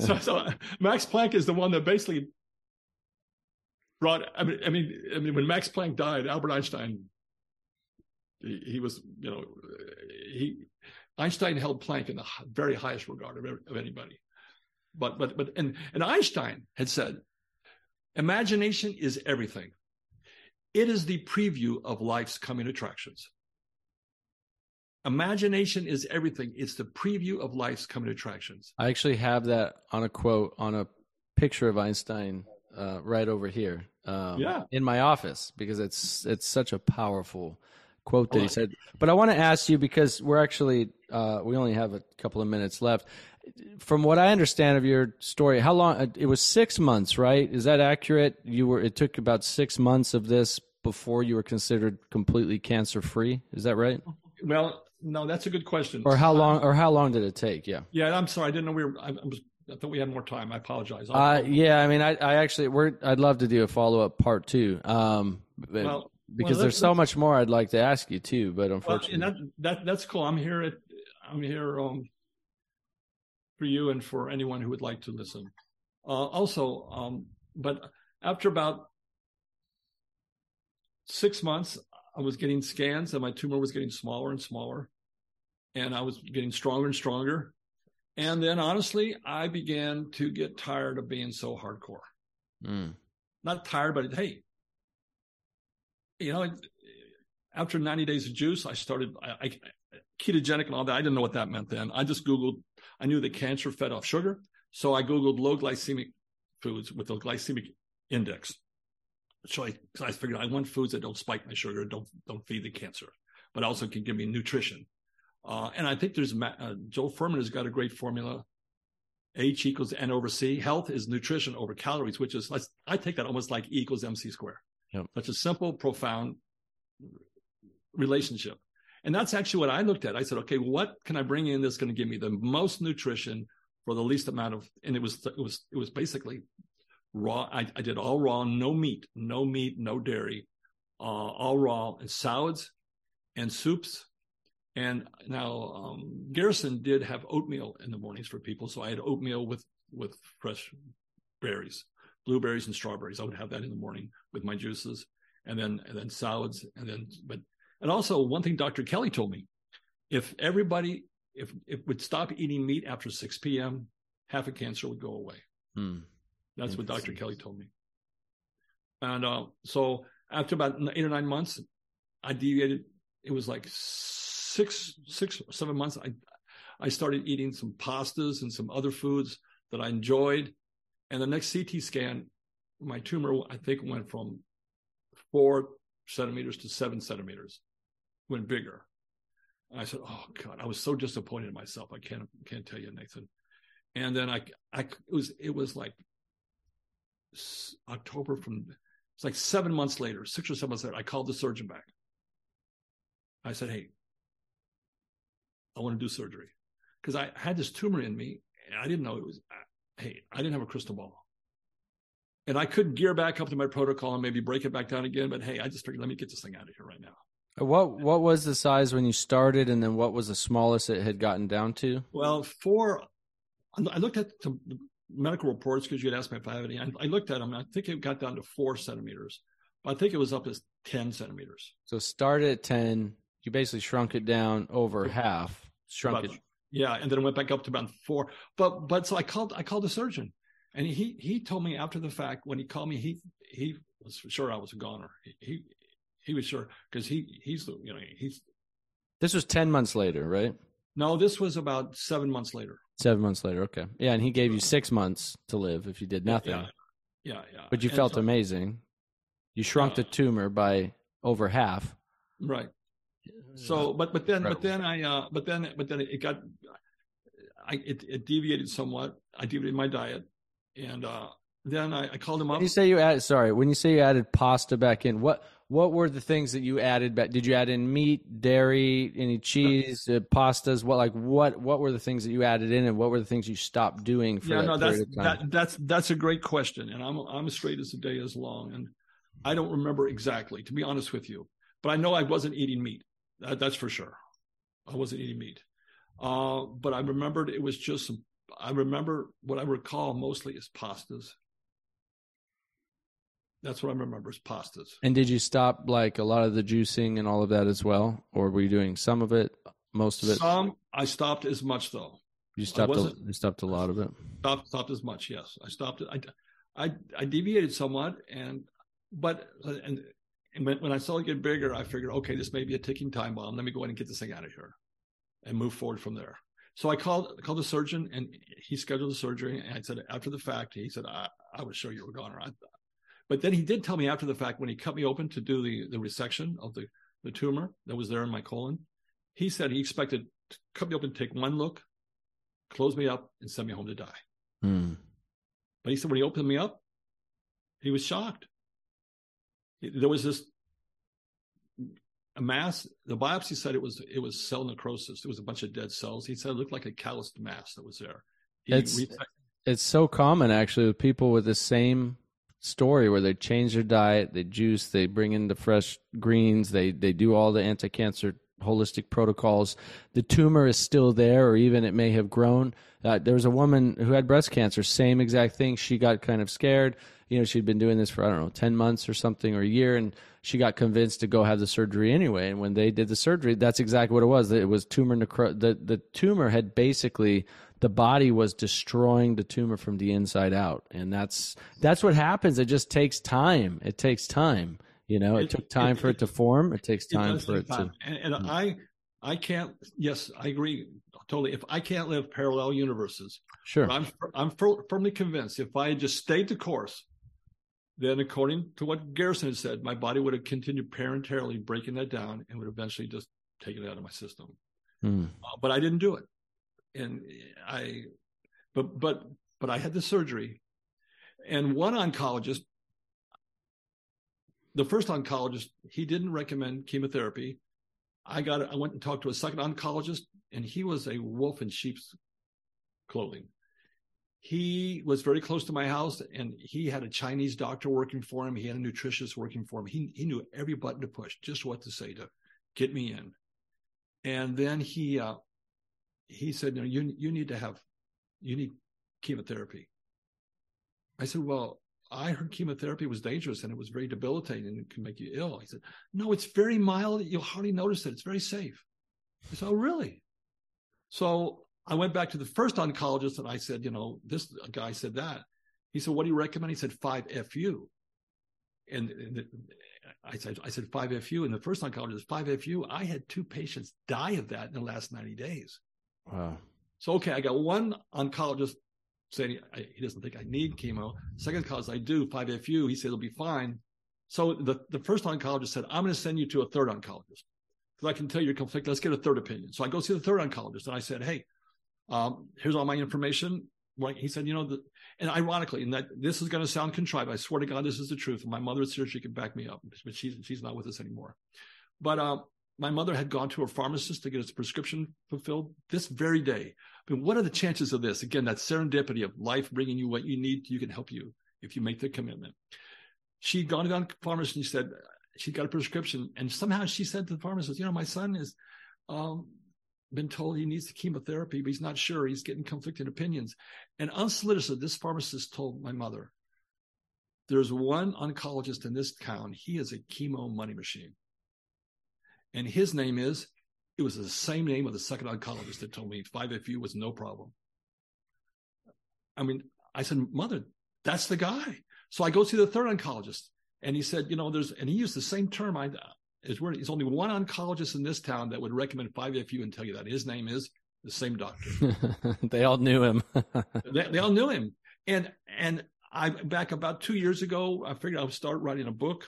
So, so Max Planck is the one that basically brought, I mean, I mean, I mean, when Max Planck died, Albert Einstein, he, he was, you know, he, Einstein held Planck in the very highest regard of, of anybody but but but and and Einstein had said, imagination is everything. It is the preview of life's coming attractions. Imagination is everything. It's the preview of life's coming attractions. I actually have that on a quote on a picture of Einstein uh, right over here. Um, Yeah. in my office because it's it's such a powerful quote that he said. But I want to ask you because we're actually uh, we only have a couple of minutes left. From what I understand of your story, how long? It was six months, right? Is that accurate? You were. It took about six months of this before you were considered completely cancer free. Is that right? Well, no, that's a good question. Or how long? Or how long did it take? Yeah. Yeah, I'm sorry. I didn't know we were. I, I, was, I thought we had more time. I apologize. Uh, yeah, I mean, I, I actually, we're, I'd love to do a follow up part two, um, well, because well, there's so much more I'd like to ask you too, but Well, unfortunately, and that, that that's cool. I'm here at I'm here um, for you and for anyone who would like to listen. Uh, also, um, but after about six months, I was getting scans and my tumor was getting smaller and smaller, and I was getting stronger and stronger. And then, honestly, I began to get tired of being so hardcore Mm. not tired, but hey, you know, after 90 days of juice, I started I, I, ketogenic and all that. I didn't know what that meant then. I just Googled, I knew that cancer fed off sugar. So I Googled low glycemic foods with a glycemic index. So I, so I figured I want foods that don't spike my sugar, don't, don't feed the cancer, but also can give me nutrition. Uh, and I think there's, uh, Joel Fuhrman has got a great formula. H equals N over C. Health is nutrition over calories, which is, I take that almost like E equals MC square. Yep. Such a simple, profound relationship. And that's actually what I looked at. I said, okay, what can I bring in that's going to give me the most nutrition for the least amount of, and it was, it was, it was basically raw. I, I did all raw, no meat, no meat, no dairy, uh, all raw and salads and soups. And now, um, Gerson did have oatmeal in the mornings for people. So I had oatmeal with, with fresh berries, blueberries and strawberries. I would have that in the morning with my juices and then, and then salads. And then, but, and also one thing Dr. Kelley told me, if everybody, if, if would stop eating meat after 6 p.m., half of cancer would go away. Hmm. That's what Dr. Kelley told me. And uh, so after about eight or nine months, I deviated. It was like six, six, seven months. I, I started eating some pastas and some other foods that I enjoyed. And the next CT scan, my tumor, I think, went from four centimeters to seven centimeters, went bigger. And I said, "Oh God!" I was so disappointed in myself. I can't can't tell you, Nathan. And then I, I it was it was like October from it's like seven months later, six or seven months later, I called the surgeon back. I said, Hey, I want to do surgery because I had this tumor in me and I didn't know it was, hey, I didn't have a crystal ball. And I could gear back up to my protocol and maybe break it back down again. But hey, I just figured, let me get this thing out of here right now. What what was the size when you started, and then what was the smallest it had gotten down to? Well, for I looked at the medical reports because you had asked me if I have any. I, I, looked at them. I think it got down to four centimeters, but I think it was up as ten centimeters. So started at ten. You basically shrunk it down over half. Shrunk about, it. Yeah, and then it went back up to about four. But but so I called I called the surgeon, and he he told me after the fact when he called me he he was sure I was a goner. He he, was sure because he he's the you know he's. This was ten months later, right? No, this was about seven months later. Seven months later, okay. Yeah, and he gave you six months to live if you did nothing. Yeah, yeah. yeah. But you and felt so, amazing. You shrunk the tumor by over half. Right. So, but but then but then I uh but then but then it got I it, it deviated somewhat. I deviated my diet, and uh then I, I called him up. When you say you added sorry, when you say you added pasta back in, what what were the things that you added back? Did you add in meat, dairy, any cheese, uh, pastas? What like what what were the things that you added in, and what were the things you stopped doing for yeah, that no, that's that, that's that's a great question, and I'm I'm as straight as the day is long, and I don't remember exactly, to be honest with you, but I know I wasn't eating meat. That, that's for sure. I wasn't eating meat, uh, but I remembered it was just. I remember what I recall mostly is pastas that's what I remember is pastas. And did you stop like a lot of the juicing and all of that as well, or were you doing some of it, most of it? Some I stopped as much though. You stopped. A, you stopped a lot of it. Stopped stopped as much. Yes, I stopped it. I I, I deviated somewhat, and but and, and when I saw it get bigger, I figured, okay, this may be a ticking time bomb. Let me go ahead and get this thing out of here, and move forward from there. So I called called the surgeon, and he scheduled the surgery. And I said after the fact, he said, I, I was sure you were goner. I, but then he did tell me after the fact when he cut me open to do the, the resection of the, the tumor that was there in my colon, he said he expected to cut me open, take one look, close me up, and send me home to die. Mm. But he said when he opened me up, he was shocked. There was this a mass. The biopsy said it was it was cell necrosis. It was a bunch of dead cells. He said it looked like a calloused mass that was there. He it's, it's so common actually with people with the same story where they change their diet, they juice, they bring in the fresh greens, they they do all the anti-cancer holistic protocols. The tumor is still there, or even it may have grown. Uh, there was a woman who had breast cancer, same exact thing. She got kind of scared. You know, she'd been doing this for I don't know ten months or something or a year, and she got convinced to go have the surgery anyway. And when they did the surgery, that's exactly what it was. It was tumor necro. The the tumor had basically the body was destroying the tumor from the inside out. And that's that's what happens. It just takes time. It takes time. You know it, it took time it, for it, it, to form. It takes time for it time. to and, and i i can't yes i agree totally. If i can't live parallel universes sure. i'm i'm firmly convinced if i had just stayed the course then according to what Gerson had said my body would have continued parenterally breaking that down and would eventually just take it out of my system. Mm. uh, but i didn't do it and I, but but but I had the surgery, and one oncologist, the first oncologist, he didn't recommend chemotherapy. I got I went and talked to a second oncologist, and he was a wolf in sheep's clothing. He was very close to my house, and he had a Chinese doctor working for him. He had a nutritionist working for him. He he knew every button to push, just what to say to get me in. And then he uh, he said, "No, you you need to have you need chemotherapy." I said, "Well, I heard chemotherapy was dangerous and it was very debilitating and it can make you ill." He said, "No, it's very mild. You'll hardly notice it. It's very safe." I said, "Oh, really?" So I went back to the first oncologist and I said, "You know, this guy said that." He said, "What do you recommend?" He said, "5FU." And, and I said, I said 5FU. And the first oncologist, 5FU. I had two patients die of that in the last 90 days. Wow. So, okay, I got one oncologist saying he doesn't think I need chemo. Second oncologist, I do 5FU. He said it'll be fine. So the, the first oncologist said, I'm going to send you to a third oncologist because I can tell you're conflicted. Let's get a third opinion. So I go see the third oncologist and I said, Hey, um, here's all my information. He said, you know, the, and ironically, and that this is going to sound contrived. I swear to God, this is the truth. My mother is here; she can back me up, but she's she's not with us anymore. But um, my mother had gone to a pharmacist to get his prescription fulfilled this very day. I mean, what are the chances of this? Again, that serendipity of life bringing you what you need, you can help you if you make the commitment. She'd gone to the pharmacist and she said she got a prescription, and somehow she said to the pharmacist, "You know, my son is." Um, been told he needs the chemotherapy, but he's not sure. He's getting conflicting opinions. And unsolicited, this pharmacist told my mother, there's one oncologist in this town. He is a chemo money machine. And his name is, it was the same name of the second oncologist that told me 5FU was no problem. I mean, I said, Mother, that's the guy. So I go see the third oncologist. And he said, you know, there's, and he used the same term I, is where there's only one oncologist in this town that would recommend 5FU and tell you that. His name is the same doctor. they all knew him. they, they, all knew him. And and I back about two years ago, I figured I would start writing a book.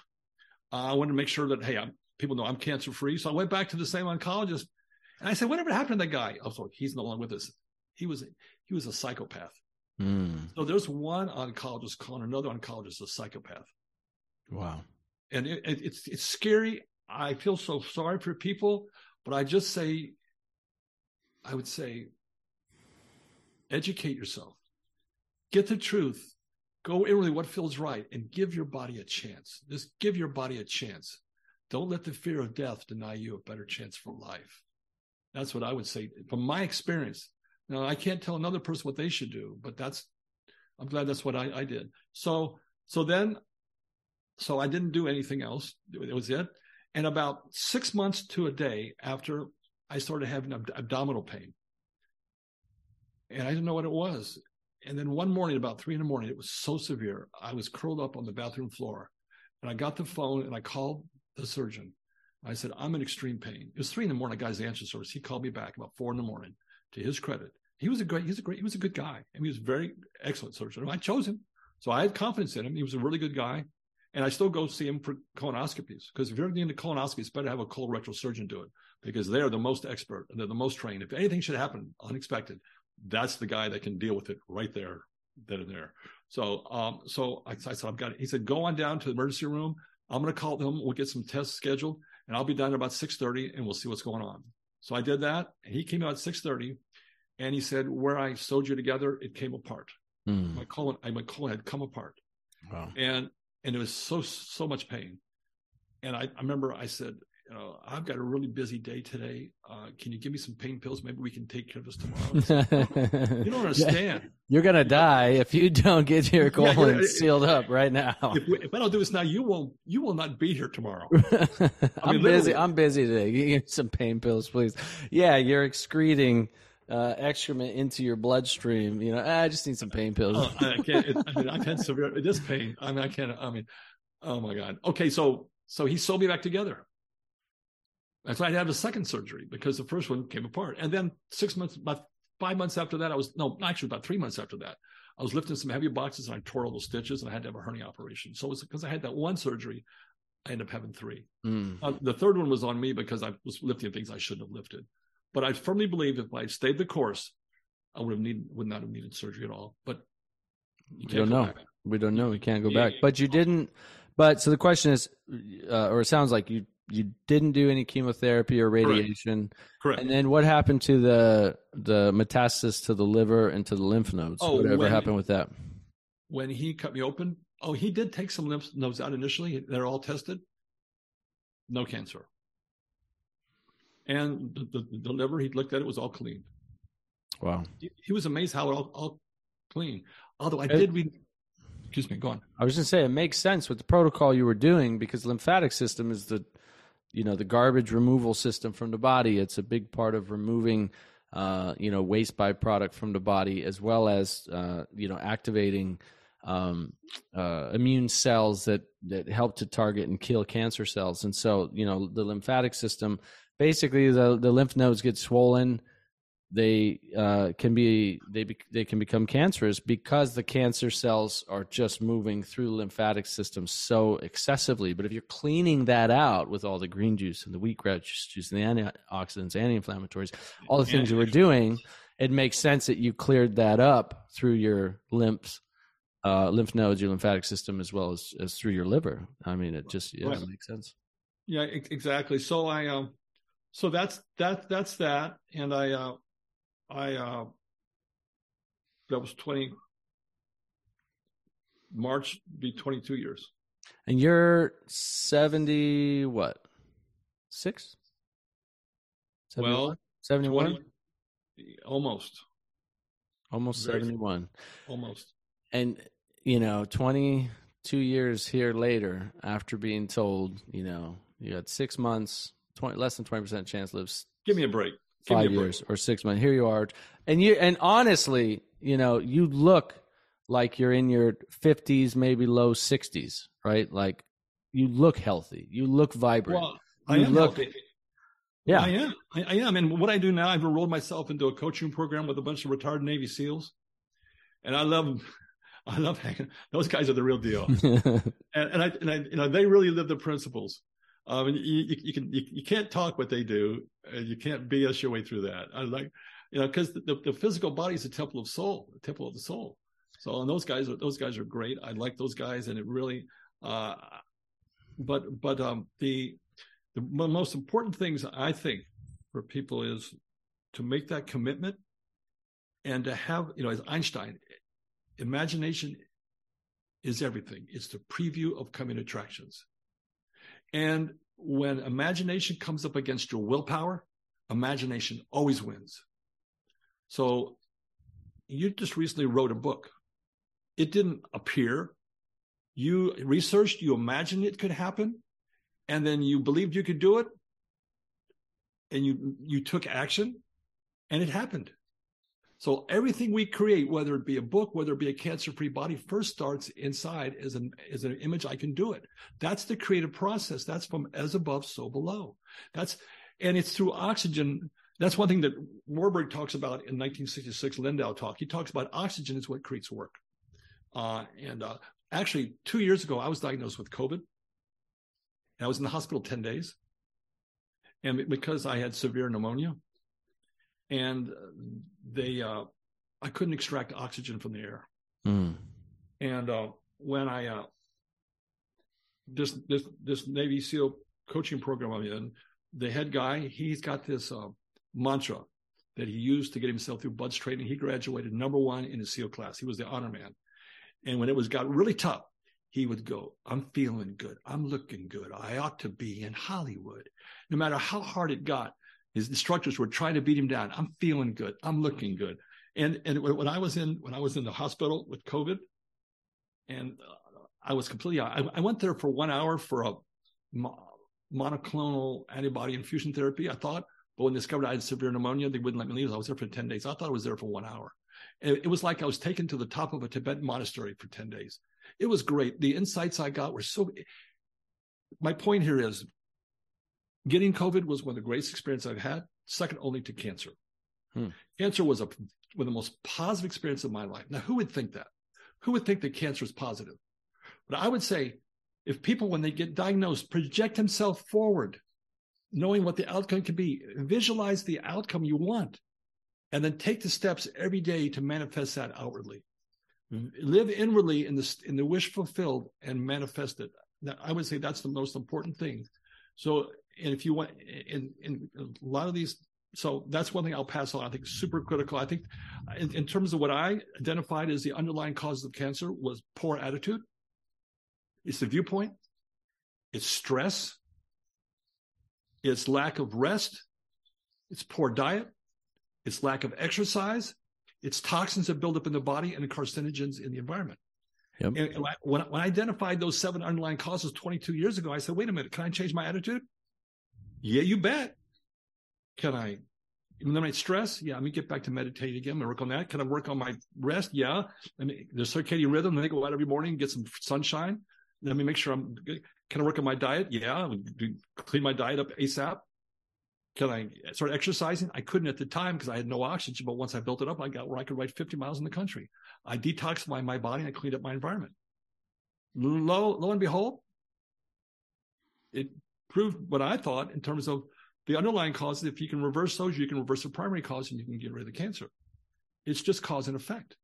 Uh, I wanted to make sure that hey, I'm, people know I'm cancer free. So I went back to the same oncologist, and I said, "Whatever happened to that guy?" Oh, sorry, he's no longer with us. He was he was a psychopath. Mm. So there's one oncologist calling another oncologist a psychopath. Wow. And it, it, it's it's scary I feel so sorry for people, but I just say, I would say, educate yourself, get the truth, go inwardly what feels right, and give your body a chance. Just give your body a chance. Don't let the fear of death deny you a better chance for life. That's what I would say from my experience. Now, I can't tell another person what they should do, but that's, I'm glad that's what I, I did. So, so then, so I didn't do anything else. It was it. And about six months to a day after I started having ab- abdominal pain. And I didn't know what it was. And then one morning, about three in the morning, it was so severe. I was curled up on the bathroom floor and I got the phone and I called the surgeon. I said, I'm in extreme pain. It was three in the morning. guy's answer service. He called me back about four in the morning. To his credit, he was a great, he's a great, he was a good guy. and he was a very excellent surgeon. I chose him. So I had confidence in him. He was a really good guy. And I still go see him for colonoscopies because if you're the colonoscopy, it's better to have a colorectal surgeon do it because they're the most expert and they're the most trained. If anything should happen unexpected, that's the guy that can deal with it right there, then and there. So, um, so I, I said, I've got it. He said, go on down to the emergency room. I'm going to call them. We'll get some tests scheduled and I'll be done at about 630 and we'll see what's going on. So I did that and he came out at 630 and he said, where I sewed you together, it came apart. Mm. My colon, my colon had come apart. Wow. And and it was so so much pain. And I, I remember I said, know, I've got a really busy day today. Uh, can you give me some pain pills? Maybe we can take care of this tomorrow. Said, you don't understand. You're gonna die if you don't get your colon yeah, sealed up right now. If, we, if, I don't do this now, you won't. You will not be here tomorrow. I am busy. I'm busy today. Give me some pain pills, please. Yeah, you're excreting uh, excrement into your bloodstream. You know, ah, I just need some pain pills. oh, I can't. It, I mean, I've had severe this pain. I mean, I can't. I mean, oh my god. Okay, so so he sewed me back together. That's why I had a second surgery because the first one came apart. And then six months, about five months after that, I was no, actually about three months after that, I was lifting some heavy boxes and I tore all those stitches and I had to have a hernia operation. So it was because I had that one surgery, I ended up having three. Mm. Uh, the third one was on me because I was lifting things I shouldn't have lifted. But I firmly believe if I stayed the course, I would have need would not have needed surgery at all. But we don't know. Back. We don't know. We can't go yeah, back. Yeah. But you didn't. But so the question is, uh, or it sounds like you you didn't do any chemotherapy or radiation. Correct. Correct. And then what happened to the the metastasis to the liver and to the lymph nodes? Oh, Whatever when- happened with that? when he cut me open, oh, he did take some lymph nodes out initially. They're all tested. No cancer. And the, the, the liver, he looked at it, was all clean. Wow. He, he was amazed how it all, all clean. Although I It- did read, excuse me, go on. I was going to say it makes sense with the protocol you were doing because lymphatic system is the, you know, the garbage removal system from the body. It's a big part of removing, uh, you know, waste byproduct from the body as well as, uh, you know, activating um, uh, immune cells that that help to target and kill cancer cells. And so, you know, the lymphatic system, basically, the the lymph nodes get swollen. They uh, can be they be, they can become cancerous because the cancer cells are just moving through the lymphatic system so excessively. But if you're cleaning that out with all the green juice and the wheatgrass juice and the antioxidants, anti-inflammatories, all the things that we're doing, it makes sense that you cleared that up through your lymphs uh, lymph nodes, your lymphatic system, as well as, as through your liver. I mean, it just yeah, Right. it makes sense. Yeah, exactly. So I, um, so that's, that, that's that. And I, uh, I, uh, that was 20, March be 22 years. And you're seventy what? Six? Well, 71? almost, almost 71. almost. And you know, 22 years here later, after being told, you know, you had six months, 20, less than 20% chance lives Give me a break. Five a break. years or six months. Here you are, and you and honestly, you know, you look like you're in your fifties, maybe low sixties, right? Like you look healthy, you look vibrant. Well, I You am look- healthy. yeah, I am. I, I am. And what I do now, I've enrolled myself into a coaching program with a bunch of retired Navy SEALs. And I love, I love hanging. Those guys are the real deal. and, and I, and I, you know, they really live the principles. Um, you, you, you can, you, you can't talk what they do and you can't BS your way through that. I like, you know, cause the, the physical body is a temple of soul, temple of the soul. So, and those guys are, those guys are great. I like those guys and it really, uh, but, but, um, the, the most important things I think for people is to make that commitment and to have, you know, as Einstein, imagination is everything. It's the preview of coming attractions. And when imagination comes up against your willpower, imagination always wins. So you just recently wrote a book. It didn't appear. You researched, you imagined it could happen, and then you believed you could do it, and you you took action, and it happened. So everything we create, whether it be a book, whether it be a cancer-free body, first starts inside as an as an image. I can do it. That's the creative process. That's from as above, so below. That's and it's through oxygen. That's one thing that Warburg talks about in 1966 Lindau talk. He talks about oxygen is what creates work. Uh, and uh, actually, two years ago, I was diagnosed with COVID. And I was in the hospital 10 days. And because I had severe pneumonia, and they, uh, I couldn't extract oxygen from the air. Mm. And uh, when I, uh, this this this Navy SEAL coaching program I'm in, the head guy, he's got this uh, mantra that he used to get himself through BUDS training. He graduated number one in his SEAL class. He was the honor man. And when it was got really tough, he would go, I'm feeling good. I'm looking good. I ought to be in Hollywood. No matter how hard it got, his instructors were trying to beat him down. I'm feeling good. I'm looking good. And and when I was in when I was in the hospital with COVID, and uh, I was completely I, I went there for one hour for a monoclonal antibody infusion therapy. I thought, but when they discovered I had severe pneumonia, they wouldn't let me leave. I was there for ten days. I thought I was there for one hour. It, it was like I was taken to the top of a Tibetan monastery for ten days. It was great. The insights I got were so. My point here is, getting COVID was one of the greatest experiences I've had, second only to cancer. Hmm. Cancer was a one of the most positive experience of my life. Now, who would think that? Who would think that cancer is positive? But I would say, if people, when they get diagnosed, project themselves forward, knowing what the outcome can be, visualize the outcome you want, and then take the steps every day to manifest that outwardly. Live inwardly in the in the wish fulfilled and manifest it. Now, I would say that's the most important thing So, and if you want, in, in a lot of these, so that's one thing I'll pass on. I think super critical. I think in, in terms of what I identified as the underlying causes of cancer was poor attitude. It's the viewpoint. It's stress. It's lack of rest. It's poor diet. It's lack of exercise. It's toxins that build up in the body and carcinogens in the environment. Yep. And when, when I identified those seven underlying causes 22 years ago, I said, wait a minute, can I change my attitude? Yeah, you bet. Can I eliminate stress? Yeah, let me get back to meditating again. I work on that. Can I work on my rest? Yeah. I mean, the circadian rhythm. Let me go out every morning and get some sunshine. Let me make sure I'm good. Can I work on my diet? Yeah. Clean my diet up ASAP. Can I start exercising? I couldn't at the time because I had no oxygen. But once I built it up, I got where I could ride 50 miles in the country. I detoxified my, my body and I cleaned up my environment. Lo, lo and behold, it proved what I thought in terms of the underlying causes. If you can reverse those, you can reverse the primary cause and you can get rid of the cancer. It's just cause and effect.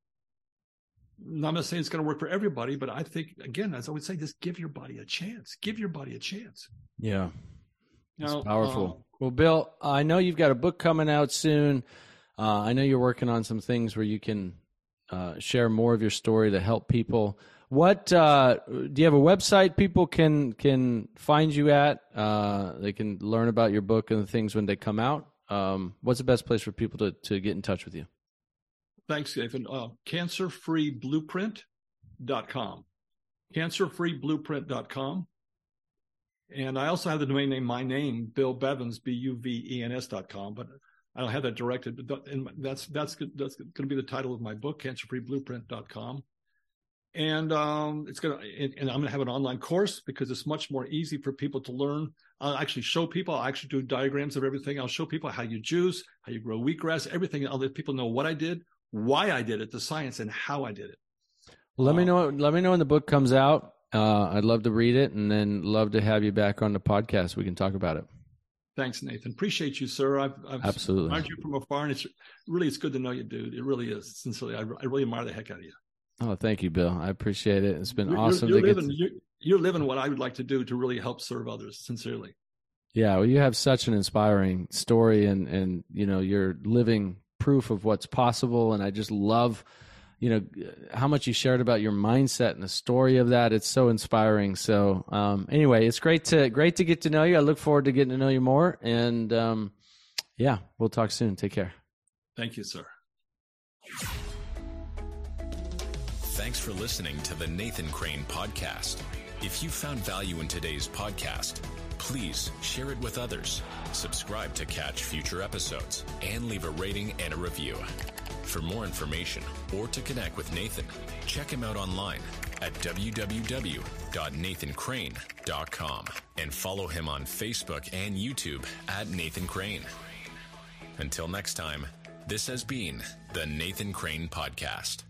I'm not saying it's going to work for everybody, but I think, again, as I would say, just give your body a chance. Give your body a chance. Yeah. It's powerful. Uh, well, Bill, I know you've got a book coming out soon. Uh, I know you're working on some things where you can uh, share more of your story to help people. What uh, do you have a website people can can find you at? Uh, they can learn about your book and the things when they come out. Um, what's the best place for people to to get in touch with you? Thanks, Nathan. Uh, cancerfreeblueprint.com. Cancerfreeblueprint.com. And I also have the domain name, my name, Bill Buvens, B U V E N S dot com, but I don't have that directed. But that's that's that's going to be the title of my book, cancerfreeblueprint.com. And um, it's to, and I'm going to have an online course because it's much more easy for people to learn. I'll actually show people. I'll actually do diagrams of everything. I'll show people how you juice, how you grow wheatgrass, everything. I'll let people know what I did, why I did it, the science, and how I did it. Well, let um, me know. Let me know when the book comes out. Uh, I'd love to read it, and then love to have you back on the podcast. We can talk about it. Thanks, Nathan. Appreciate you, sir. I've, I've absolutely admired you from afar, and it's really it's good to know you, dude. It really is. Sincerely, I, I really admire the heck out of you. Oh, thank you, Bill. I appreciate it. It's been you're, awesome. You're, living, you're, you're living what I would like to do to really help serve others. Sincerely. Yeah, well, you have such an inspiring story, and and you know you're living proof of what's possible, and I just love you know how much you shared about your mindset and the story of that it's so inspiring so um, anyway it's great to great to get to know you i look forward to getting to know you more and um, yeah we'll talk soon take care thank you sir thanks for listening to the nathan crane podcast if you found value in today's podcast please share it with others subscribe to catch future episodes and leave a rating and a review for more information or to connect with Nathan, check him out online at www.nathancrane.com and follow him on Facebook and YouTube at Nathan Crane. Until next time, this has been the Nathan Crane Podcast.